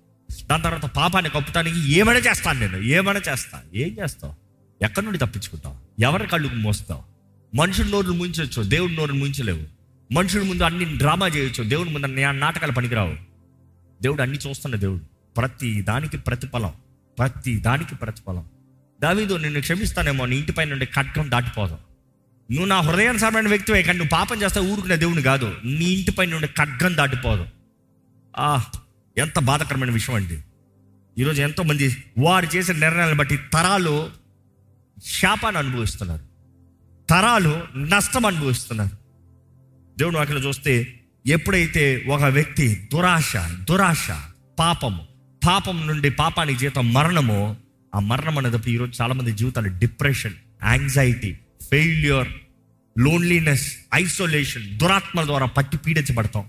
దాని తర్వాత పాపాన్ని కప్పుతానికి ఏమైనా చేస్తాను నేను ఏమైనా చేస్తాను ఏం చేస్తావు? ఎక్కడి నుండి తప్పించుకుంటావు? ఎవరి కళ్ళుకు మోస్తావు? మనుషుల నోరులు ముంచవచ్చు దేవుడి నోరులు ముంచలేవు. మనుషుల ముందు అన్ని డ్రామా చేయొచ్చు దేవుడి ముందు అన్ని నాటకాలు పనికిరావు. దేవుడు అన్ని చూస్తున్న దేవుడు. ప్రతి దానికి ప్రతిఫలం ప్రతి దానికి ప్రతిఫలం. దావీదు నిన్ను క్షమిస్తానేమో నీ ఇంటిపై నుండి ఖడ్గం దాటిపోదాం. నువ్వు నా హృదయానుసారమైన వ్యక్తివే కానీ నువ్వు పాపం చేస్తే ఊరుకునే దేవుని కాదు. నీ ఇంటిపై నుండి ఖడ్గం దాటిపోదు. ఆ ఎంత బాధకరమైన విషయం అండి. ఈరోజు ఎంతోమంది వారు చేసిన నిర్ణయాలను బట్టి తరాలు శాపాన్ని అనుభవిస్తున్నారు. తరాలు నష్టం అనుభవిస్తున్నారు. దేవుడు అక్కడ చూస్తే ఎప్పుడైతే ఒక వ్యక్తి దురాశ దురాశ పాపము పాపం నుండి పాపానికి జీతం మరణము ఆ మరణం అనేటప్పుడు ఈరోజు చాలామంది జీవితాలు depression anxiety failure loneliness isolation దురాత్మల ద్వారా పట్టి పీడించబడతాం.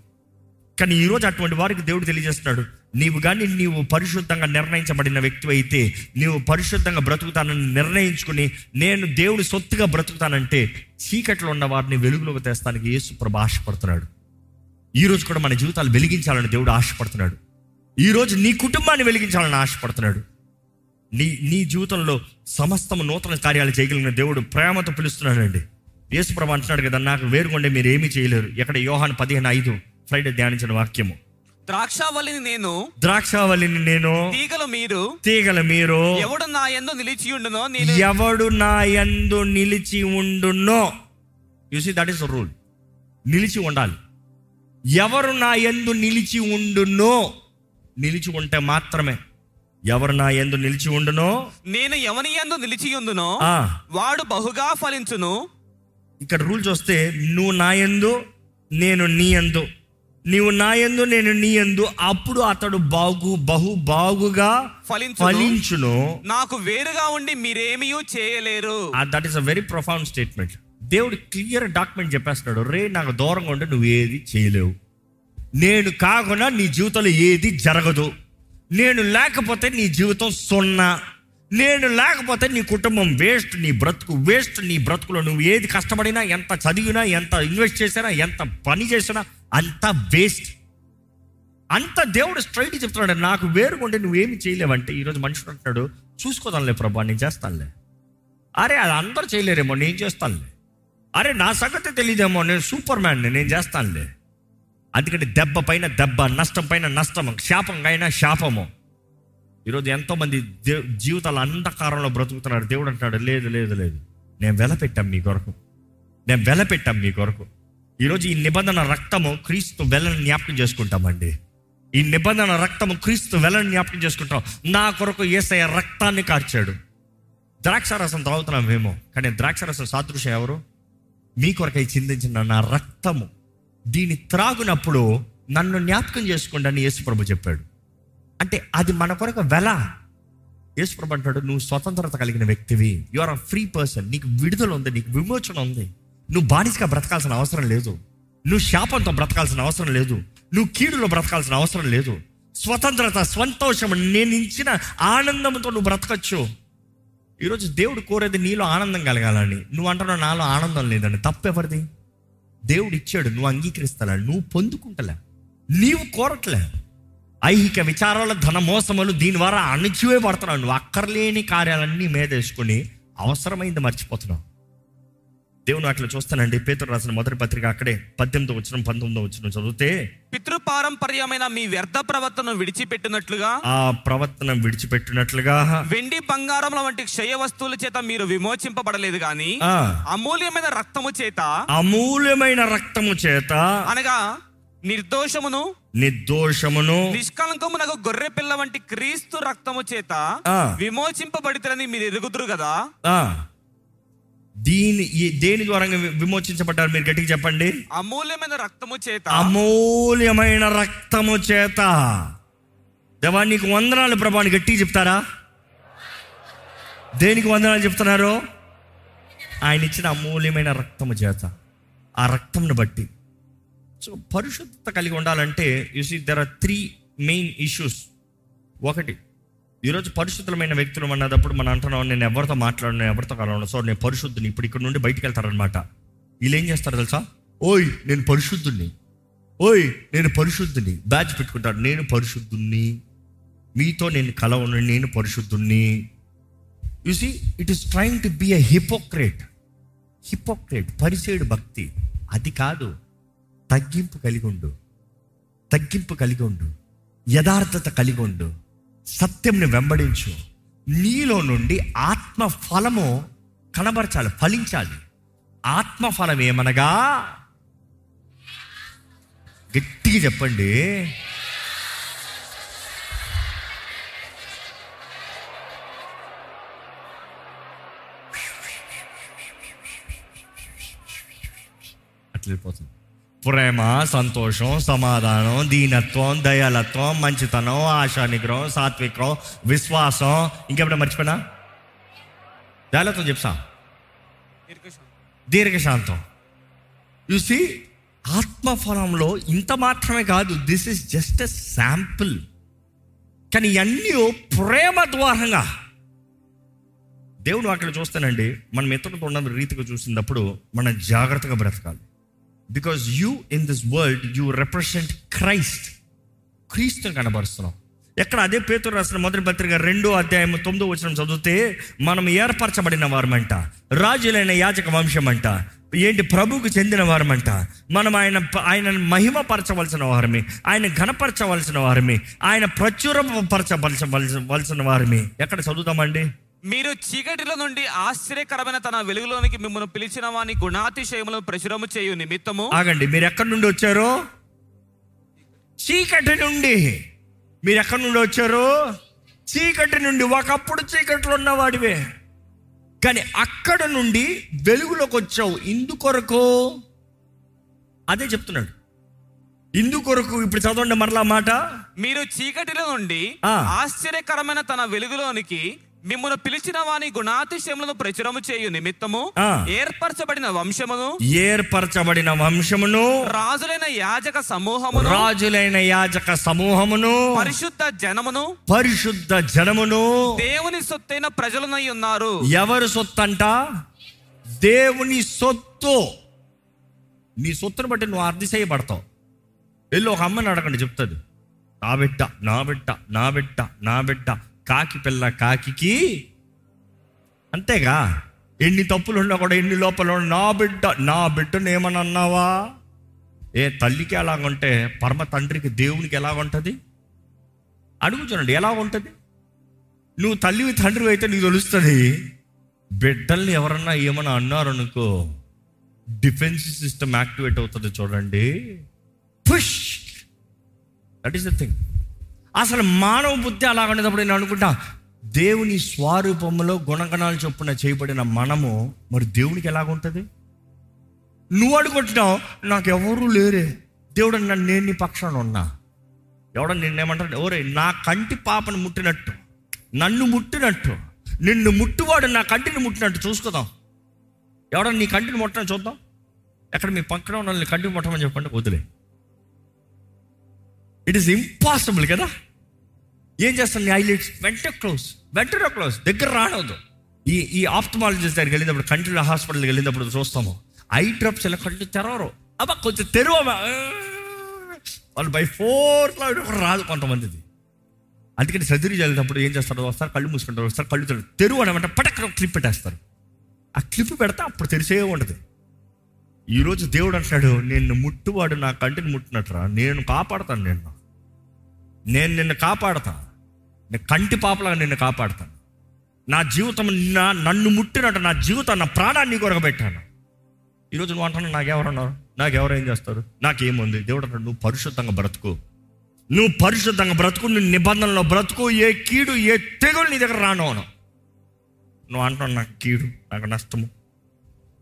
కానీ ఈరోజు అటువంటి వారికి దేవుడు తెలియజేస్తున్నాడు. నీవు కానీ నీవు పరిశుద్ధంగా నిర్ణయించబడిన వ్యక్తి అయితే నీవు పరిశుద్ధంగా బ్రతుకుతానని నిర్ణయించుకుని నేను దేవుడి సొత్తుగా బ్రతుకుతానంటే చీకట్లో ఉన్న వారిని వెలుగులోకి తెస్తానికి యేసు ప్రభు ఆశపడుతున్నాడు. ఈరోజు కూడా మన జీవితాలు వెలిగించాలని దేవుడు ఆశపడుతున్నాడు. ఈరోజు నీ కుటుంబాన్ని వెలిగించాలని ఆశపడుతున్నాడు. నీ నీ జీవితంలో సమస్తము నూతన కార్యాలు చేయగలిగిన దేవుడు ప్రేమతో పిలుస్తున్నాడండి. యేసు ప్రభు అంటున్నాడు కదా నాకు వేరుకొండే మీరు ఏమీ చేయలేరు. ఎక్కడ యోహాన్ పదిహేను ఐదు ఫ్రైడే ధ్యానించిన వాక్యము. ద్రాక్షావల్లిని నేను ద్రాక్షావళిని నేను తీగలు మీరు తీగల మీరు ఎవడు నా ఎందు నిలిచియుండునో నేను ఎవడు నా యందు నిలిచి ఉండునో. You see that is rule నిలిచి ఉండాలి. ఎవరు నా యందు నిలిచి ఉండునో నిలిచి ఉంటే మాత్రమే. ఎవరు నా యందు నిలిచి ఉండునో నేను ఎవని ఎందు నిలిచియుందునో ఆ. వాడు బహుగా ఫలించును. ఇక్కడ రూల్ చూస్తే నువ్వు నా యందు నేను నీ యందు. నీవు నా యందు నేను నీ యందు. అప్పుడు అతడు బాగు బహు బాగుగా ఫలించును. ఫలించును. నాకు వేరుగా ఉండి మీరేమీ చేయలేరు. That is a very profound statement దేవుడు క్లియర్ డాక్యుమెంట్ చెప్పేస్తున్నాడు రే నాకు దూరంగా ఉంటే నువ్వు ఏది చేయలేవు. నేను కాకుండా నీ జీవితంలో ఏది జరగదు. నేను లేకపోతే నీ జీవితం సున్నా. నేను లేకపోతే నీ కుటుంబం వేస్ట్ నీ బ్రతుకు వేస్ట్ నీ బ్రతుకులో నువ్వు ఏది కష్టపడినా ఎంత చదివినా ఎంత ఇన్వెస్ట్ చేసినా ఎంత పని చేసినా అంత వేస్ట్. అంత దేవుడు స్ట్రైట్ చెప్తున్నాడు నాకు వేరుకుంటే నువ్వేమి చేయలేవంటే ఈరోజు మనుషుడు అంటున్నాడు చూసుకోదాంలే ప్రభా నేను చేస్తానులే. అరే అది అందరూ చేయలేరేమో నేను చేస్తానులే. అరే నా సంగతి తెలియదేమో నేను సూపర్ మ్యాన్ని నేను చేస్తానులే. అందుకని దెబ్బ పైన దెబ్బ నష్టం పైన నష్టం శాపం అయినా శాపము. ఈరోజు ఎంతోమంది దే- జీవితాల అంధకారంలో బ్రతుకుతున్నారు. దేవుడు అంటాడు లేదు లేదు లేదు. నేను వెలపెట్టాం మీ కొరకు. నేను వెలపెట్టాం మీ కొరకు. ఈరోజు ఈ నిబంధన రక్తము క్రీస్తు వెలని జ్ఞాపకం చేసుకుంటామండి. ఈ నిబంధన రక్తము క్రీస్తు వెలని జ్ఞాపకం చేసుకుంటాం. నా కొరకు ఏసయ రక్తాన్ని కార్చాడు. ద్రాక్షారసం తాగుతున్నాం మేము కానీ ద్రాక్షారసం సాదృశ్యం ఎవరు? మీ కొరకై చిందించిన నా రక్తము. దీన్ని త్రాగునప్పుడు నన్ను జ్ఞాపకం చేసుకోండి అని యేసుప్రభు చెప్పాడు. అంటే అది మన కొరకు వెల. యేసుప్రభు అంటాడు నువ్వు స్వతంత్రత కలిగిన వ్యక్తివి. You are a free person నీకు విడుదల ఉంది నీకు విమోచన ఉంది. నువ్వు బానిసగా బ్రతకాల్సిన అవసరం లేదు. నువ్వు శాపంతో బ్రతకాల్సిన అవసరం లేదు. నువ్వు కీడులో బ్రతకాల్సిన అవసరం లేదు. స్వతంత్రత సంతోషం నేను ఇచ్చిన ఆనందంతో నువ్వు బ్రతకచ్చు. ఈరోజు దేవుడు కోరేది నీలో ఆనందం కలగాలని. నువ్వు అంటున్నావు నాలో ఆనందం లేదండి తప్పెవరిది? దేవుడు ఇచ్చాడు నువ్వు అంగీకరిస్తలే నువ్వు పొందుకుంటలే. నీవు కోరట్లే. ఐహిక విచారాల ధన మోసములు దీని ద్వారా అణిచివే పడుతున్నావు నువ్వు అక్కర్లేని కార్యాలన్నీ మీదేసుకుని అవసరమైంది మర్చిపోతున్నావు. దేవుని అట్లా చూస్తానండి. పేతురు రాసిన మొదటి పత్రిక అక్కడే పద్దెనిమిది వచ్చిన పంతొమ్మిదో వచ్చిన చదివితే పితృపారంపర్యమైన మీ వ్యర్థ ప్రవర్తన విడిచిపెట్టినట్లుగా ఆ ప్రవర్తన విడిచిపెట్టినట్లుగా వెండి బంగారముల వంటి క్షయ వస్తువుల చేత మీరు విమోచింపబడలేదు గాని అమూల్యమైన రక్తము చేత అమూల్యమైన రక్తము చేత అనగా నిర్దోషమును నిర్దోషమును నిష్కలంకమునకు గొర్రె పిల్ల వంటి క్రీస్తు రక్తము చేత ఆ. విమోచింపబడితేనని మీరు ఎరుగుదురు కదా? దీని దేని ద్వారా విమోచించబడ్డారు? మీరు గట్టిగా చెప్పండి. అమూల్యమైన రక్తము చేత. అమూల్యమైన రక్తము చేత. దేవా నీకు వందనాలు ప్రభాని గట్టిగా చెప్తారా? దేనికి వందనాలు చెప్తున్నారు? ఆయన ఇచ్చిన అమూల్యమైన రక్తము చేత. ఆ రక్తంను బట్టి. సో పరిశుద్ధత కలిగి ఉండాలంటే you see there are three main issues ఒకటి ఈరోజు పరిశుద్ధమైన వ్యక్తులు అన్నదప్పుడు మనం అంటున్నాం నేను ఎవరితో మాట్లాడను ఎవరితో కలవను. సో నేను పరిశుద్ధుని ఇప్పుడు ఇక్కడ నుండి బయటికి వెళ్తారనమాట వీళ్ళు ఏం చేస్తారు తెలుసా? ఓయ్ నేను పరిశుద్ధుని ఓయ్ నేను పరిశుద్ధుని బ్యాచ్ పెట్టుకుంటాడు నేను పరిశుద్ధుణ్ణి. మీతో నేను కలవను నేను పరిశుద్ధుణ్ణి. You see it is trying to be a hypocrite hypocrite పరిచేయుడు భక్తి. అది కాదు. తగ్గింపు కలిగి ఉండు తగ్గింపు కలిగి ఉండు యథార్థత కలిగి ఉండు సత్యంని వెంబడించు. నీలో నుండి ఆత్మ ఫలము కనబరచాలి ఫలించాలి. ఆత్మ ఫలం ఏమనగా? గట్టిగా చెప్పండి. అట్లా వెళ్ళిపోతుంది. ప్రేమ సంతోషం సమాధానం దీనత్వం దయాలత్వం మంచితనం ఆశానిగ్రహం సాత్వికం విశ్వాసం. ఇంకెప్పుడైనా మర్చిపోయినా? దయాలత్వం చెప్తా. దీర్ఘశాంతం. చూసి ఆత్మఫలంలో ఇంత మాత్రమే కాదు this is just a sample కానీ ఇవన్నీ ప్రేమ ద్వారంగా. దేవుడు అక్కడ చూస్తానండి మనం ఇతరులతో ఉన్న రీతిగా చూసినప్పుడు మనం జాగ్రత్తగా బ్రతకాలి. Because you in this world you represent Christ క్రీస్తుని కనబరుస్తున్నాం ఎక్కడ అదే పేతురు రాసిన మొదటి పత్రిక రెండో అధ్యాయం తొమ్మిదో వచ్చిన చదివితే మనం ఏర్పరచబడిన వారమంట రాజులైన యాచక వంశం అంట ఏంటి ప్రభువుకు చెందిన వారమంట మనం ఆయన ఆయన మహిమపరచవలసిన వారమే ఆయన ఘనపరచవలసిన వారమే ఆయన ప్రచురపరచవలసిన వారమే ఎక్కడ చదువుతామండి మీరు చీకటిలో నుండి ఆశ్చర్యకరమైన తన వెలుగులోనికి మిమ్మల్ని పిలిచిన వాని గుణాతిశయములను ప్రచురము చేయు నిమిత్తము ఆగండి మీరు ఎక్కడి నుండి వచ్చారు? చీకటి నుండి. మీరు ఎక్కడి నుండి వచ్చారు? చీకటి నుండి. ఒకప్పుడు చీకట్లో ఉన్నవాడివే. కానీ అక్కడ నుండి వెలుగులోకి వచ్చావు. ఇందుకొరకు అదే చెప్తున్నాడు. ఇందుకొరకు ఇప్పుడు చదవండి మరలా మాట. మీరు చీకటిలో నుండి. ఆశ్చర్యకరమైన తన వెలుగులోనికి మిమ్మల్ని పిలిచిన వాని గుణాతిశయములను ప్రచురము చేయు నిమిత్తము. ఏర్పరచబడిన వంశమును ఏర్పరచబడిన వంశమును రాజులైన యాజక సమూహమును రాజులైన యాజక సమూహమును పరిశుద్ధ జనమును పరిశుద్ధ జనమును దేవుని సొత్తైన ప్రజలనై ఉన్నారు. ఎవరు సొత్తు అంట దేవుని సొత్తు. నీ సొత్తును బట్టి నువ్వు అర్థిసేయబడతావు వెళ్ళి ఒక అమ్మని అడగండి చెప్తుంది నా బిడ్డ నా బిడ్డ నా బిడ్డ నా బిడ్డ. కాకి పిల్ల కాకి అంతేగా. ఎన్ని తప్పులు ఉన్నా కూడా ఎన్ని లోపల నా బిడ్డ నా బిడ్డను ఏమని అన్నావా ఏ తల్లికి ఎలాగుంటే పరమ తండ్రికి దేవునికి ఎలాగుంటుంది? అడుగు చూడండి ఎలా ఉంటుంది నువ్వు తల్లివి తండ్రివి అయితే నీకు తెలుస్తుంది బిడ్డల్ని ఎవరన్నా ఏమన్నా అన్నారనుకో డిఫెన్స్ సిస్టమ్ యాక్టివేట్ అవుతుంది చూడండి. Push! That is the thing అసలు మానవ బుద్ధి అలా ఉండేటప్పుడు నేను అనుకుంటా దేవుని స్వరూపంలో గుణగణాలు చొప్పున చేయబడిన మనము మరి దేవునికి ఎలాగుంటుంది నువ్వు అడుగుంటున్నావు నాకు ఎవరూ లేరే. దేవుడు నన్ను నేను నీ పక్షాన ఉన్నా. ఎవడ నిన్నేమంటాడు ఓరే నా కంటి పాపను ముట్టినట్టు నన్ను ముట్టినట్టు నిన్ను ముట్టువాడు నా కంటిని ముట్టినట్టు చూసుకుందాం. ఎవడ నీ కంటిని ముట్టని చూద్దాం. ఎక్కడ మీ పక్కన ఉన్న కంటిని ముట్టమని చెప్పండి వదిలే. ఇట్ ఈస్ ఇంపాసిబుల్ కదా? ఏం చేస్తాను నీ ఐలైట్స్ క్లోజ్ వెంటనే క్లోజ్ దగ్గర రానవద్దు. ఈ ఈ ఆప్టమాలజిస్ట్ దగ్గరికి వెళ్ళినప్పుడు కంటిలో హాస్పిటల్కి వెళ్ళినప్పుడు చూస్తాము. ఐ డ్రాప్స్ ఇలా కంటి తెరవరు. అబ్బా కొంచెం తెరువమా వాళ్ళు బై ఫోర్ రాదు కొంతమందిది. అందుకని సర్జరీ చేసేటప్పుడు ఏం చేస్తారు? వస్తారు కళ్ళు మూసుకుంటారు వస్తారు కళ్ళు తెరు తెరువు అనమాట పటక్క క్లిప్ పెట్టేస్తారు. ఆ క్లిప్ పెడితే అప్పుడు తెరిసే ఉండదు. ఈరోజు దేవుడు అంటున్నాడు నేను ముట్టువాడు నా కంటిని ముట్టినట్రా నేను కాపాడతాను నేను నేను నిన్ను కాపాడతాను. నేను కంటి పాపలాగా నిన్ను కాపాడతాను. నా జీవితం నా నన్ను ముట్టినట్టు నా జీవితం నా ప్రాణాన్ని కొరగబెట్టాను ఈరోజు నువ్వు అంటున్నావు నాకెవరన్నారు? నాకెవరు ఏం చేస్తారు? నాకేముంది? దేవుడు అంటాడు నువ్వు పరిశుద్ధంగా బ్రతుకు. నువ్వు పరిశుద్ధంగా బ్రతుకు నువ్వు నిబంధనలో బ్రతుకు. ఏ కీడు ఏ తెగులు నీ దగ్గర రాను అను. నువ్వు అంటున్నావు నాకు కీడు నాకు నష్టము.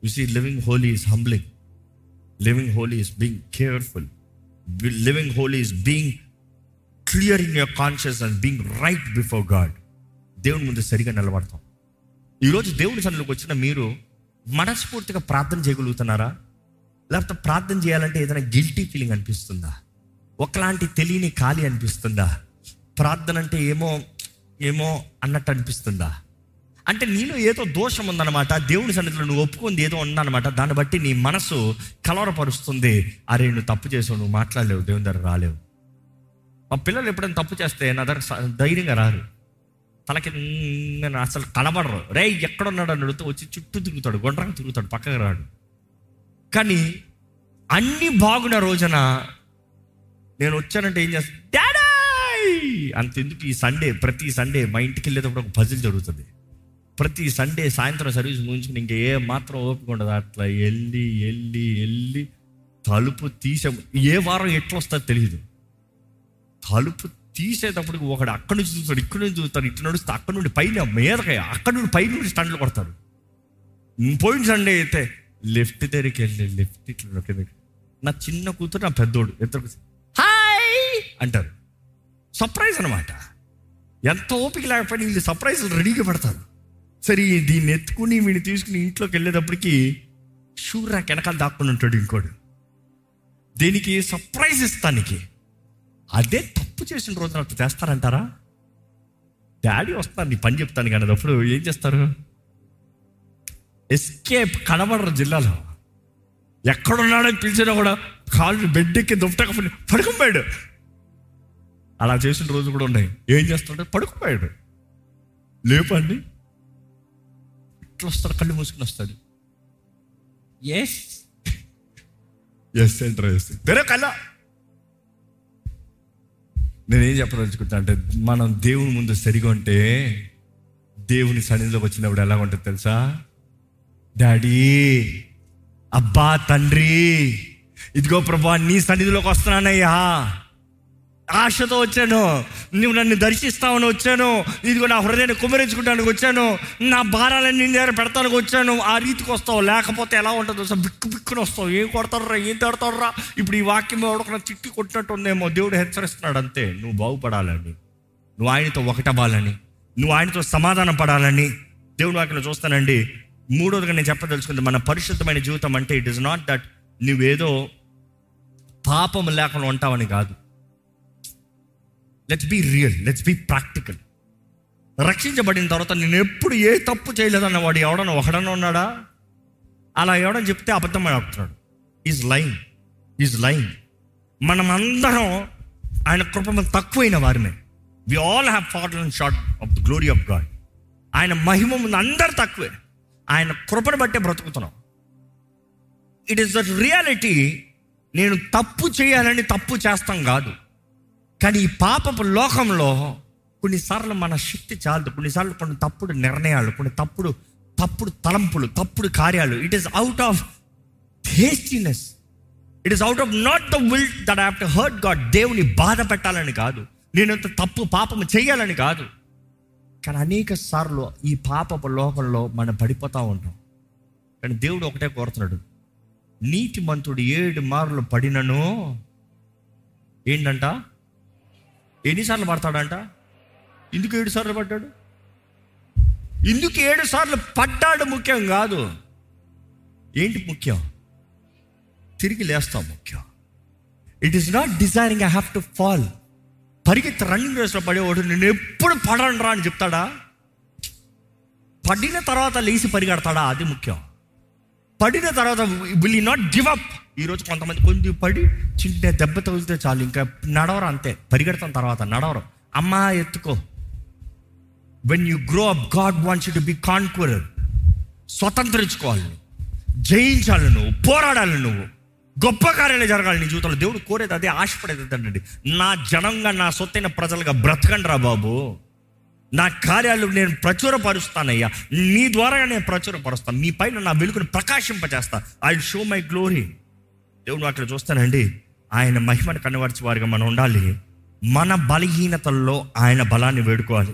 You see living holy is humbling living holy is being careful living holy is being clear in your conscious and being right before God దేవుని ముందు సరిగా నిలబడతాం. ఈరోజు దేవుని సన్నిలోకి వచ్చిన మీరు మనస్ఫూర్తిగా ప్రార్థన చేయగలుగుతున్నారా? లేకపోతే ప్రార్థన చేయాలంటే ఏదైనా గిల్టీ ఫీలింగ్ అనిపిస్తుందా? ఒకలాంటి తెలియని ఖాళీ అనిపిస్తుందా? ప్రార్థన అంటే ఏమో ఏమో అన్నట్టు అనిపిస్తుందా? అంటే నీలో ఏదో దోషం ఉందన్నమాట దేవుని సన్నిధిలో నువ్వు ఒప్పుకుంది ఏదో ఉందన్నమాట దాన్ని బట్టి నీ మనసు కలవరపరుస్తుంది. అరే నువ్వు తప్పు చేసావు నువ్వు మాట్లాడలేవు దేవుని దగ్గర రాలేవు. మా పిల్లలు ఎప్పుడైనా తప్పు చేస్తే నా దగ్గర ధైర్యంగా రారు. తలకి నేను అసలు కనబడరు. రే ఎక్కడున్నాడు? అని అడుగుతూ వచ్చి చుట్టూ తిరుగుతాడు గుండ్రంగా తిరుగుతాడు పక్కకు రాడు. కానీ అన్నీ బాగున్న రోజున నేను వచ్చానంటే ఏం చేస్తాను డాడీ! అంతెందుకు ఈ సండే ప్రతి సండే మా ఇంటికి వెళ్ళేటప్పుడు ఒక పజిల్ జరుగుతుంది. ప్రతి సండే సాయంత్రం సర్వీస్ ముగించుకుని ఇంకా ఏ మాత్రం ఓపిక ఉండదు. అట్లా వెళ్ళి వెళ్ళి వెళ్ళి తలుపు తీసాము. ఏ వారం ఎట్లా వస్తుందో తెలియదు తలుపు తీసేటప్పుడు ఒకడు అక్కడి నుంచి చూస్తాడు ఇక్కడి నుంచి చూస్తాడు ఇటు నడుస్తే అక్కడి నుండి పైన మీదకి అక్కడి నుండి పై నుండి స్టండ్లు కొడతాడు. పోయిన సండే అయితే లెఫ్ట్ దగ్గరికి వెళ్ళి లెఫ్ట్ ఇట్లా నా చిన్న కూతురు నా పెద్దోడు ఇద్దరు హాయ్! అంటారు. సర్ప్రైజ్ అనమాట ఎంత ఓపిక లేకపోయినా వీళ్ళు సర్ప్రైజ్లు రెడీగా పెడతారు. సరే దీన్ని ఎత్తుకుని వీడిని తీసుకుని ఇంట్లోకి వెళ్ళేటప్పటికి షూరా కెనకాలు వెనకాల దాక్కుని ఉంటాడు ఇంకోడు. దీనికి సర్ప్రైజ్ ఇస్తానికి. అదే తప్పు చేసిన రోజున అట్లా చేస్తారంటారా? డాడీ వస్తారు నీ పని చెప్తాను కానీ అప్పుడు ఏం చేస్తారు? ఎస్కేప్ కనబడరు జిల్లాలో. ఎక్కడున్నాడని పిలిచినా కూడా కాళ్ళు బెడ్ ఎక్కి దుప్పటకపోయి పడుకుపోయాడు. అలా చేసిన రోజు కూడా ఉన్నాయి. ఏం చేస్తాడు? పడుకుపోయాడు. లేపండి. ఇట్లా వస్తాడు? కళ్ళు మూసుకుని వస్తాడు. ఎస్ ఎస్ అంటారు ఎస్ వేరే కళ్ళ. నేనేం చెప్పదలుచుకుంటా అంటే మనం దేవుని ముందు సరిగా ఉంటే దేవుని సన్నిధిలోకి వచ్చినప్పుడు ఎలా ఉంటుంది తెలుసా? డాడీ అబ్బా తండ్రి ఇదిగో ప్రభా నీ సన్నిధిలోకి వస్తున్నానయ్యా. ఆశతో వచ్చాను. నువ్వు నన్ను దర్శిస్తావని వచ్చాను. ఇదిగో నా హృదయాన్ని కుమరించుకుంటానికి వచ్చాను. నా భారాలన్నీ నీ దగ్గర పెడతానికి వచ్చాను. ఆ రీతికి వస్తావు. లేకపోతే ఎలా ఉంటుందో సార్ బిక్కు బిక్కుని వస్తావు. ఏం కొడతాడురా? ఏం తిడతాడురా? ఇప్పుడు ఈ వాక్యం ఎవడొకన చిట్టి కొట్టినట్టు ఉందేమో దేవుడు హెచ్చరిస్తున్నాడు అంతే. నువ్వు బాగుపడాలని. నువ్వు ఆయనతో ఒకటవ్వాలని. నువ్వు ఆయనతో సమాధానం పడాలని. దేవుడు వాక్యం చూస్తానండి. మూడోదిగా నేను చెప్పదలుచుకుంది మన పరిశుద్ధమైన జీవితం అంటే ఇట్ ఇస్ నాట్ దట్ నువ్వేదో పాపం లేకుండా ఉంటావని కాదు. Let's be real let's be practical రక్షించబడిన తర్వాత నేను ఎప్పుడు ఏ తప్పు చేయలేదన్న వాడు ఎవడన్నా ఒకడన్నా ఉన్నాడా? అలా ఎవడని చెప్తే అబద్ధం ఆడుతున్నాడు. ఈజ్ లైన్ ఈజ్ లైన్ మనం అందరం ఆయన కృప తక్కువైన వారిమే. We all have fallen and short of the glory of God ఆయన మహిమ ముందు అందరు తక్కువే. ఆయన కృపను బట్టే బ్రతుకుతున్నాం. ఇట్ ఈస్ ద రియాలిటీ నేను తప్పు చేయాలని తప్పు చేస్తాం కాదు. కానీ ఈ పాపపు లోకంలో కొన్నిసార్లు మన శక్తి చాలదు. కొన్నిసార్లు కొన్ని తప్పుడు నిర్ణయాలు కొన్ని తప్పుడు తప్పుడు తలంపులు తప్పుడు కార్యాలు. It is out of hastiness it is out of not the will that have to hurt God దేవుని బాధ పెట్టాలని కాదు. నేనంత తప్పు పాపం చేయాలని కాదు. కానీ అనేక సార్లు ఈ పాపపు లోకంలో మనం పడిపోతూ ఉంటాం. కానీ దేవుడు ఒకటే కోరుతున్నాడు. నీతిమంతుడు ఏడు మార్లు పడినను ఏంటంట? ఎన్నిసార్లు పడతాడంట ఎందుకు ఏడు సార్లు పడ్డాడు? ఎందుకు ఏడు సార్లు పడ్డాడు ముఖ్యం కాదు. ఏంటి ముఖ్యం? తిరిగి లేస్తాం ముఖ్యం. It is not desiring I have to fall పరిగెత్తి రన్నింగ్ రేస్లో పడేవాడు నేను ఎప్పుడు పడను రా అని చెప్తాడా? పడిన తర్వాత లేచి పరిగెడతాడా? అది ముఖ్యం. పడిన తర్వాత విల్ నాట్ గివ్ అప్ ఈరోజు కొంతమంది కొంచెం పడి చిన్న దెబ్బ తగిలితే చాలు. ఇంకా నడవరు అంతే. పరిగెడతాం తర్వాత నడవరు. అమ్మా ఎత్తుకో. When you grow up God wants to be conqueror స్వతంత్రించుకోవాలి జయించాలి నువ్వు. పోరాడాలి నువ్వు. గొప్ప కార్యాలు జరగాలి నీ జీవితంలో. దేవుడు కోరేది అదే ఆశపడేది అండి. నా జనంగా నా సొత్తైన ప్రజలుగా బ్రతకండి రా బాబు. నా కార్యాలు నేను ప్రచురపరుస్తానయ్యా. నీ ద్వారా నేను ప్రచురపరుస్తాను. మీ పైన నా వెలుగును ప్రకాశింపజేస్తా. ఐ షో మై గ్లోరీ దేవుడు అక్కడ చూస్తానండి ఆయన మహిమను కనబరిచే వారిగా మనం ఉండాలి. మన బలహీనతల్లో ఆయన బలాన్ని వేడుకోవాలి.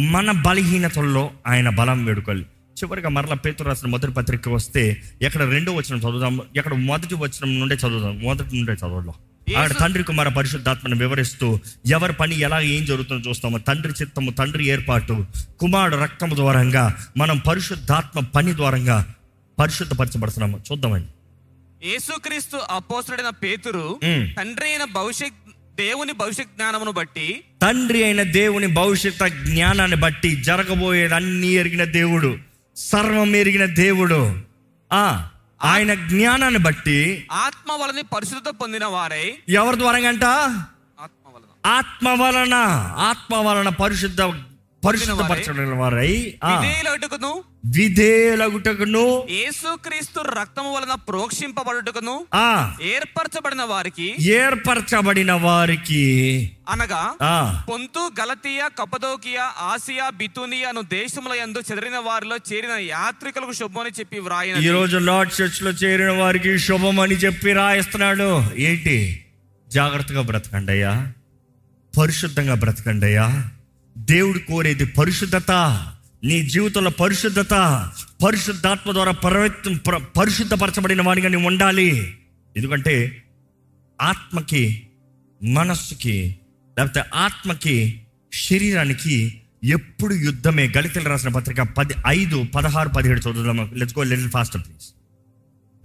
మన బలహీనతల్లో ఆయన బలం వేడుకోవాలి. చివరిగా మరలా పేతురు రాసిన మొదటి పత్రిక వస్తే ఎక్కడ రెండో వచనం చదువుదాం ఎక్కడ మొదటి వచనం నుండే చదువుదాం మొదటి నుండే చదవడం ఆడ తండ్రి కుమార పరిశుద్ధాత్మను వివరిస్తూ ఎవరి పని ఎలా ఏం జరుగుతుందో చూస్తాము. తండ్రి చిత్తము తండ్రి ఏర్పాటు కుమారుడు రక్తము ద్వారంగా మనం పరిశుద్ధాత్మ పని ద్వారంగా పరిశుద్ధపరచబడుతున్నాము. చూద్దామండి. యేసుక్రీస్తు అపోసరుడైన పేతురు. తండ్రి అయిన భవిష్యత్ దేవుని భవిష్యత్ జ్ఞానమును బట్టి తండ్రి అయిన దేవుని భవిష్యత్ జ్ఞానాన్ని బట్టి జరగబోయేది అన్ని ఎరిగిన దేవుడు సర్వం ఎరిగిన దేవుడు. ఆ ఆయన జ్ఞానాన్ని బట్టి ఆత్మ వలని పరిశుద్ధత పొందిన వారై ఎవరి ఆత్మ వలన. ఆత్మ వలన ఆత్మ వలన పరిశుద్ధ పరిశుద్ధపరచబడిన వారై. విధేయులగుటకును విధేయులగుటకును. యేసుక్రీస్తు రక్తము వలన ప్రోక్షింపబడుటకును. ఆ. ఏర్పరచబడిన వారికి. ఏర్పరచబడిన వారికి. అనగా పొంతు గలతీయ కపదోకియ ఆసియా బితునియా అను దేశముల యందు చెదిరిన వారిలో చేరిన యాత్రికులకు శుభమని చెప్పి ఈ వ్రాయిన రోజు లార్డ్ చర్చ్లో చేరిన వారికి శుభం అని చెప్పి రాయిస్తున్నాడు ఏంటి? జాగ్రత్తగా బ్రతకండి అయ్యా పరిశుద్ధంగా బ్రతకండి అయ్యా దేవుడు కోరేది పరిశుద్ధత నీ జీవితంలో పరిశుద్ధత పరిశుద్ధాత్మ ద్వారా పరివర్తన ప్ర- పరిశుద్ధపరచబడిన వాడిగా నీవు ఉండాలి. ఎందుకంటే ఆత్మకి మనస్సుకి లేకపోతే ఆత్మకి శరీరానికి ఎప్పుడు యుద్ధమే. గళితలు రాసిన పత్రిక పది ఐదు పదహారు పదిహేడు చదువుదాం. Let's go little fast please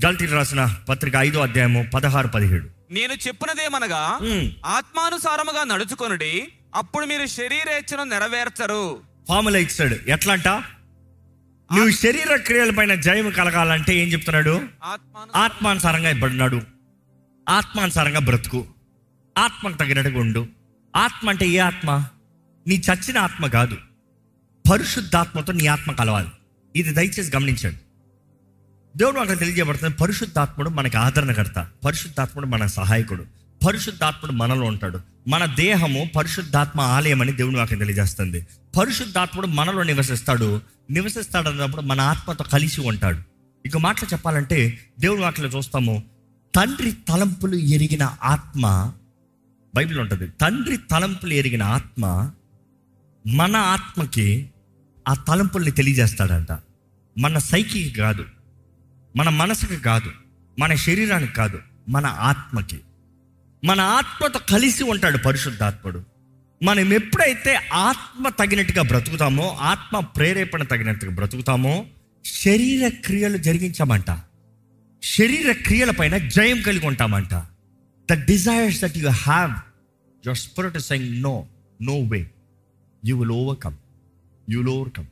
గళితలు రాసిన పత్రిక ఐదో అధ్యాయము పదహారు పదిహేడు. నేను చెప్పినదేమనగా మ్మ్. ఆత్మానుసారముగా నడుచుకొనుడి అప్పుడు మీరు శరీరేచ్ఛను నెరవేర్చరు. ఫార్ములా ఇచ్చాడు. ఎట్లా అంట నువ్వు శరీర క్రియల పైన జయం కలగాలంటే ఏం చెప్తున్నాడు? ఆత్మాను ఆత్మానుసారంగా ఇవ్వబడినాడు. ఆత్మానుసారంగా బ్రతుకు. ఆత్మకు తగినట్టుగా ఉండు. ఆత్మ అంటే ఏ ఆత్మ? నీ చచ్చిన ఆత్మ కాదు. పరిశుద్ధాత్మతో నీ ఆత్మ కలవాలి. ఇది దయచేసి గమనించండి. దేవుడు అక్కడ తెలియజేయబడుతుంది పరిశుద్ధాత్ముడు మనకి ఆదరణకర్త పరిశుద్ధాత్ముడు మన సహాయకుడు. పరిశుద్ధాత్ముడు మనలో ఉంటాడు. మన దేహము పరిశుద్ధాత్మ ఆలయం అని దేవుని నాకు తెలియజేస్తుంది. పరిశుద్ధాత్ముడు మనలో నివసిస్తాడు. నివసిస్తాడు అన్నప్పుడు మన ఆత్మతో కలిసి ఉంటాడు. ఇక మాటలు చెప్పాలంటే దేవుని వాక్యం చూస్తాము తండ్రి తలంపులు ఎరిగిన ఆత్మ బైబిల్ ఉంటుంది. తండ్రి తలంపులు ఎరిగిన ఆత్మ మన ఆత్మకి ఆ తలంపుల్ని తెలియజేస్తాడంట. మన సైకికి కాదు మన మనసుకి కాదు మన శరీరానికి కాదు మన ఆత్మకి. మన ఆత్మతో కలిసి ఉంటాడు పరిశుద్ధాత్ముడు. మనం ఎప్పుడైతే ఆత్మ తగినట్టుగా బ్రతుకుతామో ఆత్మ ప్రేరేపణ తగినట్టుగా బ్రతుకుతామో శరీర క్రియలు జరిగించామంట. శరీర క్రియల పైన జయం కలిగి ఉంటామంట. The desires that you have your spirit saying no no way you will overcome you will overcome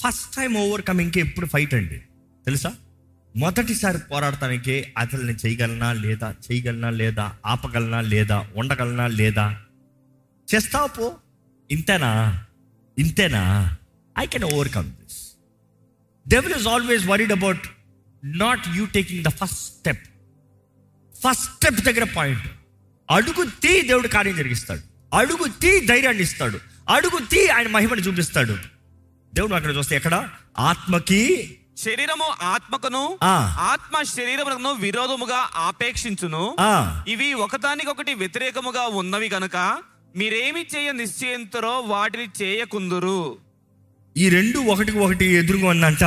first time ఓవర్కమింగ్కి ఎప్పుడు ఫైట్ అండి. తెలుసా? మొదటిసారి పోరాడటానికి అసలు నేను చేయగలనా లేదా? చేయగలనా లేదా? ఆపగలనా లేదా? ఉండగలనా లేదా? చేస్తావు పో. ఇంతేనా? ఇంతేనా? I can overcome this devil is always worried about not you taking the first step first step దగ్గర పాయింట్ అడుగు తీ దేవుడు కార్యం జరిగిస్తాడు. అడుగు తీ ధైర్యాన్ని ఇస్తాడు. అడుగు తీ ఆయన మహిమను చూపిస్తాడు. దేవుడు అక్కడ చూస్తే ఎక్కడ? ఆత్మకి శరీరము ఆత్మకును. ఆత్మ శరీరమునకును విరోధముగా ఆపేక్షించును. ఆ. ఇవి ఒకదానికొకటి వ్యతిరేకముగా ఉన్నవి గనుక మీరేమి చేయ నిశ్చయింతురో వాటిని చేయకుందురు. ఈ రెండు ఒకటికి ఒకటి ఎదురుగా ఉందంట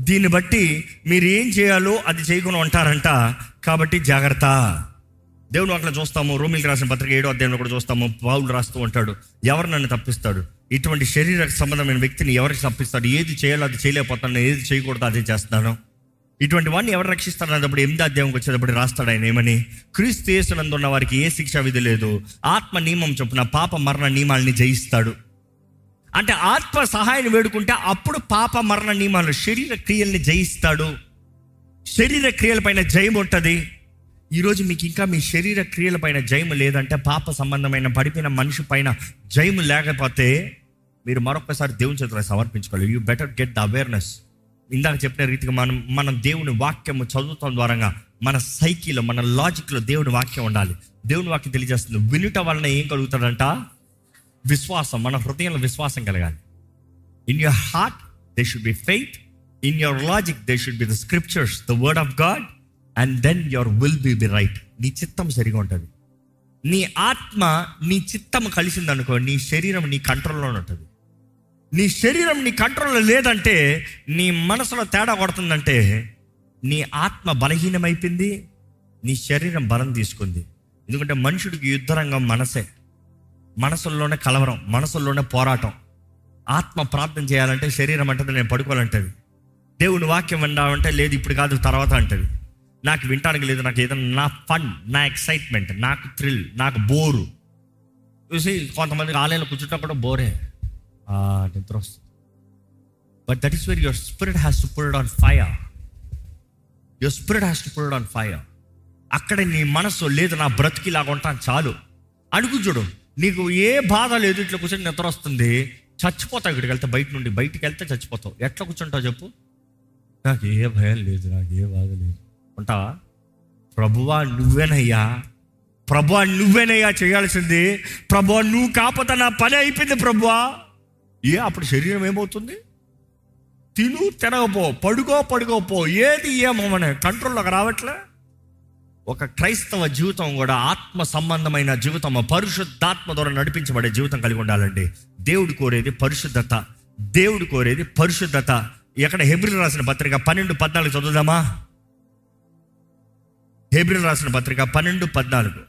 దీన్ని బట్టి మీరు ఏం చేయాలో అది చేయకుండా ఉంటారంట. కాబట్టి జాగ్రత్త. దేవుడు అట్లా చూస్తాము రోమిల్కి రాసిన పత్రిక ఏడో అధ్యాయంలో కూడా చూస్తాము పావులు రాస్తూ ఉంటాడు. ఎవరు నన్ను తప్పిస్తాడు? ఇటువంటి శరీర సంబంధమైన వ్యక్తిని ఎవరికి తప్పిస్తాడు? ఏది చేయాలో అది చేయలేకపోతాను ఏది చేయకూడదు అదే చేస్తున్నాను ఇటువంటి వాడిని ఎవరు రక్షిస్తారు అన్నప్పుడు ఎనిమిది అధ్యాయంకి వచ్చేటప్పుడు రాస్తాడు ఆయన ఏమని? క్రీస్తు యేసునందు ఉన్న వారికి ఏ శిక్ష విధి లేదు. ఆత్మ నియమం చొప్పున పాప మరణ నియమాల్ని జయిస్తాడు. అంటే ఆత్మ సహాయాన్ని వేడుకుంటే అప్పుడు పాప మరణ నియమాలు శరీర క్రియల్ని జయిస్తాడు. శరీర క్రియలపైన జయం ఉంటుంది. ఈరోజు మీకు ఇంకా మీ శరీర క్రియలపైన జయము లేదంటే పాప సంబంధమైన పడిపోయిన మనిషి పైన జయము లేకపోతే మీరు మరొకసారి దేవుని చేతుల్లో సమర్పించుకోవాలి. You better get the awareness ఇందాక చెప్పిన రీతిగా మనం మనం దేవుని వాక్యము చదువుతాం ద్వారా మన సైకిల్లో మన లాజిక్లో దేవుని వాక్యం ఉండాలి. దేవుని వాక్యం తెలియజేస్తుంది. వినుట వలన ఏం కలుగుతాడంట విశ్వాసం మన హృదయంలో విశ్వాసం కలగాలి. In your heart they should be faith in your logic they should be the scriptures the word of God and then your will be be right నీ చిత్తం సరిగా ఉంటుంది. నీ ఆత్మ నీ చిత్తం కలిసిందనుకో నీ శరీరం నీ కంట్రోల్లో ఉంటుంది. నీ శరీరం నీ కంట్రోల్లో లేదంటే నీ మనసులో తేడా కొడుతుందంటే నీ ఆత్మ బలహీనమైపోయింది నీ శరీరం బలం తీసుకుంది. ఎందుకంటే మనుషుడికి యుద్ధరంగం మనసే. మనసుల్లోనే కలవరం మనసుల్లోనే పోరాటం. ఆత్మ ప్రార్థన చేయాలంటే శరీరం అంటది నేను పడుకోవాలంటది. దేవుని వాక్యం విందామంటే లేదు ఇప్పుడు కాదు తర్వాత అంటది. నాకు వినటానికి లేదు నాకు ఏదైనా నా ఫన్ నా ఎక్సైట్మెంట్ నాకు థ్రిల్ నాకు బోరు చూసి కొంతమందికి ఆలయంలో కూర్చుంటా బోరే నిద్ర వస్తుంది. But that is where your spirit has to pulled on fire your spirit has to pulled on fire అక్కడ నీ మనసు లేదు నా బ్రతికి ఇలాగ ఉంటాను చాలు. అడుగు చూడు నీకు ఏ బాధ లేదు ఇట్లా కూర్చొని నిద్ర వస్తుంది. చచ్చిపోతావు ఇక్కడికి వెళ్తే బయట నుండి బయటికి వెళ్తే చచ్చిపోతావు. ఎట్లా కూర్చుంటావు చెప్పు? నాకు ఏ భయం లేదు నాకు ఏ బాధ లేదు. ఉంటావా? ప్రభువా నువ్వేనయ్యా. ప్రభువా నువ్వేనయ్యా చేయాల్సింది. ప్రభువా నువ్వు కాకపోతే నా పని అయిపోయింది ప్రభువా. ఏ అప్పుడు శరీరం ఏమవుతుంది? తిను తినకపో పడుకో పడుకోపో ఏది ఏమోమనే కంట్రోల్లోకి రావట్లే. ఒక క్రైస్తవ జీవితం కూడా ఆత్మ సంబంధమైన జీవితం పరిశుద్ధాత్మ ద్వారా నడిపించబడే జీవితం కలిగి ఉండాలండి. దేవుడు కోరేది పరిశుద్ధత. దేవుడు కోరేది పరిశుద్ధత. ఎక్కడ హెబ్రి రాసిన పత్రిక పన్నెండు పద్నాలుగు చదువుదామా? హెబ్రిల్ రాసిన పత్రిక పన్నెండు పద్నాలుగు.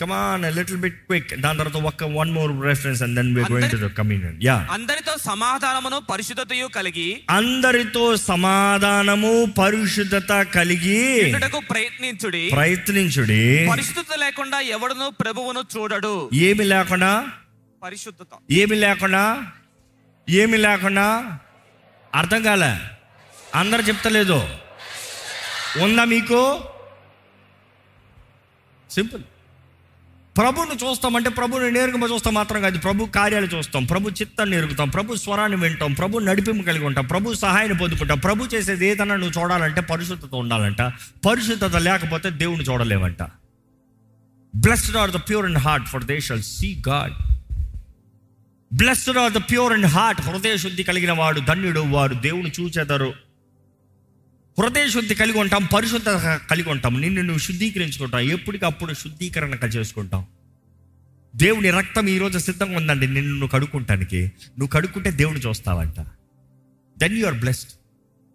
కమాన్ లిటిల్ బిట్ క్విక్ దాని తర్వాత ఒక one more reference and then we going to the communion yeah అందరితో సమాధానమును పరిశుద్ధతయు కలిగి అందరితో సమాధానము పరిశుద్ధత కలిగి ఉండుటకు ప్రయత్నించుడి. ప్రయత్నించుడి. పరిశుద్ధత లేకుండా ఎవడును ప్రభువును చూడడు. ఏమి లేకుండా? పరిశుద్ధత. ఏమి లేకుండా? ఏమి లేకుండా? అర్థం కాలే? అందరు చెప్తలేదు. ఉందా మీకు? సింపుల్. ప్రభుని చూస్తామంటే ప్రభుని నేరుగా చూస్తాం మాత్రం కాదు. ప్రభు కార్యాలు చూస్తాం. ప్రభు చిత్తాన్ని ఎరుగుతాం ప్రభు స్వరాన్ని వింటాం. ప్రభు నడిపింపు కలిగి ఉంటాం. ప్రభు సహాయాన్ని పొందుకుంటాం. ప్రభు చేసేది ఏదన్నా నువ్వు చూడాలంటే పరిశుద్ధత ఉండాలంట. పరిశుద్ధత లేకపోతే దేవుని చూడలేమంట blessed are the pure and heart for they shall see God blessed are the pure and heart హృదయ శుద్ధి కలిగిన వాడు ధన్యుడు వారు దేవుని చూచెదరు. హృదయ శుద్ధి కలిగి ఉంటాం పరిశుద్ధత కలిగి ఉంటాం. నిన్ను నువ్వు శుద్ధీకరించుకుంటాం ఎప్పటికప్పుడు శుద్ధీకరణ చేసుకుంటాం. దేవుని రక్తం ఈరోజు సిద్ధంగా ఉందండి. నిన్ను నువ్వు కడుక్కుంటానికి. నువ్వు కడుక్కుంటే దేవుని చూస్తావంట. దెన్ యు ఆర్ బ్లెస్డ్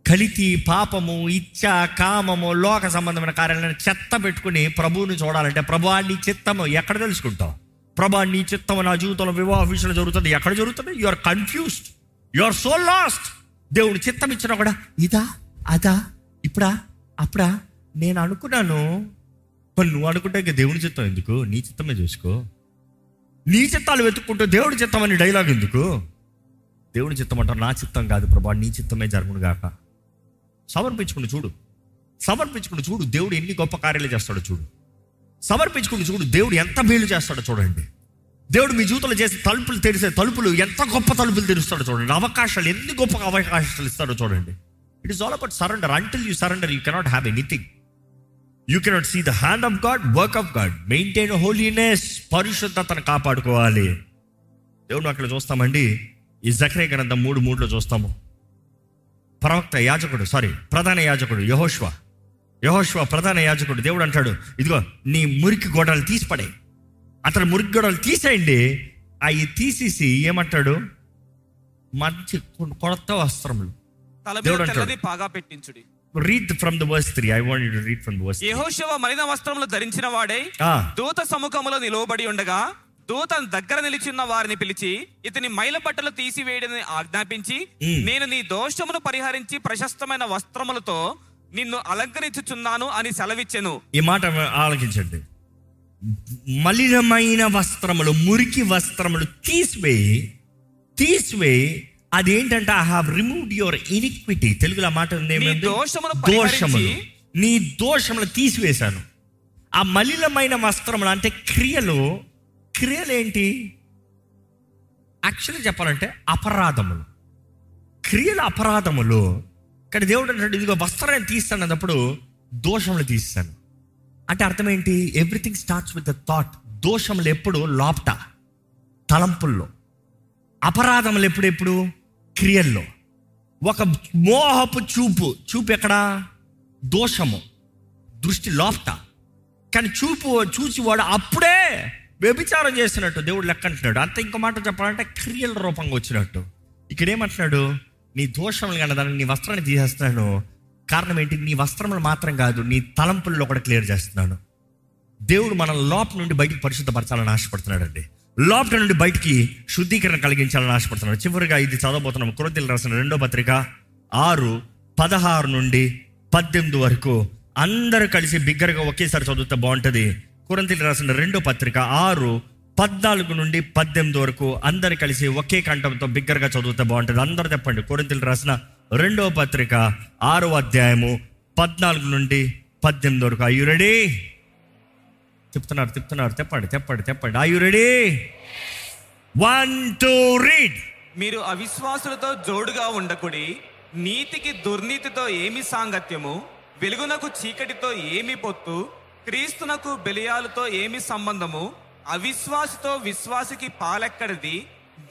కలితి పాపము ఇచ్చ కామము లోక సంబంధమైన కార్యాలను చెత్త పెట్టుకుని ప్రభువుని చూడాలంటే ప్రభు నీ చిత్తము ఎక్కడ తెలుసుకుంటావు? ప్రభా నీ చిత్తము నా జీవితంలో వివాహ విషయంలో జరుగుతుంది. ఎక్కడ జరుగుతుంది? You are confused you are so lost దేవుని చిత్తం ఇచ్చినా కూడా ఇదా అదా? ఇప్పుడా? అప్పుడా? నేను అనుకున్నాను. మరి నువ్వు అనుకుంటే ఇక దేవుని చిత్తం ఎందుకు? నీ చిత్తమే చూసుకో. నీ చిత్తాలు వెతుక్కుంటూ దేవుడి చిత్తం అని డైలాగ్ ఎందుకు? దేవుని చిత్తం అంటారు నా చిత్తం కాదు ప్రభా నీ చిత్తమే జరుగును గాక. సమర్పించుకుని చూడు. సమర్పించుకుని చూడు దేవుడు ఎన్ని గొప్ప కార్యాలు చేస్తాడో చూడు. సమర్పించుకుని చూడు దేవుడు ఎంత మేలు చేస్తాడో చూడండి. దేవుడు మీ జీవితంలో చేసే తలుపులు తెరిసే తలుపులు ఎంత గొప్ప తలుపులు తెరుస్తాడో చూడండి. అవకాశాలు ఎన్ని గొప్ప అవకాశాలు ఇస్తాడో చూడండి. It is all about surrender until you surrender you cannot have anything you cannot see the hand of God work of God maintain holiness పరిశుద్ధతను కాపాడుకోవాలి. దేవుడు అక్కడ చూస్తామండి. ఈ జక్రే గ్రంథం మూడు మూడులో చూస్తాము. ప్రవక్త యాజకుడు సారీ ప్రధాన యాజకుడు యహోష్వ. యహోష్వ ప్రధాన యాజకుడు దేవుడు అంటాడు ఇదిగో నీ మురికి గోడలు తీసి పడే అతను మురికి గోడలు తీసేయండి. అవి తీసేసి ఏమంటాడు? మంచి కొత్త వస్త్రములు. తల మీద. తెల్లని పాగా పెట్టించుడి. Read from the verse three I want to read from the verse యెహోషువ మలిన వస్త్రములు ధరించిన వాడే దూత సముఖములో నిలువబడి ఉండగా దూత దగ్గర నిలిచిన్న వారిని పిలిచి ఇతని మైల బట్టలు తీసివేయడని ఆజ్ఞాపించి. నేను నీ దోషమును పరిహరించి ప్రశస్తమైన వస్త్రములతో నిన్ను అలంకరించుచున్నాను అని సెలవిచ్చెను. ఈ మాట ఆలకించండి. మలినమైన వస్త్రములు మురికి వస్త్రములు తీసివేయి తీసివేయి అదేంటంటే I have removed your iniquity తెలుగులో మాట దోషములు పరిహరించి నీ దోషములు తీసివేశాను. ఆ మలినమైన వస్త్రములు అంటే క్రియలు క్రియలు ఏంటి యాక్చువల్గా చెప్పాలంటే అపరాధములు. క్రియల అపరాధములు. కానీ దేవుడు అంటాడు ఇదిగో వస్త్రాన్ని తీస్తాను అన్నప్పుడు దోషములు తీస్తాను. అంటే అర్థం ఏంటి? Everything starts with the thought దోషములు ఎప్పుడు లోపట తలంపుల్లో. అపరాధములు ఎప్పుడెప్పుడు? క్రియల్లో. ఒక మోహపు చూపు. చూపు ఎక్కడ? దోషము. దృష్టి లోపట. కానీ చూపు చూసి వాడు అప్పుడే వ్యభిచారం చేసినట్టు దేవుడు లెక్క అంటున్నాడు అంత ఇంకో మాట చెప్పాలంటే క్రియల రూపంగా వచ్చినట్టు. ఇక్కడ ఏమంటున్నాడు నీ దోషములు కానీ దాన్ని నీ వస్త్రాన్ని తీసేస్తున్నాను. కారణం ఏంటి? నీ వస్త్రములు మాత్రం కాదు నీ తలంపుల్లో కూడా క్లియర్ చేస్తున్నాను. దేవుడు మన లోపల నుండి బయటికి పరిశుద్ధపరచాలని ఆశపడుతున్నాడు అండి లోపల నుండి బయటికి శుద్ధీకరణ కలిగించాలని ఆశపడుతున్నాడు చివరిగా ఇది చదవబోతున్నాం. క్రొద్దిలు రాసిన రెండో పత్రిక ఆరు పదహారు నుండి పద్దెనిమిది వరకు. అందరూ కలిసి బిగ్గరగా ఒకేసారి చదివితే బాగుంటుంది. కురంతిలు రాసిన రెండో పత్రిక ఆరు పద్నాలుగు నుండి పద్దెనిమిది వరకు అందరు కలిసి ఒకే కంఠంతో బిగ్గరగా చదివితే బాగుంటుంది. అందరు చెప్పండి కొరింతలు రాసిన రెండో పత్రిక ఆరో అధ్యాయము పద్నాలుగు నుండి పద్దెనిమిది వరకు. అయ్యు రెడీ తిప్పుతున్నారు తిప్పుతున్నారు. తెప్పండి తెప్పండి తెప్పండి. I you ready one two read మీరు అవిశ్వాసులతో జోడుగా ఉండకుడి నీతికి దుర్నీతితో ఏమి సాంగత్యము వెలుగునకు చీకటితో ఏమి పొత్తు క్రీస్తునకు బెలియాలతో ఏమి సంబంధము అవిశ్వాసితో విశ్వాసికి పాలెక్కడిది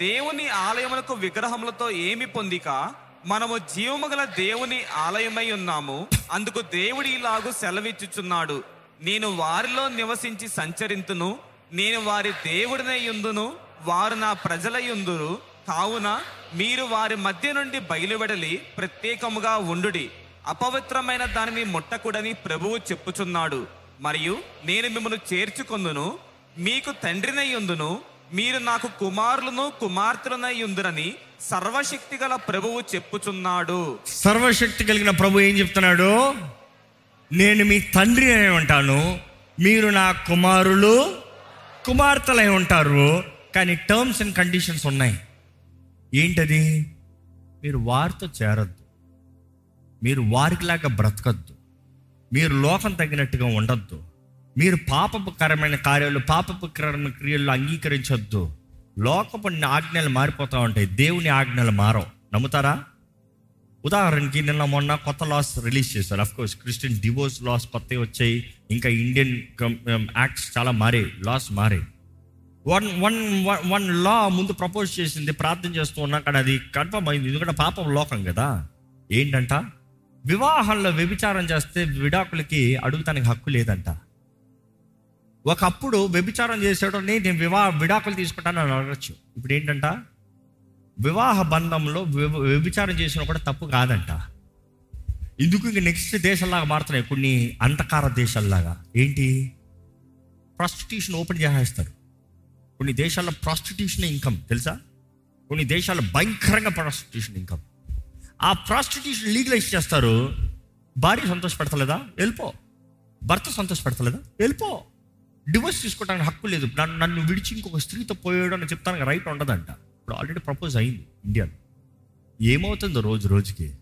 దేవుని ఆలయములకు విగ్రహములతో ఏమి పొందిక మనము జీవము గల దేవుని ఆలయమై ఉన్నాము అందుకు దేవుడి ఇలాగూ సెలవిచ్చుచున్నాడు. నేను వారిలో నివసించి సంచరింతును నేను వారి దేవుడినై యుందును వారు నా ప్రజల ఉందురు. కావున మీరు వారి మధ్య నుండి బయలువెడలి ప్రత్యేకముగా ఉండుడి. అపవిత్రమైన దానిని ముట్టకుడని ప్రభువు చెప్పుచున్నాడు. మరియు నేను మిమ్మల్ని చేర్చుకొందును మీకు తండ్రినై ఉందును మీరు నాకు కుమారులను కుమార్తెలనై ఉందురని సర్వశక్తి గల ప్రభువు చెప్పుచున్నాడు. సర్వశక్తి కలిగిన ప్రభు ఏం చెప్తున్నాడు? నేను మీ తండ్రి అయి ఉంటాను. మీరు నా కుమారులు కుమార్తెలై ఉంటారు. కానీ టర్మ్స్ అండ్ కండిషన్స్ ఉన్నాయి. ఏంటది? మీరు వారితో చేరద్దు. మీరు వారికిలాగా బ్రతకద్దు. మీరు లోకం తగినట్టుగా ఉండొద్దు. మీరు పాపపుకరమైన కార్యాలు పాపపుకరమైన క్రియలు అంగీకరించొద్దు. లోకపు ఆజ్ఞలు మారిపోతూ ఉంటాయి. దేవుని ఆజ్ఞలు మారవు. నమ్ముతారా? ఉదాహరణకి నిన్న మొన్న కొత్త లాస్ రిలీజ్ చేశారు. Of course Christian divorce laws కొత్తవి వచ్చాయి. ఇంకా ఇండియన్ యాక్ట్స్ um, చాలా మారాయి. లాస్ మారాయి. వన్ వన్ వన్ లా ముందు ప్రపోజ్ చేసింది ప్రార్థన చేస్తూ ఉన్నా కానీ అది కన్ఫర్మ్ అయింది. ఎందుకంటే పాపం లోకం కదా. ఏంటంట? వివాహంలో వ్యభిచారం చేస్తే విడాకులకి అడుగుతానికి హక్కు లేదంట. ఒకప్పుడు వ్యభిచారం చేసేటో నేను వివాహ విడాకులు తీసుకుంటాను అని అడగచ్చు. ఇప్పుడు ఏంటంట? వివాహ బంధంలో వ్యభిచారం చేసిన కూడా తప్పు కాదంట. ఇందుకు ఇంక నెక్స్ట్ దేశాల్లాగా మారుతున్నాయి కొన్ని అంతకార దేశాల్లాగా. ఏంటి? ప్రాస్టిట్యూషన్ ఓపెన్ చేసేస్తారు. కొన్ని దేశాల్లో ప్రాస్టిట్యూషన్ ఇన్కమ్ తెలుసా? కొన్ని దేశాల్లో భయంకరంగా ప్రాస్టిట్యూషన్ ఇన్కమ్ ఆ ప్రాస్టిట్యూషన్ లీగలైజ్ చేస్తారు. భార్య సంతోషపెడతలేదా? వెళ్ళిపో. భర్త సంతోషపెడతలేదా? వెళ్ళిపో. డివోర్స్ తీసుకోవడానికి హక్కు లేదు. నన్ను నన్ను విడిచి ఇంకొక స్త్రీతో పోయాడు అని చెప్తానికి రైట్ ఉండదంట. ఇప్పుడు ఆల్రెడీ ప్రపోజ్ అయింది ఇండియాలో ఏమవుతుందో రోజు రోజుకి?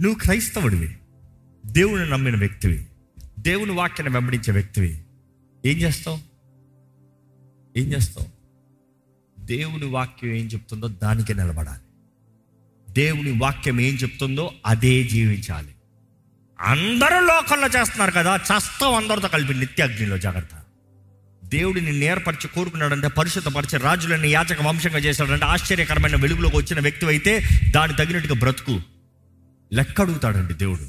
నువ్వు క్రైస్తవుడివి. దేవుని నమ్మిన వ్యక్తివి. దేవుని వాక్యాన్ని వెంబడించే వ్యక్తివి. ఏం చేస్తావు? ఏం చేస్తావు? దేవుని వాక్యం ఏం చెప్తుందో దానికే నిలబడాలి. దేవుని వాక్యం ఏం చెప్తుందో అదే జీవించాలి. అందరూ లోకంలో చేస్తున్నారు కదా చస్తాం అందరితో కలిపి నిత్యాగ్నిలో జాగ్రత్త. దేవుడు దేవుడిని ఏర్పరిచి కోరుకున్నాడంటే పరిశుద్ధపరిచి రాజులని యాచక వంశంగా చేశాడంటే ఆశ్చర్యకరమైన వెలుగులోకి వచ్చిన వ్యక్తి అయితే దాని తగినట్టుగా బ్రతుకు. లెక్క అడుగుతాడండి దేవుడు.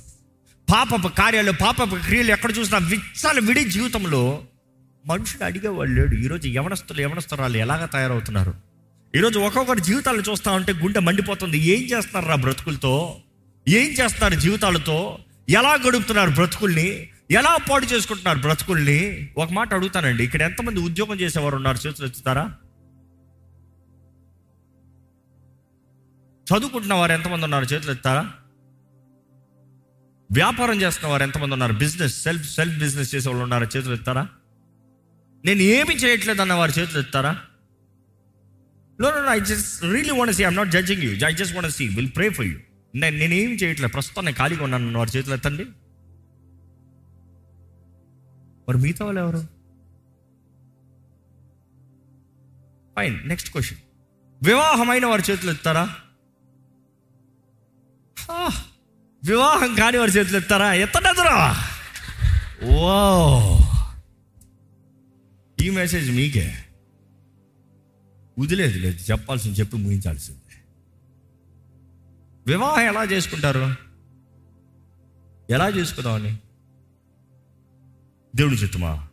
పాపపు కార్యాలు పాపపు క్రియలు ఎక్కడ చూసినా విచ్చాలు విడి జీవితంలో మనుషుడు అడిగేవాళ్ళు లేడు. ఈరోజు యవనస్తులు యవనస్తురాలు ఎలాగ తయారవుతున్నారు? ఈరోజు ఒక్కొక్కరి జీవితాలు చూస్తా ఉంటే గుండె మండిపోతుంది. ఏం చేస్తున్నారు రా బ్రతుకులతో? ఏం చేస్తున్నారు జీవితాలతో? ఎలా గడుపుతున్నారు బ్రతుకుల్ని? ఎలా పాడు చేసుకుంటున్నారు బ్రతుకుల్ని? ఒక మాట అడుగుతానండి. ఇక్కడ ఎంతమంది ఉద్యోగం చేసేవారు ఉన్నారు? చేతులు వచ్చుతారా చదువుకుంటున్న వారు ఎంతమంది ఉన్నారు? చేతులు ఎత్తారా వ్యాపారం చేస్తున్న వారు ఎంతమంది ఉన్నారు? బిజినెస్ సెల్ఫ్ సెల్ఫ్ బిజినెస్ చేసే వాళ్ళు ఉన్నారు? చేతులు ఎత్తారా నేను ఏమి చేయట్లేదు అన్న వారి చేతులు ఎత్తారా no no I just really want see I'm not judging you I just want see will pray for you నేను నేనేం చేయట్లేదు. ప్రస్తుతం నేను ఖాళీగా ఉన్నాను వారి చేతులు ఎత్తండి. మరి మిగతా వాళ్ళు ఎవరు? ఫైన్ నెక్స్ట్ క్వశ్చన్ వివాహమైన వారి చేతులు ఎత్తారా? వివాహం కాని వారి చేతులు ఎత్తారా? ఎత్తనెత్తరా? ఓ ఈ మెసేజ్ మీకే. వదిలేదు లేదు చెప్పాల్సింది చెప్పి ముగించాల్సింది. వివాహం ఎలా చేసుకుంటారు? ఎలా చేసుకుందామని దేవుని చిత్తమా?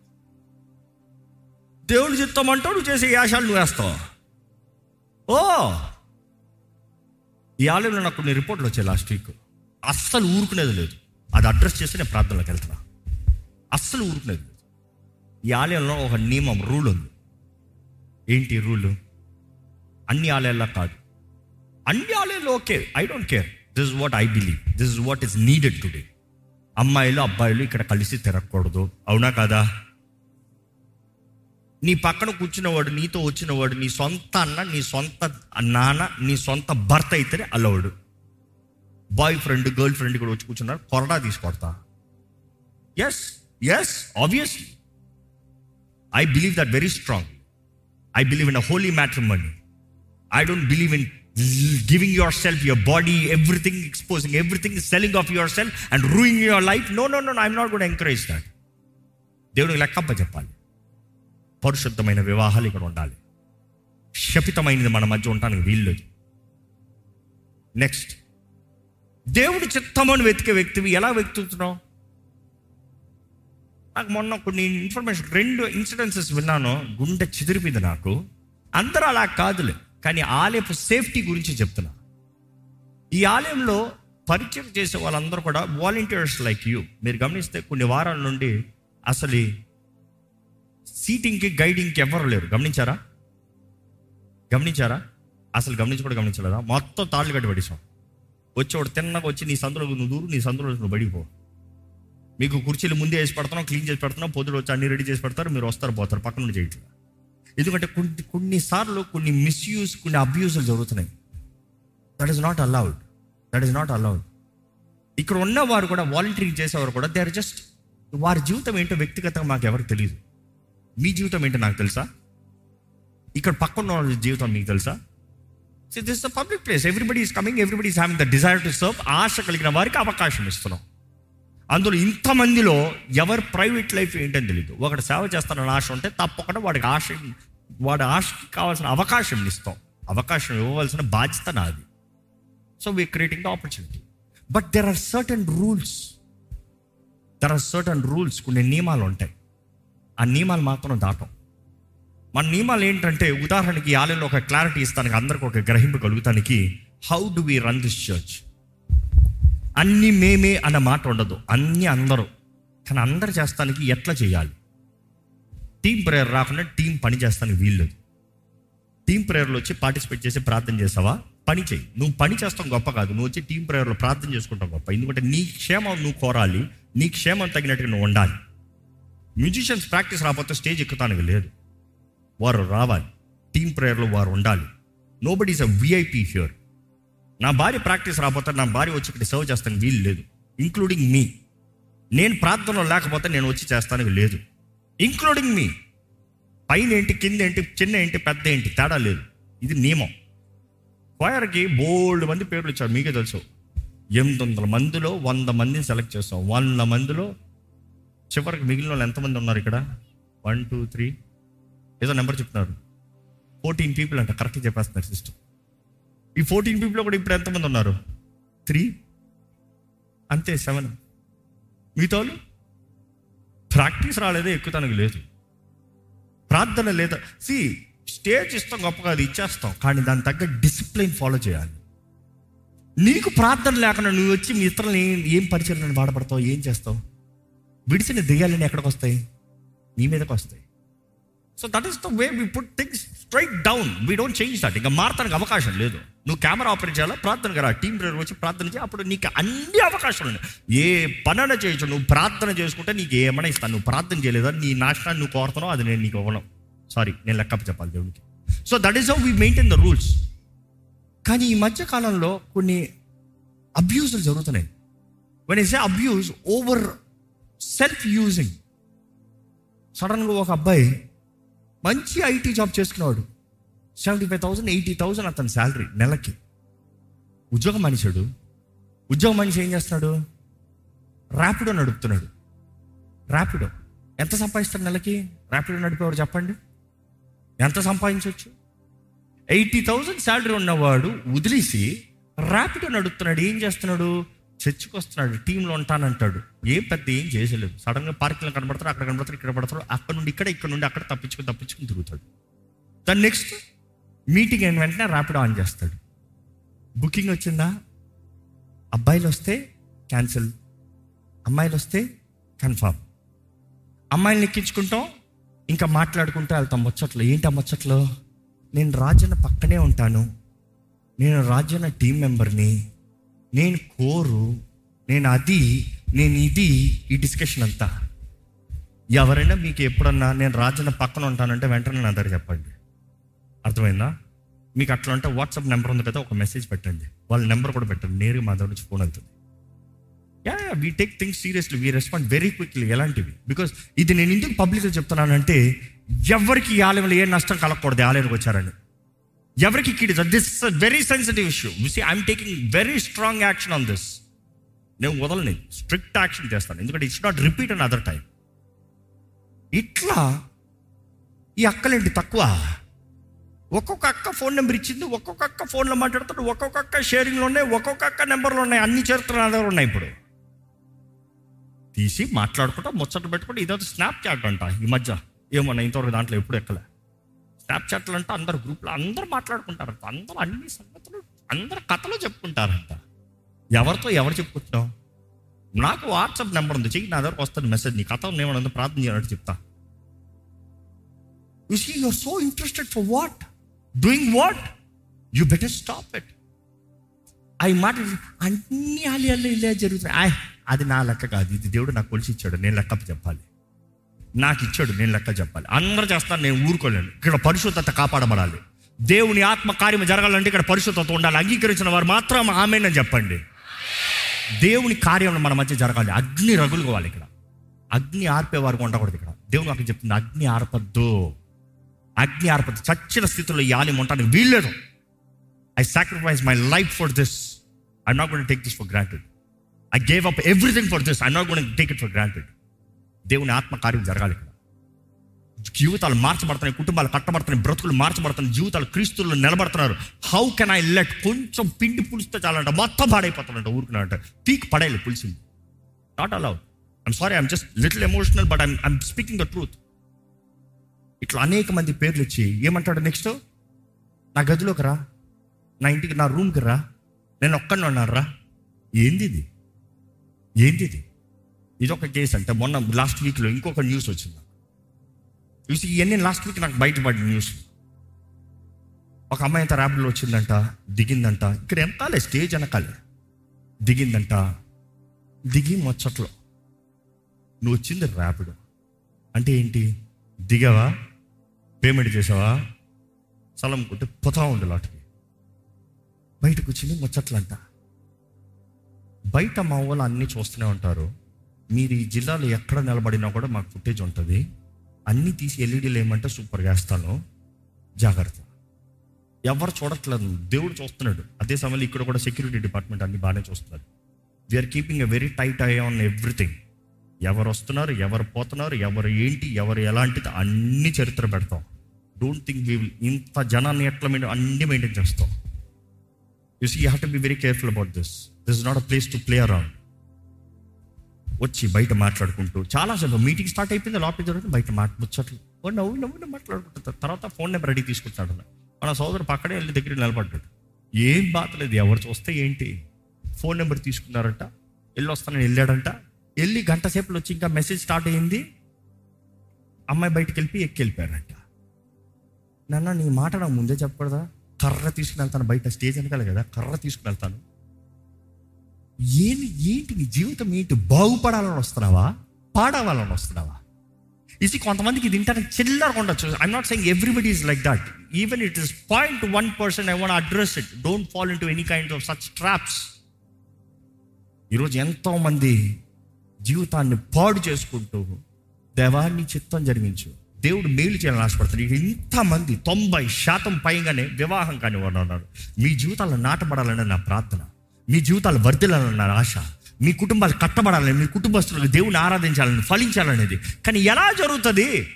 దేవుని చిత్తం అంటూ నువ్వు చేసే యాశాలు నువ్వు వేస్తావు. ఓ! ఈ ఆలయంలో నాకు కొన్ని రిపోర్ట్లు వచ్చాయి లాస్ట్ వీక్. అస్సలు ఊరుకునేది లేదు. అది అడ్రస్ చేస్తే నేను ప్రార్థనలోకి వెళ్తున్నా. అస్సలు ఊరుకునేది లేదు. ఈ ఆలయంలో ఒక నియమం రూల్ ఉంది. ఏంటి రూల్? అన్ని ఆలయాల్లో కాదు. అన్ని ఆలయాల్లో okay. I don't care. This is what I believe. This is what is needed today. అమ్మాయిలు అబ్బాయిలు ఇక్కడ కలిసి తిరగకూడదు. అవునా కదా? నీ పక్కన కూర్చున్నవాడు నీతో వచ్చినవాడు నీ సొంత అన్న నీ సొంత నాన్న నీ సొంత భర్త అయితేనే అల్లవాడు. బాయ్ ఫ్రెండ్ గర్ల్ ఫ్రెండ్ కూడా వచ్చి కూర్చున్నారు. కొరడా తీసుకొడతా yes yes obviously I believe that very strong I believe in a holy matrimony I don't believe in giving yourself your body everything exposing everything selling of yourself and ruining your life no no no I'm not good encourage that దేవుడికి లెక్కప్ప చెప్పాలి. పరిశుద్ధమైన వివాహాలు ఇక్కడ ఉండాలి. శపితమైనది మన మధ్య ఉండడానికి వీల్లేదు. నెక్స్ట్ దేవుడి చిత్తమని వెతికే వ్యక్తివి ఎలా వెతుకుతున్నావు? నాకు మొన్న కొన్ని ఇన్ఫర్మేషన్ రెండు ఇన్సిడెన్సెస్ విన్నాను గుండె చెదిరిపోయింది నాకు. అందరూ అలా కాదులే. కానీ ఆలయపు సేఫ్టీ గురించి చెప్తున్నా. ఈ ఆలయంలో పరిచయం చేసే వాళ్ళందరూ కూడా వాలంటీర్స్ లైక్ యూ. మీరు గమనిస్తే కొన్ని వారాల నుండి అసలు సీటింగ్కి గైడింగ్కి ఎవరు లేరు. గమనించారా? గమనించారా? అసలు గమనించి కూడా గమనించలేదా? మొత్తం తాళ్ళు కట్టి పడేసాం వచ్చేవాడు తిన్నగా వచ్చి నీ సందులో నువ్వు దూరు నీ సందులో నువ్వు బడిపో మీకు కుర్చీలు ముందే వేసి పెడుతున్నాం క్లీన్ చేసి పెడుతున్నాం పొద్దుడు వచ్చి అన్ని రెడీ చేసి పెడతారు మీరు వస్తారు పోతారు పక్కన నుండి చేయట్లేదు. ఎందుకంటే కొన్ని కొన్నిసార్లు కొన్ని మిస్యూజ్ కొన్ని అబ్యూజులు జరుగుతున్నాయి. That is not allowed that is not allowed ఇక్కడ ఉన్నవారు కూడా వాలంటీరింగ్ చేసేవారు కూడా దే ఆర్ జస్ట్ వారి జీవితం ఏంటో వ్యక్తిగతంగా మాకు ఎవరికి తెలియదు. మీ జీవితం ఏంటో నాకు తెలుసా? ఇక్కడ పక్కన వాళ్ళ జీవితం మీకు తెలుసా? So this the public place everybody is coming everybody is having the desire to serve ఆశ కలిగిన వారికి అవకాశం ఇస్తున్నాం. అందులో ఇంతమందిలో ఎవరు ప్రైవేట్ లైఫ్ ఏంటని తెలియదు ఒకటి సేవ చేస్తానని ఆశ ఉంటే తప్పకుండా వాడికి ఆశ వాడి ఆశకి కావాల్సిన అవకాశం ఇస్తాం. అవకాశం ఇవ్వవలసిన బాధ్యత నాది. So we creating the opportunity but there are certain rules there are certain rules కొన్ని నియమాలు ఉంటాయి. ఆ నియమాలు మాత్రం దాటం. మన నియమాలు ఏంటంటే ఉదాహరణకి ఆలయంలో ఒక క్లారిటీ ఇస్తానికి అందరికి ఒక గ్రహింపు కలుగుతానికి how do we run this church అన్ని మేమే అన్న మాట ఉండదు. అన్ని అందరూ. కానీ అందరు చేస్తానికి ఎట్లా చేయాలి? టీం ప్రేయర్ రాకుండా టీం పని చేస్తానికి వీల్లేదు. టీం ప్రేయర్లో వచ్చి పార్టిసిపేట్ చేసి ప్రార్థన చేసావా పని చేయి నువ్వు పని చేస్తాం గొప్ప కాదు. నువ్వు వచ్చి టీం ప్రేయర్లో ప్రార్థన చేసుకుంటావు గొప్ప. ఎందుకంటే నీ క్షేమం నువ్వు కోరాలి. నీ క్షేమం తగినట్టుగా నువ్వు ఉండాలి. మ్యూజిషియన్స్ ప్రాక్టీస్ రాకపోతే స్టేజ్ ఎక్కుతానికి లేదు. వారు రావాలి. టీం ప్రేయర్లో వారు ఉండాలి. Nobody is a VIP here నా భార్య ప్రాక్టీస్ రాకపోతే నా భార్య వచ్చి ఇక్కడ సర్వ్ చేస్తాను వీలు లేదు. ఇంక్లూడింగ్ మీ నేను ప్రార్థనలో లేకపోతే నేను వచ్చి చేస్తానికి లేదు. ఇంక్లూడింగ్ మీ పైన ఏంటి కింద ఏంటి చిన్న ఏంటి పెద్ద ఏంటి తేడా లేదు. ఇది నియమం. కోయర్కి బోల్డ్ మంది పేర్లు ఇచ్చారు మీకే తెలుసు. ఎనిమిది వందల మందిలో వంద మందిని సెలెక్ట్ చేస్తాం. వంద మందిలో చివరికి మిగిలిన వాళ్ళు ఎంతమంది ఉన్నారు ఇక్కడ? వన్ టూ త్రీ ఏదో నెంబర్ చెప్తున్నారు. ఫోర్టీన్ పీపుల్ అంట కరెక్ట్గా చెప్పేస్తున్నారు సిస్టమ్ ఈ ఫోర్టీన్ పీపుల్ కూడా ఇప్పుడు ఎంతమంది ఉన్నారు? త్రీ అంతే సెవెన్ మిగతా వాళ్ళు ప్రాక్టీస్ రాలేదే ఎక్కుతానికి లేదు. ప్రార్థన లేదా సి స్టేజ్ ఇస్తాం గొప్ప కాదు ఇచ్చేస్తాం కానీ దాని తగ్గ డిసిప్లిన్ ఫాలో చేయాలి. నీకు ప్రార్థన లేకుండా నువ్వు వచ్చి మీ ఇతరులను ఏం ఏం పరిచయం బాధపడతావు ఏం చేస్తావు? విడిచిన దెయ్యాలని ఎక్కడికి వస్తాయి నీ మీదకి వస్తాయి so that is the way we put things straight down we don't change that ఇంకా మారటానికి అవకాశం లేదు. నువ్వు కెమెరా ఆపరేట్ చేయాలా? ప్రార్థన కదా టీం ప్రేయర్ వచ్చి ప్రార్థన చేయి. అప్పుడు నీకు అన్ని అవకాశాలు ఉన్నాయి. ఏ పనైనా చేయొచ్చు. నువ్వు ప్రార్థన చేసుకుంటే నీకు ఏమైనా ఇస్తాను. నువ్వు ప్రార్థన చేయలేదా? నీ నాశనాన్ని నువ్వు కోరుతున్నావు. అది నేను నీకు ఇవ్వను. సారీ నేను లెక్కప్ప చెప్పాలి దేవునికి. So that is how we maintain the rules కానీ ఈ మధ్య కాలంలో కొన్ని అబ్యూజులు జరుగుతున్నాయి. When is abuse over self using సడన్గా ఒక అబ్బాయి మంచి ఐటీ జాబ్ చేసుకున్నాడు seventy five thousand eighty thousand అతని శాలరీ నెలకి. ఉద్యోగం మనిషాడు ఉద్యోగం మనిషి ఏం చేస్తున్నాడు? ర్యాపిడో నడుపుతున్నాడు. ర్యాపిడో ఎంత సంపాదిస్తాడు నెలకి? ర్యాపిడో నడిపేవాడు చెప్పండి. ఎంత సంపాదించవచ్చు ఎయిటీ థౌసండ్ శాలరీ ఉన్నవాడు వదిలేసి ర్యాపిడో నడుపుతున్నాడు. ఏం చేస్తున్నాడు? చర్చికి వస్తున్నాడు టీంలో ఉంటానంటాడు. ఏం పెద్ద ఏం చేసలేదు. సడన్గా పార్కింగ్లో కనబడతాడు అక్కడ కనబడతాడు ఇక్కడ పడతాడు అక్కడ నుండి ఇక్కడ ఇక్కడ నుండి అక్కడ తప్పించుకుని తప్పించుకుని తిరుగుతాడు. దాని నెక్స్ట్ మీటింగ్ అయిన వెంటనే ర్యాపిడ్ ఆన్ చేస్తాడు. బుకింగ్ వచ్చిందా? అబ్బాయిలు వస్తే క్యాన్సిల్. అమ్మాయిలు వస్తే కన్ఫామ్. అమ్మాయిని ఎక్కించుకుంటాం ఇంకా మాట్లాడుకుంటూ వెళ్తాం. ముచ్చట్లు ఏంటి ఆ ముచ్చట్లు? నేను రాజన్న పక్కనే ఉంటాను. నేను రాజన్న టీం మెంబర్ని. నేను కోరు నేను అది నేను ఇది ఈ డిస్కషన్ అంతా. ఎవరైనా మీకు ఎప్పుడన్నా నేను రాజన్న పక్కన ఉంటానంటే వెంటనే నా దగ్గర చెప్పండి. అర్థమైందా? మీకు అట్లా అంటే వాట్సాప్ నెంబర్ ఉంది కదా ఒక మెసేజ్ పెట్టండి. వాళ్ళ నెంబర్ కూడా పెట్టండి. నేరుగా మా దగ్గర నుంచి ఫోన్ వెళ్తుంది. Yeah we take things seriously we respond very quickly ఎలాంటివి? బికాస్ ఇది నేను ఎందుకు పబ్లిక్గా చెప్తున్నానంటే ఎవరికి ఈ ఆలయంలో ఏ నష్టం కలగకూడదు ఆలయానికి వచ్చారని. ఎవరికి కీడు? This very sensitive issue see I'm taking very strong action on this నేను వదలని స్ట్రిక్ట్ యాక్షన్ చేస్తాను. ఎందుకంటే it's not repeat another time ఇట్లా ఈ అక్కలేంటి తక్కువ? ఒక్కొక్క అక్క ఫోన్ నెంబర్ ఇచ్చింది ఒక్కొక్క అక్క ఫోన్లో మాట్లాడుతాడు ఒక్కొక్క అక్క షేరింగ్లో ఉన్నాయి ఒక్కొక్క అక్క నెంబర్లు ఉన్నాయి అన్ని చరిత్ర దగ్గర ఉన్నాయి ఇప్పుడు. తీసి మాట్లాడుకుంటా ముచ్చట పెట్టుకుంటే ఇదో స్నాప్ చాట్ అంట ఈ మధ్య. ఏమన్నా ఇంతవరకు దాంట్లో ఎప్పుడు ఎక్కలే. స్నాప్ చాట్లు అంటే అందరు గ్రూప్లో అందరూ మాట్లాడుకుంటారంట. అందరూ అన్ని సంగతులు అందరు కథలు చెప్పుకుంటారంట. ఎవరితో ఎవరు చెప్పుకుంటున్నావు? నాకు వాట్సాప్ నెంబర్ ఉంది. చెయ్యి నా దగ్గరకు వస్తాను మెసేజ్. నీ కథ ఏమన్నా ప్రార్థన చేయాలంటే చెప్తా. You see you're so interested for what doing what you better stop it అవి మాట అన్ని అల్లి ఇలా జరుగుతున్నాయి ఆయ్, అది నా లెక్క కాదు. ఇది దేవుడు నాకు కొలిసి ఇచ్చాడు. నేను లెక్క చెప్పాలి. నాకు ఇచ్చాడు నేను లెక్క చెప్పాలి. అందరూ చేస్తాను నేను ఊరుకోలేను. ఇక్కడ పరిశుద్ధత కాపాడబడాలి. దేవుని ఆత్మ కార్యం జరగాలంటే ఇక్కడ పరిశుద్ధత ఉండాలి. అంగీకరించిన వారు మాత్రం ఆమెనని చెప్పండి. దేవుని కార్యం మన మధ్య జరగాలి. అగ్ని రగులుకోవాలి ఇక్కడ. అగ్ని ఆర్పే వారికి ఉండకూడదు ఇక్కడ. దేవుని అక్కడ చెప్తుంది అగ్ని ఆర్పద్దు. అగ్ని ఆర్పద్దు. చచ్చిన స్థితిలో ఈ ఆలయం ఉంటాను వీల్లేదు. I sacrifice my life for this I not gonna take this for granted I gave up everything for this I not gonna take it for granted దేవుని ఆత్మకార్యం జరగాలి జీవితాలు మార్చబడుతున్నాయి కుటుంబాలు కట్టబడుతున్నాయి బ్రతుకులు మార్చబడుతున్నాయి జీవితాలు క్రీస్తులు నిలబడుతున్నారు. హౌ కెన్ ఐ లెట్ కొంచెం పిండి పులిస్తే చాలంట మొత్తం పాడైపోతానంట ఊరుకున్నాడంట. పీక్ పడేయాలి పులిసింది. Not allowed I'm sorry I'm just little emotional but I'm I'm speaking the truth ఇట్లా అనేక మంది పేర్లు ఇచ్చి ఏమంటాడు నెక్స్ట్ నా గదిలోకి రా. నా ఇంటికి నా రూమ్కి రా. నేను ఒక్కడిని ఉన్నాను రా ఏంది ఇది? ఏంది ఇది? ఇది ఒక కేసు అంటే. మొన్న లాస్ట్ వీక్లో ఇంకొక న్యూస్ వచ్చింది. చూసి ఇవన్నీ లాస్ట్ వీక్ నాకు బయటపడి న్యూస్ ఒక అమ్మాయి అంత ర్యాబ్లో వచ్చిందంట దిగిందంట. ఇక్కడ వెనకాలే స్టేజ్ వెనకాలే. దిగిందంట. దిగి మొచ్చట్లో. నువ్వు వచ్చింది ర్యాపిడ్ అంటే ఏంటి? దిగావా? పేమెంట్ చేసావా? స్థలం కొట్టి పోతా ఉండు లాటికి. బయటకు వచ్చింది ముచ్చట్లంట. బయట మా వాళ్ళు అన్నీ చూస్తూనే ఉంటారు. మీరు ఈ జిల్లాలో ఎక్కడ నిలబడినా కూడా మాకు ఫుటేజ్ ఉంటుంది. అన్నీ తీసి ఎల్ఈడీలు ఏమంటే సూపర్గా వేస్తాను. జాగ్రత్త. ఎవరు చూడట్లేదు. దేవుడు చూస్తున్నాడు. అదే సమయంలో ఇక్కడ కూడా సెక్యూరిటీ డిపార్ట్మెంట్ అన్ని బాగానే చూస్తున్నారు. We're keeping a very tight eye on everything ఎవరు వస్తున్నారు ఎవరు పోతున్నారు ఎవరు ఏంటి ఎవరు ఎలాంటిది అన్ని చరిత్ర పెడతాం. డోంట్ థింక్ వీ విల్ ఇంత జనాన్ని ఎట్లా మెయింటైన్ అన్ని మెయింటైన్ చేస్తాం. You see you have to be very careful about this this is not a place to play around వచ్చి బయట మాట్లాడుకుంటూ చాలాసేపు మీటింగ్ స్టార్ట్ అయిపోయింది లోపల జరుగుతుంది బయట మాట ముచ్చట్లు. నవ్వు నవ్వు మాట్లాడుకుంటారు తర్వాత ఫోన్ నెంబర్ రెడీ తీసుకుంటాడు మన సోదరు పక్కనే వెళ్ళి దగ్గర నిలబడ్డాడు. ఏం బాధలేదు ఎవరు చూస్తే ఏంటి? ఫోన్ నెంబర్ తీసుకున్నారంట. వెళ్ళి వస్తానని వెళ్ళాడంట. వెళ్ళి గంట సేపులో వచ్చి ఇంకా మెసేజ్ స్టార్ట్ అయ్యింది అమ్మాయి బయటకు వెళ్ళి ఎక్కి వెళ్ళిపోయారంట నాన్న నీ మాట నాకు ముందే చెప్పకూడదా? కర్ర తీసుకుని వెళ్తాను బయట స్టేజ్ వెనకాలి కదా కర్ర తీసుకుని వెళ్తాను. ఏంటి ఏంటి నీ జీవితం ఏంటి? బాగుపడాలని వస్తున్నావా? పాడవాలని వస్తున్నావా? ఇది కొంతమందికి ఇది ఇంటర్నెట్ చిల్లరగా ఉండొచ్చు I'm not saying everybody is like that even it is point one percent I want address it don't fall into any kind of such traps ఈరోజు ఎంతోమంది జీవితాన్ని పాడు చేసుకుంటూ దేవాన్ని చిత్తం జరిగించు. దేవుడు మేలు చేయాలని ఆశపడుతున్నాడు ఇక ఇంతమంది తొంభై శాతం పైగానే వివాహం కాని ఉన్నారు మీ జీవితాలు నాటపడాలని నా ప్రార్థన. మీ జీవితాలు వర్ధిల్లాలని ఆశ మీ కుటుంబాలు కట్టబడాలని మీ కుటుంబస్తులకు దేవుని ఆరాధించాలని ఫలించాలనేది. కానీ ఎలా జరుగుతుంది?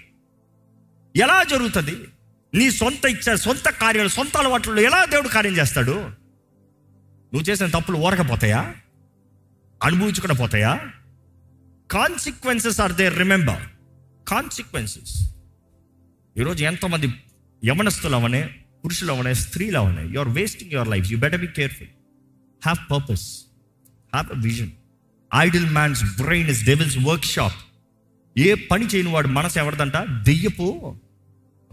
ఎలా జరుగుతుంది? నీ సొంత ఇచ్చే సొంత కార్యాలు సొంత అలవాట్లు ఎలా దేవుడు కార్యం చేస్తాడు? నువ్వు చేసిన తప్పులు ఓరకపోతాయా అనుభవించుకుని పోతాయా? Consequences are they remember consequences ఈరోజు ఎంతోమంది యమనస్తులు అవనే పురుషులు అవనే స్త్రీలు అవనే you are wasting your life you better be careful have purpose have a vision idle man's brain is devil's workshop ఏ పని చేయని వాడు మనసు ఎవరిదంట? దెయ్యపు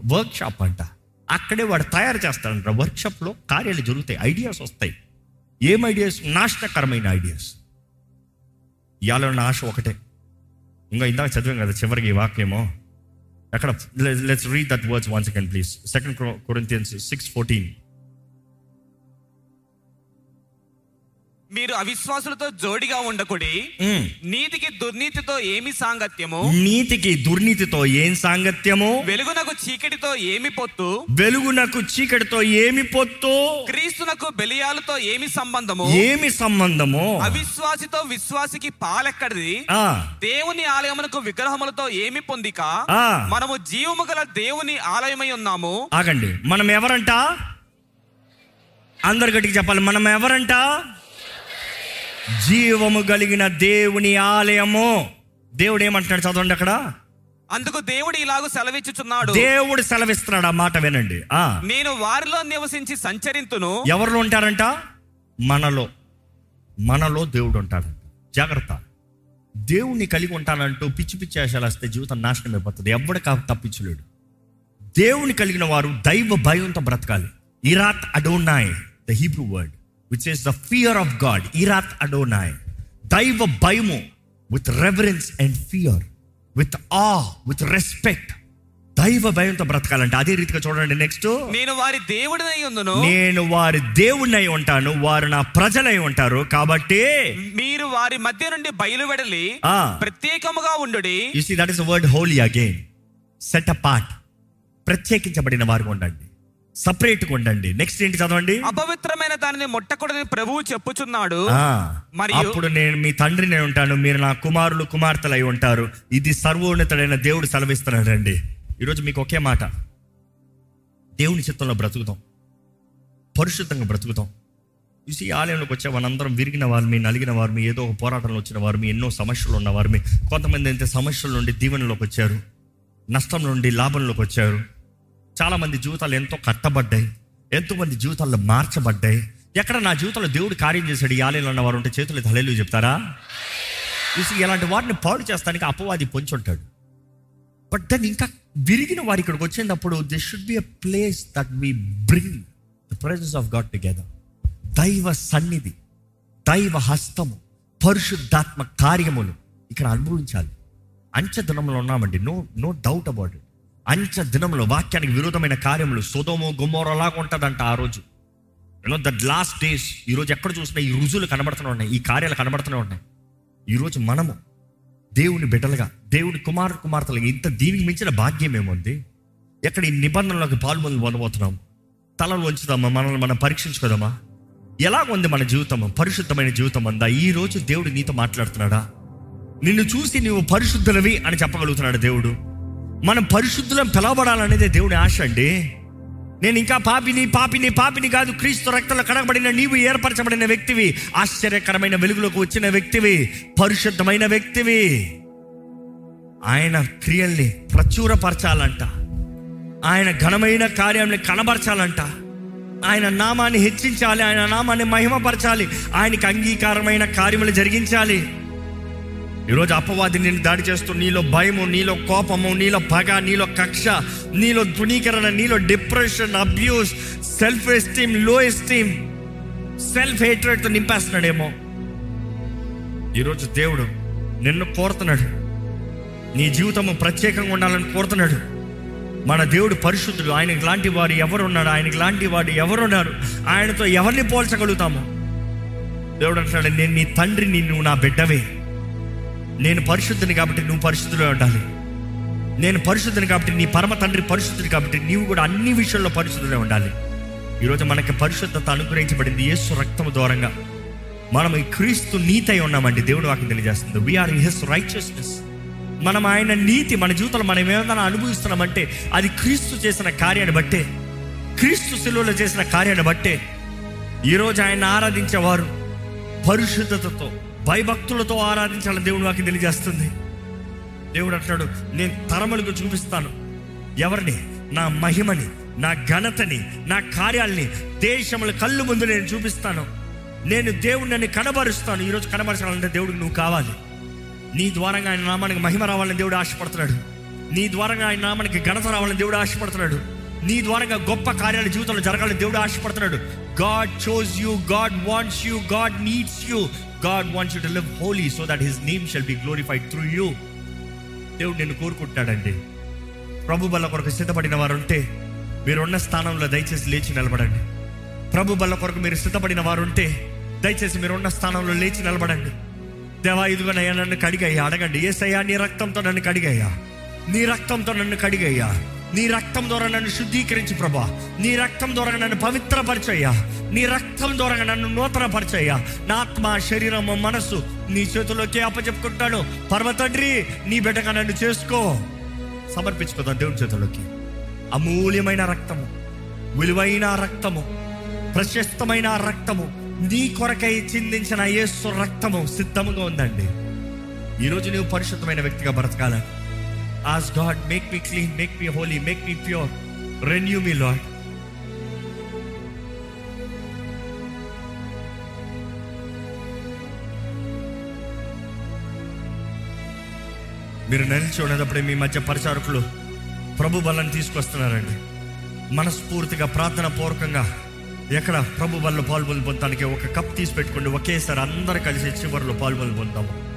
వర్క్ షాప్ అంట. అక్కడే వాడు తయారు చేస్తాడంట. వర్క్ షాప్లో కార్యాలు జరుగుతాయి ఐడియాస్ వస్తాయి. ఏం ఐడియాస్ నాశనకరమైన ఐడియాస్ ఇవాళ ఉన్న ఆశ ఒకటే. ఇంకా ఇందాక చదివాం కదా చివరికి ఈ వాక్యమో. ఎక్కడ? Let's read that words one second please second Corinthians six fourteen మీరు అవిశ్వాసులతో జోడిగా ఉండకుడి. నీతికి దుర్నీతితో ఏమి సాంగత్యము? నీతికి దుర్నీతితో ఏం సాంగత్యము? వెలుగునకు చీకటితో ఏమి పొత్తు? వెలుగునకు చీకటితో ఏమి పొత్తు? క్రీస్తునకు బెలియాలతో ఏమి సంబంధము? ఏమి సంబంధము? అవిశ్వాసితో విశ్వాసికి పాలెక్కడిది? దేవుని ఆలయమునకు విగ్రహములతో ఏమి పొందిక. మనము జీవము గల దేవుని ఆలయమై ఉన్నాము. ఆగండి. మనం ఎవరంట అందరు గట్టికి చెప్పాలి. మనం ఎవరంట జీవము కలిగిన దేవుని ఆలయము. దేవుడు ఏమంటున్నాడు చదవండి అక్కడ? అందుకు దేవుడు ఇలాగ సెలవిచ్చుచున్నాడు. దేవుడు సెలవిస్తున్నాడు ఆ మాట వినండి. ఆ. నేను వారిలో నివసించి సంచరింతును. ఎవరిలో ఉంటారంట? మనలో. మనలో దేవుడు ఉంటాడంట. జాగ్రత్త. దేవుణ్ణి కలిగి ఉంటానంటూ పిచ్చి పిచ్చి ఆశలు వస్తే జీవితం నాశనం అయిపోతుంది. ఎవడు కా తప్పించలేడు. దేవుని కలిగిన వారు దైవ భయంతో బ్రతకాలి. ఇరాత్ అడోనాయ్ the Hebrew word. Which is the fear of God ఇరాత్ అడోనాయ్ దైవ భయము with reverence and fear with uh with respect దైవ భయంతో బ్రతకాలంటే అదే రీతిగా చూడండి నెక్స్ట్ నేను వారి దేవుడినై ఉందును. నేను వారి దేవుణ్ణై ఉంటాను. వారు నా ప్రజలై ఉంటారు. కాబట్టి మీరు వారి మధ్య నుండి బయలువెడలి. ప్రత్యేకముగా ఉండుడి. You see that is word holy again set apart ప్రత్యేకించబడిన వారికి ఉండండి. సపరేట్గా ఉండండి నెక్స్ట్ ఏంటి చదవండి? అపవిత్రమైన దానిని ముట్టకూడదని ప్రభువు చెప్పుచున్నాడు. ఆ, మరియు- అప్పుడు నేను మీ తండ్రిని ఉంటాను. మీరు నా కుమారులు కుమార్తెలు అయి ఉంటారు. ఇది సర్వోన్నతుడైన దేవుడు సెలవిస్తున్నాడండి. ఈరోజు మీకు ఒకే మాట. దేవుని చిత్తంలో బ్రతుకుతాం. పరిశుద్ధంగా బ్రతుకుతాం. చూసి ఆలయంలోకి వచ్చే మనందరం విరిగిన వారిని నలిగిన వారిని ఏదో ఒక పోరాటంలో వచ్చిన వారిని ఎన్నో సమస్యలు ఉన్న వారిని కొంతమంది అయితే సమస్యల నుండి దీవెనలోకి వచ్చారు. నష్టం నుండి లాభంలోకి వచ్చారు. చాలామంది జీవితాలు ఎంతో కట్టబడ్డాయి. ఎంతోమంది జీవితాల్లో మార్చబడ్డాయి. ఎక్కడ నా జీవితంలో దేవుడు కార్యం చేశాడు ఈ ఆలయంలో ఉన్నవారు ఉంటే చేతులు హలేలు చెప్తారా? చూసి ఇలాంటి వారిని పాడు చేస్తానికి అపవాది పొంచుంటాడు బట్ దెన్ ఇంకా విరిగిన వారి ఇక్కడికి వచ్చినప్పుడు this should be a place that we bring the presence of God together దైవ సన్నిధి దైవ హస్తము పరిశుద్ధాత్మ కార్యములు ఇక్కడ అనుభవించాలి. అంచె దినంలో ఉన్నామండి. No no doubt about it అంచ దినంలో వాక్యానికి విరోధమైన కార్యములు సుధోమో గుమ్మోరలాగా ఉంటుందంట ఆ రోజు. యూనో దట్ లాస్ట్ డేస్ ఈరోజు ఎక్కడ చూసినా ఈ రుజువులు కనబడుతూనే ఉన్నాయి ఈ కార్యాలు కనబడుతూనే ఉన్నాయి. ఈరోజు మనము దేవుని బిడ్డలుగా దేవుని కుమారు కుమార్తెలుగా ఇంత దీనికి మించిన భాగ్యం ఏముంది? ఎక్కడ ఈ నిబంధనలకు పాల్గొని పొందబోతున్నాం? తలలు వంచుదామా? మనల్ని మనం పరీక్షించుకోదామా? ఎలా ఉంది మన జీవితం పరిశుద్ధమైన జీవితం అందా ఈ రోజు దేవుడు నీతో మాట్లాడుతున్నాడా? నిన్ను చూసి నువ్వు పరిశుద్ధులవి అని చెప్పగలుగుతున్నాడు దేవుడు. మనం పరిశుద్ధులం పిలవబడాలనేదే దేవుని ఆశ అండి. నేను ఇంకా పాపిని పాపిని పాపిని కాదు క్రీస్తు రక్తంలో కడగబడిన నీవు ఏర్పరచబడిన వ్యక్తివి ఆశ్చర్యకరమైన వెలుగులోకి వచ్చిన వ్యక్తివి పరిశుద్ధమైన వ్యక్తివి. ఆయన క్రియల్ని ప్రచురపరచాలంట. ఆయన ఘనమైన కార్యాన్ని కనబరచాలంట. ఆయన నామాన్ని హెచ్చించాలి ఆయన నామాన్ని మహిమపరచాలి ఆయనకి అంగీకారమైన కార్యములు జరిగించాలి. ఈరోజు అపవాది నేను దాడి చేస్తూ నీలో భయము నీలో కోపము నీలో పగ నీలో కక్ష నీలో ధృణీకరణ నీలో డిప్రెషన్ అబ్యూస్ సెల్ఫ్ ఎస్టీమ్లో ఎస్టీమ్ సెల్ఫ్ హేట్రేట్తో నింపేస్తున్నాడేమో. ఈరోజు దేవుడు నిన్ను కోరుతున్నాడు. నీ జీవితము ప్రత్యేకంగా ఉండాలని కోరుతున్నాడు. మన దేవుడు పరిశుద్ధుడు. ఆయనకి లాంటి వారు ఎవరున్నాడు? ఆయనకి లాంటి వాడు ఎవరున్నారు? ఆయనతో ఎవరిని పోల్చగలుగుతాము? దేవుడు అంటున్నాడు నేను నీ తండ్రిని నువ్వు నా బిడ్డవే. నేను పరిశుద్ధిని కాబట్టి నువ్వు పరిశుద్ధులో ఉండాలి. నేను పరిశుద్ధిని కాబట్టి నీ పరమ తండ్రి పరిశుద్ధిని కాబట్టి నీవు కూడా అన్ని విషయంలో పరిశుద్ధులే ఉండాలి. ఈరోజు మనకి పరిశుద్ధత అనుగ్రహించబడింది యేసు రక్తం దూరంగా మనం ఈ క్రీస్తు నీతి అయి ఉన్నామండి. దేవుడు వాకి తెలియజేస్తుంది. వీఆర్ ఇన్ హిస్ రైచియస్నెస్ మనం ఆయన నీతి మన జీవితంలో మనం ఏమైనా అనుభవిస్తున్నామంటే అది క్రీస్తు చేసిన కార్యాన్ని బట్టే క్రీస్తు శిలువలో చేసిన కార్యాన్ని బట్టే ఈరోజు ఆయన ఆరాధించేవారు పరిశుద్ధతతో భయభక్తులతో ఆరాధించాలని దేవుడు నాకు తెలియజేస్తుంది. దేవుడు అంటాడు నేను తరములకు చూపిస్తాను. ఎవరిని? నా మహిమని నా ఘనతని నా కార్యాలని దేశముల కళ్ళు ముందు నేను చూపిస్తాను. నేను దేవుడిని కనబరుస్తాను. ఈరోజు కనబరచాలంటే దేవుడికి నువ్వు కావాలి. నీ ద్వారంగా ఆయన నామానికి మహిమ రావాలని దేవుడు ఆశపడుతున్నాడు. నీ ద్వారంగా ఆయన నామానికి ఘనత రావాలని దేవుడు ఆశపడుతున్నాడు. నీ ద్వారంగా గొప్ప కార్యాలు జీవితంలో జరగాలని దేవుడు ఆశపడుతున్నాడు. God chose you God wants you God needs you God wants you to live holy so that his name shall be glorified through you దేవుడు నేను కోరుకుంటున్నాడండి. ప్రభు బల్ల కొరకు సిద్ధపడిన వారు ఉంటే మీరున్న స్థానంలో దయచేసి లేచి నిలబడండి. ప్రభు బల్ల కొరకు మీరు సిద్ధపడిన వారు ఉంటే దయచేసి మీరున్న స్థానంలో లేచి నిలబడండి. దేవా ఇదిగోనయ్యా నన్ను కడిగయ్యా. అడగండి ఏసయ్యా నీ రక్తంతో నన్ను కడిగయ్యా. నీ రక్తంతో నన్ను కడిగయ్యా. నీ రక్తం ద్వారా నన్ను శుద్ధీకరించి ప్రభా. నీ రక్తం ద్వారా నన్ను పవిత్రపరచయ్యా. నీ రక్తం ద్వారా నన్ను నూతనపరచయ్యా. నా ఆత్మ శరీరము మనస్సు నీ చేతుల్లోకి అప్పచెప్పుకుంటాను. పర్వతండ్రి నీ బిడ్డగా నన్ను చేసుకో. సమర్పించుకోదా దేవుని చేతుల్లోకి. అమూల్యమైన రక్తము విలువైన రక్తము ప్రశస్తమైన రక్తము నీ కొరకై చిందించిన యేసు రక్తము సిద్ధముగా ఉందండి. ఈరోజు నువ్వు పరిశుద్ధమైన వ్యక్తిగా బ్రతకాలని ఆస్ God make me clean make me holy make me pure renew me Lord మీరు నిలిచి ఉన్నప్పుడే మీ మధ్య పరిచారకులు ప్రభు బలాన్ని తీసుకొస్తున్నారండి. మనస్ఫూర్తిగా ప్రార్థన పూర్వకంగా ఎక్కడ ప్రభు బల్ల పాల్గొని పొందడానికి ఒక కప్ తీసి పెట్టుకోండి. ఒకేసారి అందరు కలిసి చివరిలో పాల్గొని పొందాము.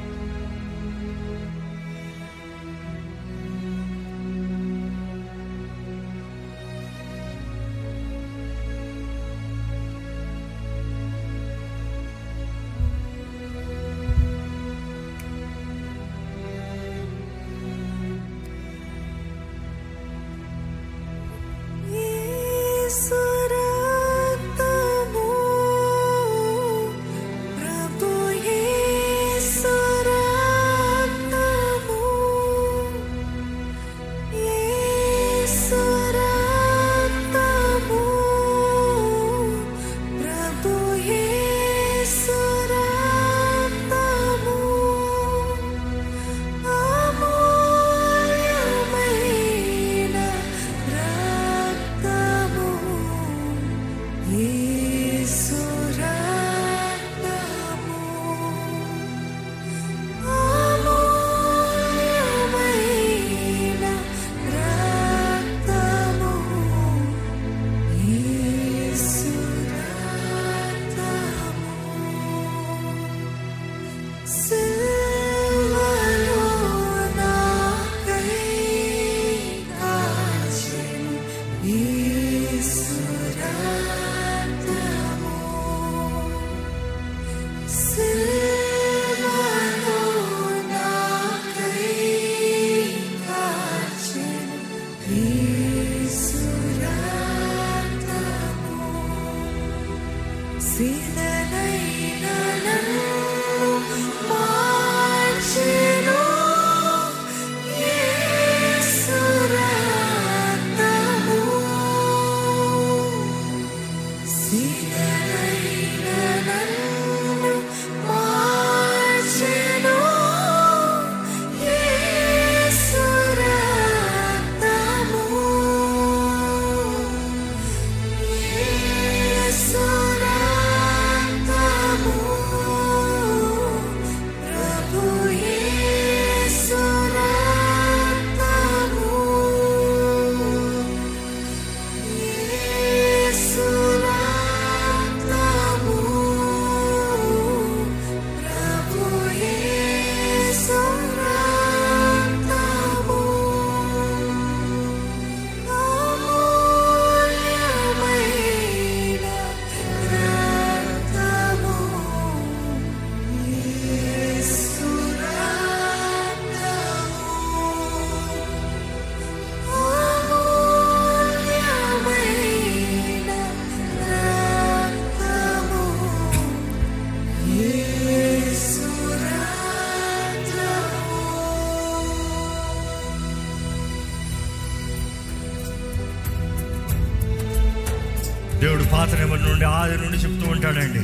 నుండి ఆది నుండి చెప్తూ ఉంటాడండి.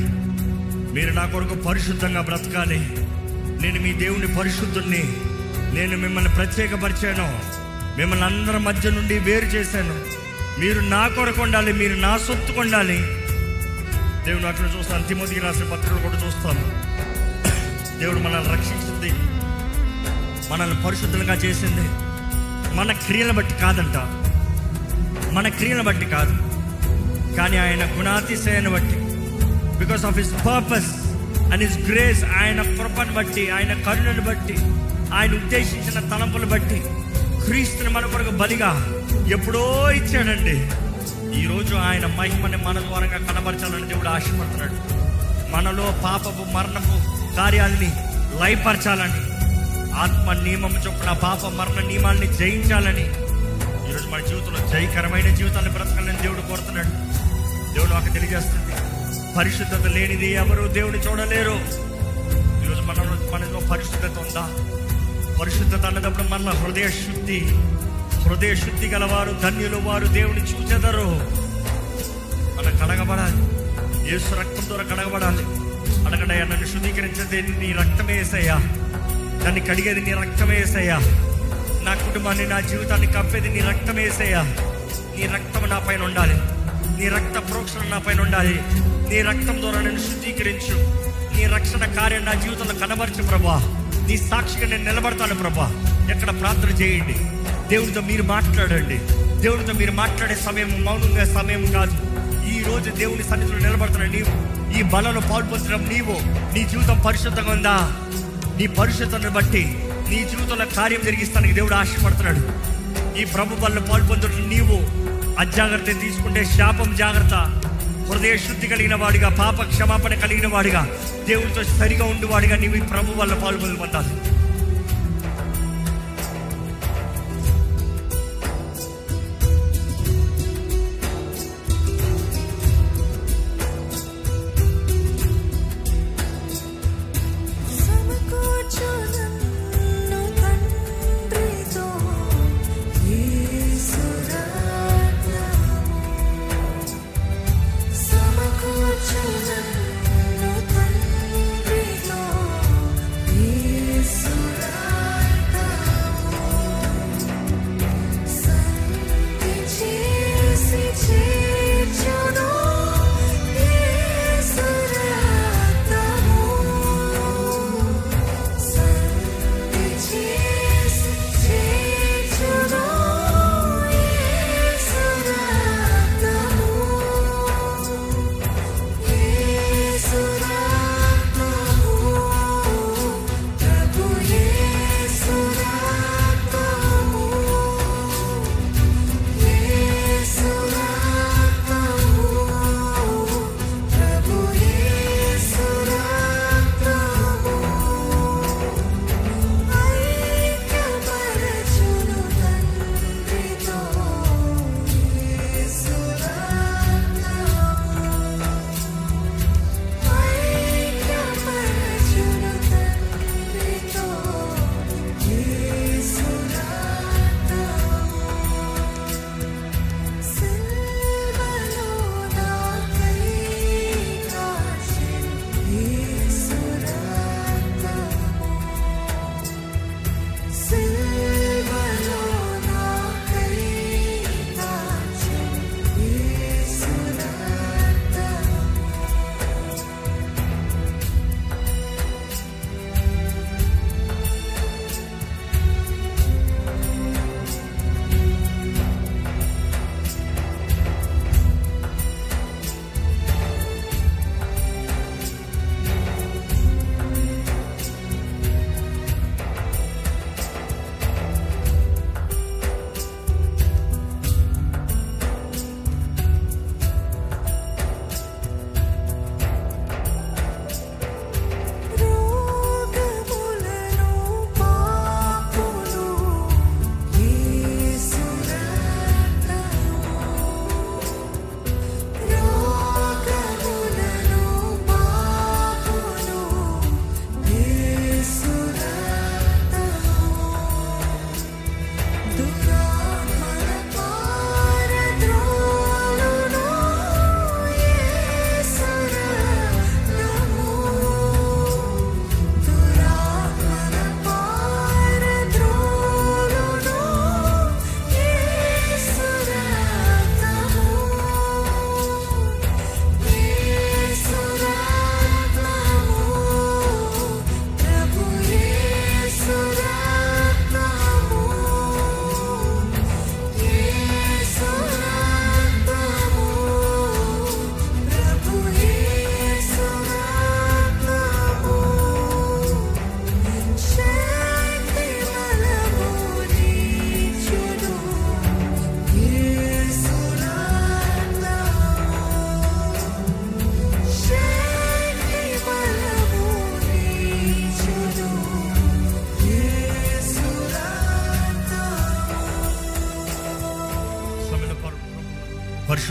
మీరు నా కొరకు పరిశుద్ధంగా బ్రతకాలి. నేను మీ దేవుని పరిశుద్ధుణ్ణి. నేను మిమ్మల్ని ప్రత్యేకపరిచాను. మిమ్మల్ని అందరి మధ్య నుండి వేరు చేశాను. మీరు నా కొరకు ఉండాలి మీరు నా సొత్తు ఉండాలి. దేవుడు అక్కడ చూస్తాను తిమోతికి రాసిన పత్రికలు కూడా చూస్తాను. దేవుడు మనల్ని రక్షించింది. మనల్ని పరిశుద్ధంగా చేసింది. మన క్రియల బట్టి కాదంట. మన క్రియల బట్టి కాదు. కానీ ఆయన గుణాతిశయాన్ని బట్టి because of his purpose and his grace ఆయన కృపను బట్టి ఆయన కరుణను బట్టి ఆయన ఉద్దేశించిన తలంపులు బట్టి క్రీస్తుని మన కొరకు బలిగా ఎప్పుడో ఇచ్చాడండి. ఈరోజు ఆయన మహిమని మన ద్వారంగా కనబరచాలని దేవుడు ఆశపడుతున్నాడు. మనలో పాపపు మరణపు కార్యాలని లయపరచాలని ఆత్మ నియమం చొప్పున పాప మరణ నియమాల్ని జయించాలని ఈరోజు మన జీవితంలో జయకరమైన జీవితాన్ని బ్రతకాలని దేవుడు కోరుతున్నాడు. దేవుడు నాకు తెలియజేస్తుంది. పరిశుద్ధత లేనిది ఎవరు దేవుని చూడలేరు. ఈరోజు మన మనలో పరిశుద్ధత ఉందా? పరిశుద్ధత అన్నదప్పుడు మన హృదయ శుద్ధి హృదయ శుద్ధి గలవారు ధన్యులు వారు దేవుని చూచెదరు. మనం కడగబడాలి. యేసు రక్తం ద్వారా కడగబడాలి. అడగడయ్యా నన్ను శుద్ధీకరించేది నీ రక్తమే వేసయ్యా నన్ను కడిగేది నీ రక్తమే వేసయ్యా నా కుటుంబాన్ని నా జీవితాన్ని కప్పేది నీ రక్తం వేసయ్యా నీ రక్తం నా పైన ఉండాలి. నీ రక్త ప్రోక్షణ నా పైన ఉండాలి. నీ రక్తం ద్వారా నేను శుద్ధీకరించు. నీ రక్షణ కార్యం నా జీవితంలో కనబరచు ప్రభా. నీ సాక్షిగా నేను నిలబడతాను ప్రభా. ఎక్కడ ప్రార్థన చేయండి. దేవునితో మీరు మాట్లాడండి. దేవునితో మీరు మాట్లాడే సమయం మౌనంగా సమయం కాదు. ఈ రోజు దేవుని సన్నిధిలో నిలబడుతున్న నీవు ఈ బలంలో పాల్పొందడం నీవు నీ జీవితం పరిశుద్ధంగా ఉందా? నీ పరిశుద్ధతను బట్టి నీ జీవితంలో కార్యం జరిగిస్తానికి దేవుడు ఆశపడుతున్నాడు. ఈ ప్రభు బలలో పాల్పొందడం నీవు అజాగ్రత్త తీసుకుంటే శాపం జాగ్రత్త. హృదయ శుద్ధి కలిగిన వాడిగా పాప క్షమాపణ కలిగిన వాడిగా దేవుడితో సరిగా ఉండేవాడిగా నీవు ప్రభు వల్ల పాల్పొందాలి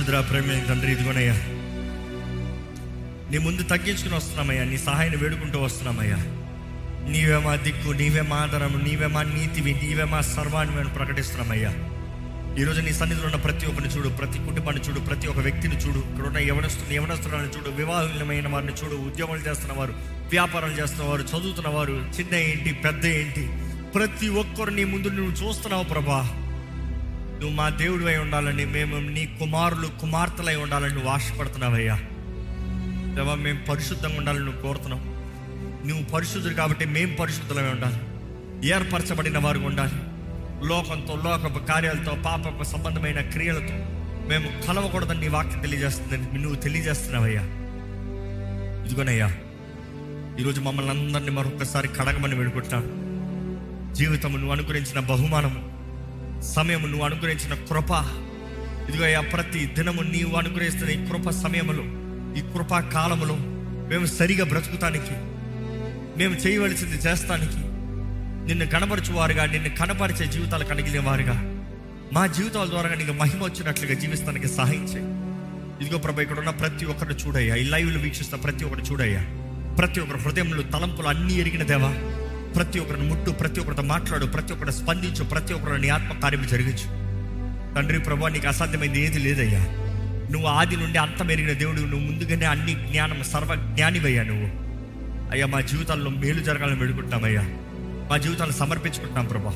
పరిశుద్ర ప్రేమ తండ్రి ఇదిగోనయ్యా. నీ ముందు తగ్గించుకుని వస్తున్నామయ్యా. నీ సహాయాన్ని వేడుకుంటూ వస్తున్నామయ్యా. నీవే మా దిక్కు నీవే మా ఆధారము నీవే మా నీతివి నీవే మా సర్వాన్ని మేము ప్రకటిస్తున్నామయ్యా. ఈరోజు నీ సన్నిధిలో ఉన్న ప్రతి ఒక్కరిని చూడు ప్రతి కుటుంబాన్ని చూడు ప్రతి ఒక్క వ్యక్తిని చూడు. ఇక్కడ ఉన్న యవనస్తుని యవనస్తులను చూడు వివాహమైన వారిని చూడు ఉద్యోగాలు చేస్తున్న వారు వ్యాపారాలు చేస్తున్న వారు చదువుతున్న వారు చిన్న ఏంటి పెద్ద ఏంటి? ప్రతి ఒక్కరు నీ ముందు నువ్వు చూస్తున్నావు ప్రభా. నువ్వు మా దేవుడు అయి ఉండాలని మేము నీ కుమారులు కుమార్తెలై ఉండాలని నువ్వు ఆశపడుతున్నావయ్యా. దేవా మేము పరిశుద్ధంగా ఉండాలని నువ్వు కోరుతున్నావు నువ్వు పరిశుద్ధుడు కాబట్టి మేము పరిశుద్ధులమే ఉండాలి. ఏర్పరచబడిన వారు ఉండాలి. లోకంతో లోకపు కార్యాలతో పాపపు సంబంధమైన క్రియలతో మేము కలవకూడదని నీ వాక్యం తెలియజేస్తుందని నువ్వు తెలియజేస్తున్నావయ్యా. ఇదిగోనయ్యా ఈరోజు మమ్మల్ని అందరినీ మరొకసారి కడగమని వేడుకుంటున్నాను జీవితము నువ్వు అనుగ్రహించిన బహుమానము. సమయము నువ్వు అనుగ్రహించిన కృప. ఇదిగో ప్రతి దినము నీవు అనుగ్రహిస్తున్న ఈ కృప సమయములో ఈ కృపా కాలములో మేము సరిగా బ్రతుకుతానికి మేము చేయవలసింది చేస్తానికి నిన్ను కనపరచువారుగా నిన్ను కనపరిచే జీవితాలు కలిగిన వారుగా మా జీవితాల ద్వారా నీకు మహిమ వచ్చినట్లుగా జీవిస్తానికి సహాయం చేయి. ఇదిగో ప్రభా ఇక్కడ ఉన్న ప్రతి ఒక్కరు చూడయ్యా. ఈ లైవ్లు వీక్షిస్తున్న ప్రతి ఒక్కరు చూడయ్యా. ప్రతి ఒక్కరు హృదయంలో తలంపులు అన్నీ ఎరిగిన దేవా. ప్రతి ఒక్కరిని ముట్టు ప్రతి ఒక్కరితో మాట్లాడు ప్రతి ఒక్కరిని స్పందించు ప్రతి ఒక్కరిని నీ ఆత్మ కార్యం జరిగించు. తండ్రి ప్రభా నీకు అసాధ్యమైంది ఏది లేదయ్యా. నువ్వు ఆది నుండి అంత మెరిగిన దేవుడు నువ్వు ముందుగానే అన్ని జ్ఞానం సర్వ జ్ఞానివయ్యా నువ్వు. అయ్యా మా జీవితాల్లో మేలు జరగాలని వేడుకుంటామయ్యా మా జీవితాలను సమర్పించుకుంటున్నాం ప్రభా.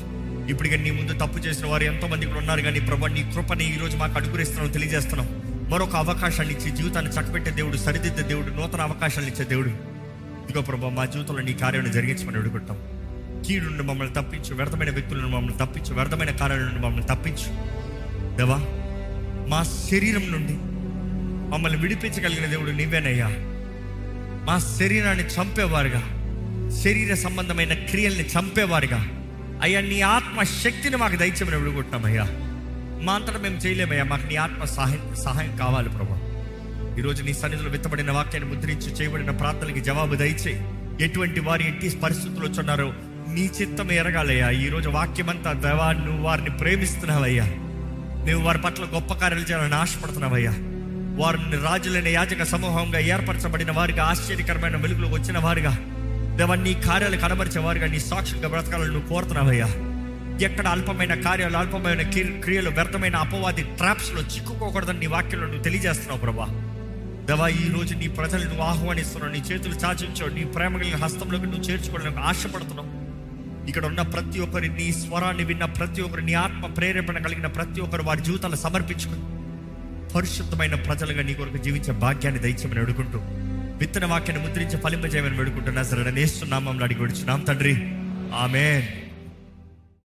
ఇప్పటికే నీ ముందు తప్పు చేసిన వారు ఎంతోమంది ఇక్కడ ఉన్నారు కానీ ప్రభా నీ కృపని ఈరోజు మాకు అనుగ్రహిస్తున్నావు తెలియజేస్తున్నాం. మరొక అవకాశాన్ని ఇచ్చి జీవితాన్ని చక్కబెట్టే దేవుడు సరిదిద్దే దేవుడు నూతన అవకాశాలు ఇచ్చే దేవుడు. ఇదిగో ప్రభా మా జీవితంలో నీ కార్యాన్ని జరిగించమని అడుగుతాం కీడు నుండి మమ్మల్ని తప్పించు వ్యర్థమైన వ్యక్తుల నుండి మమ్మల్ని తప్పించు వ్యర్థమైన కార్యాల నుండి మమ్మల్ని తప్పించు. దేవా మా శరీరం నుండి మమ్మల్ని విడిపించగలిగిన దేవుడు నీవేనయ్యా. మా శరీరాన్ని చంపేవారుగా శరీర సంబంధమైన క్రియల్ని చంపేవారుగా. అయ్యా నీ ఆత్మ శక్తిని మాకు దయచేమని విడుకుంటున్నామయ్యా మా అంతటా మేము చేయలేమయ్యా మాకు నీ ఆత్మ సహాయం సహాయం కావాలి ప్రభా. ఈరోజు నీ సన్నిధిలో విత్తబడిన వాక్యాన్ని ముద్రించి చేయబడిన ప్రార్థనలకి జవాబు దయచేయి. ఎటువంటి వారు ఎట్టి పరిస్థితులు వచ్చున్నారో నీ చిత్తం ఎరగాలయ్యా. ఈరోజు వాక్యమంతా దేవా నువ్వు వారిని ప్రేమిస్తున్నావయ్యా. నువ్వు వారి పట్ల గొప్ప కార్యాలు చేయాలని ఆశపడుతున్నావయ్యా. వారిని రాజులైన యాజక సమూహంగా ఏర్పరచబడిన వారిగా ఆశ్చర్యకరమైన వెలుగులు వచ్చిన వారిగా దేవా నీ కార్యాలు కనబరిచేవారుగా నీ సాక్షులుగా బ్రతకాలని నువ్వు కోరుతున్నావయ్యా. ఎక్కడ అల్పమైన కార్యాలు అల్పమైన క్రి- క్రియలు వ్యర్థమైన అపవాది ట్రాప్స్లో చిక్కుకోకూడదని నీ వాక్యంలో నువ్వు తెలియజేస్తున్నావు ప్రభా. దవా ఈ రోజు నీ ప్రజలు నువ్వు ఆహ్వానిస్తున్నావు నీ చేతులు చాచించావు నీ ప్రేమ కలిగిన హస్తంలోకి నువ్వు చేర్చుకోవడానికి ఆశపడుతున్నావు. ఇక్కడ ఉన్న ప్రతి ఒక్కరి నీ స్వరాన్ని విన్న ప్రతి ఒక్కరు నీ ఆత్మ ప్రేరేపణ కలిగిన ప్రతి ఒక్కరు వారి జీవితాలు సమర్పించుకుని పరిశుద్ధమైన ప్రజలుగా నీ కొరకు జీవించే భాగ్యాన్ని దయచేయమని అడుగుంటూ విత్తన వాక్యాన్ని ముద్రించి ఫలింపజేయమని వేడుకుంటున్నా సరే నేస్తున్నామని అడిగి విడుచున్నాం తండ్రి. ఆమెన్.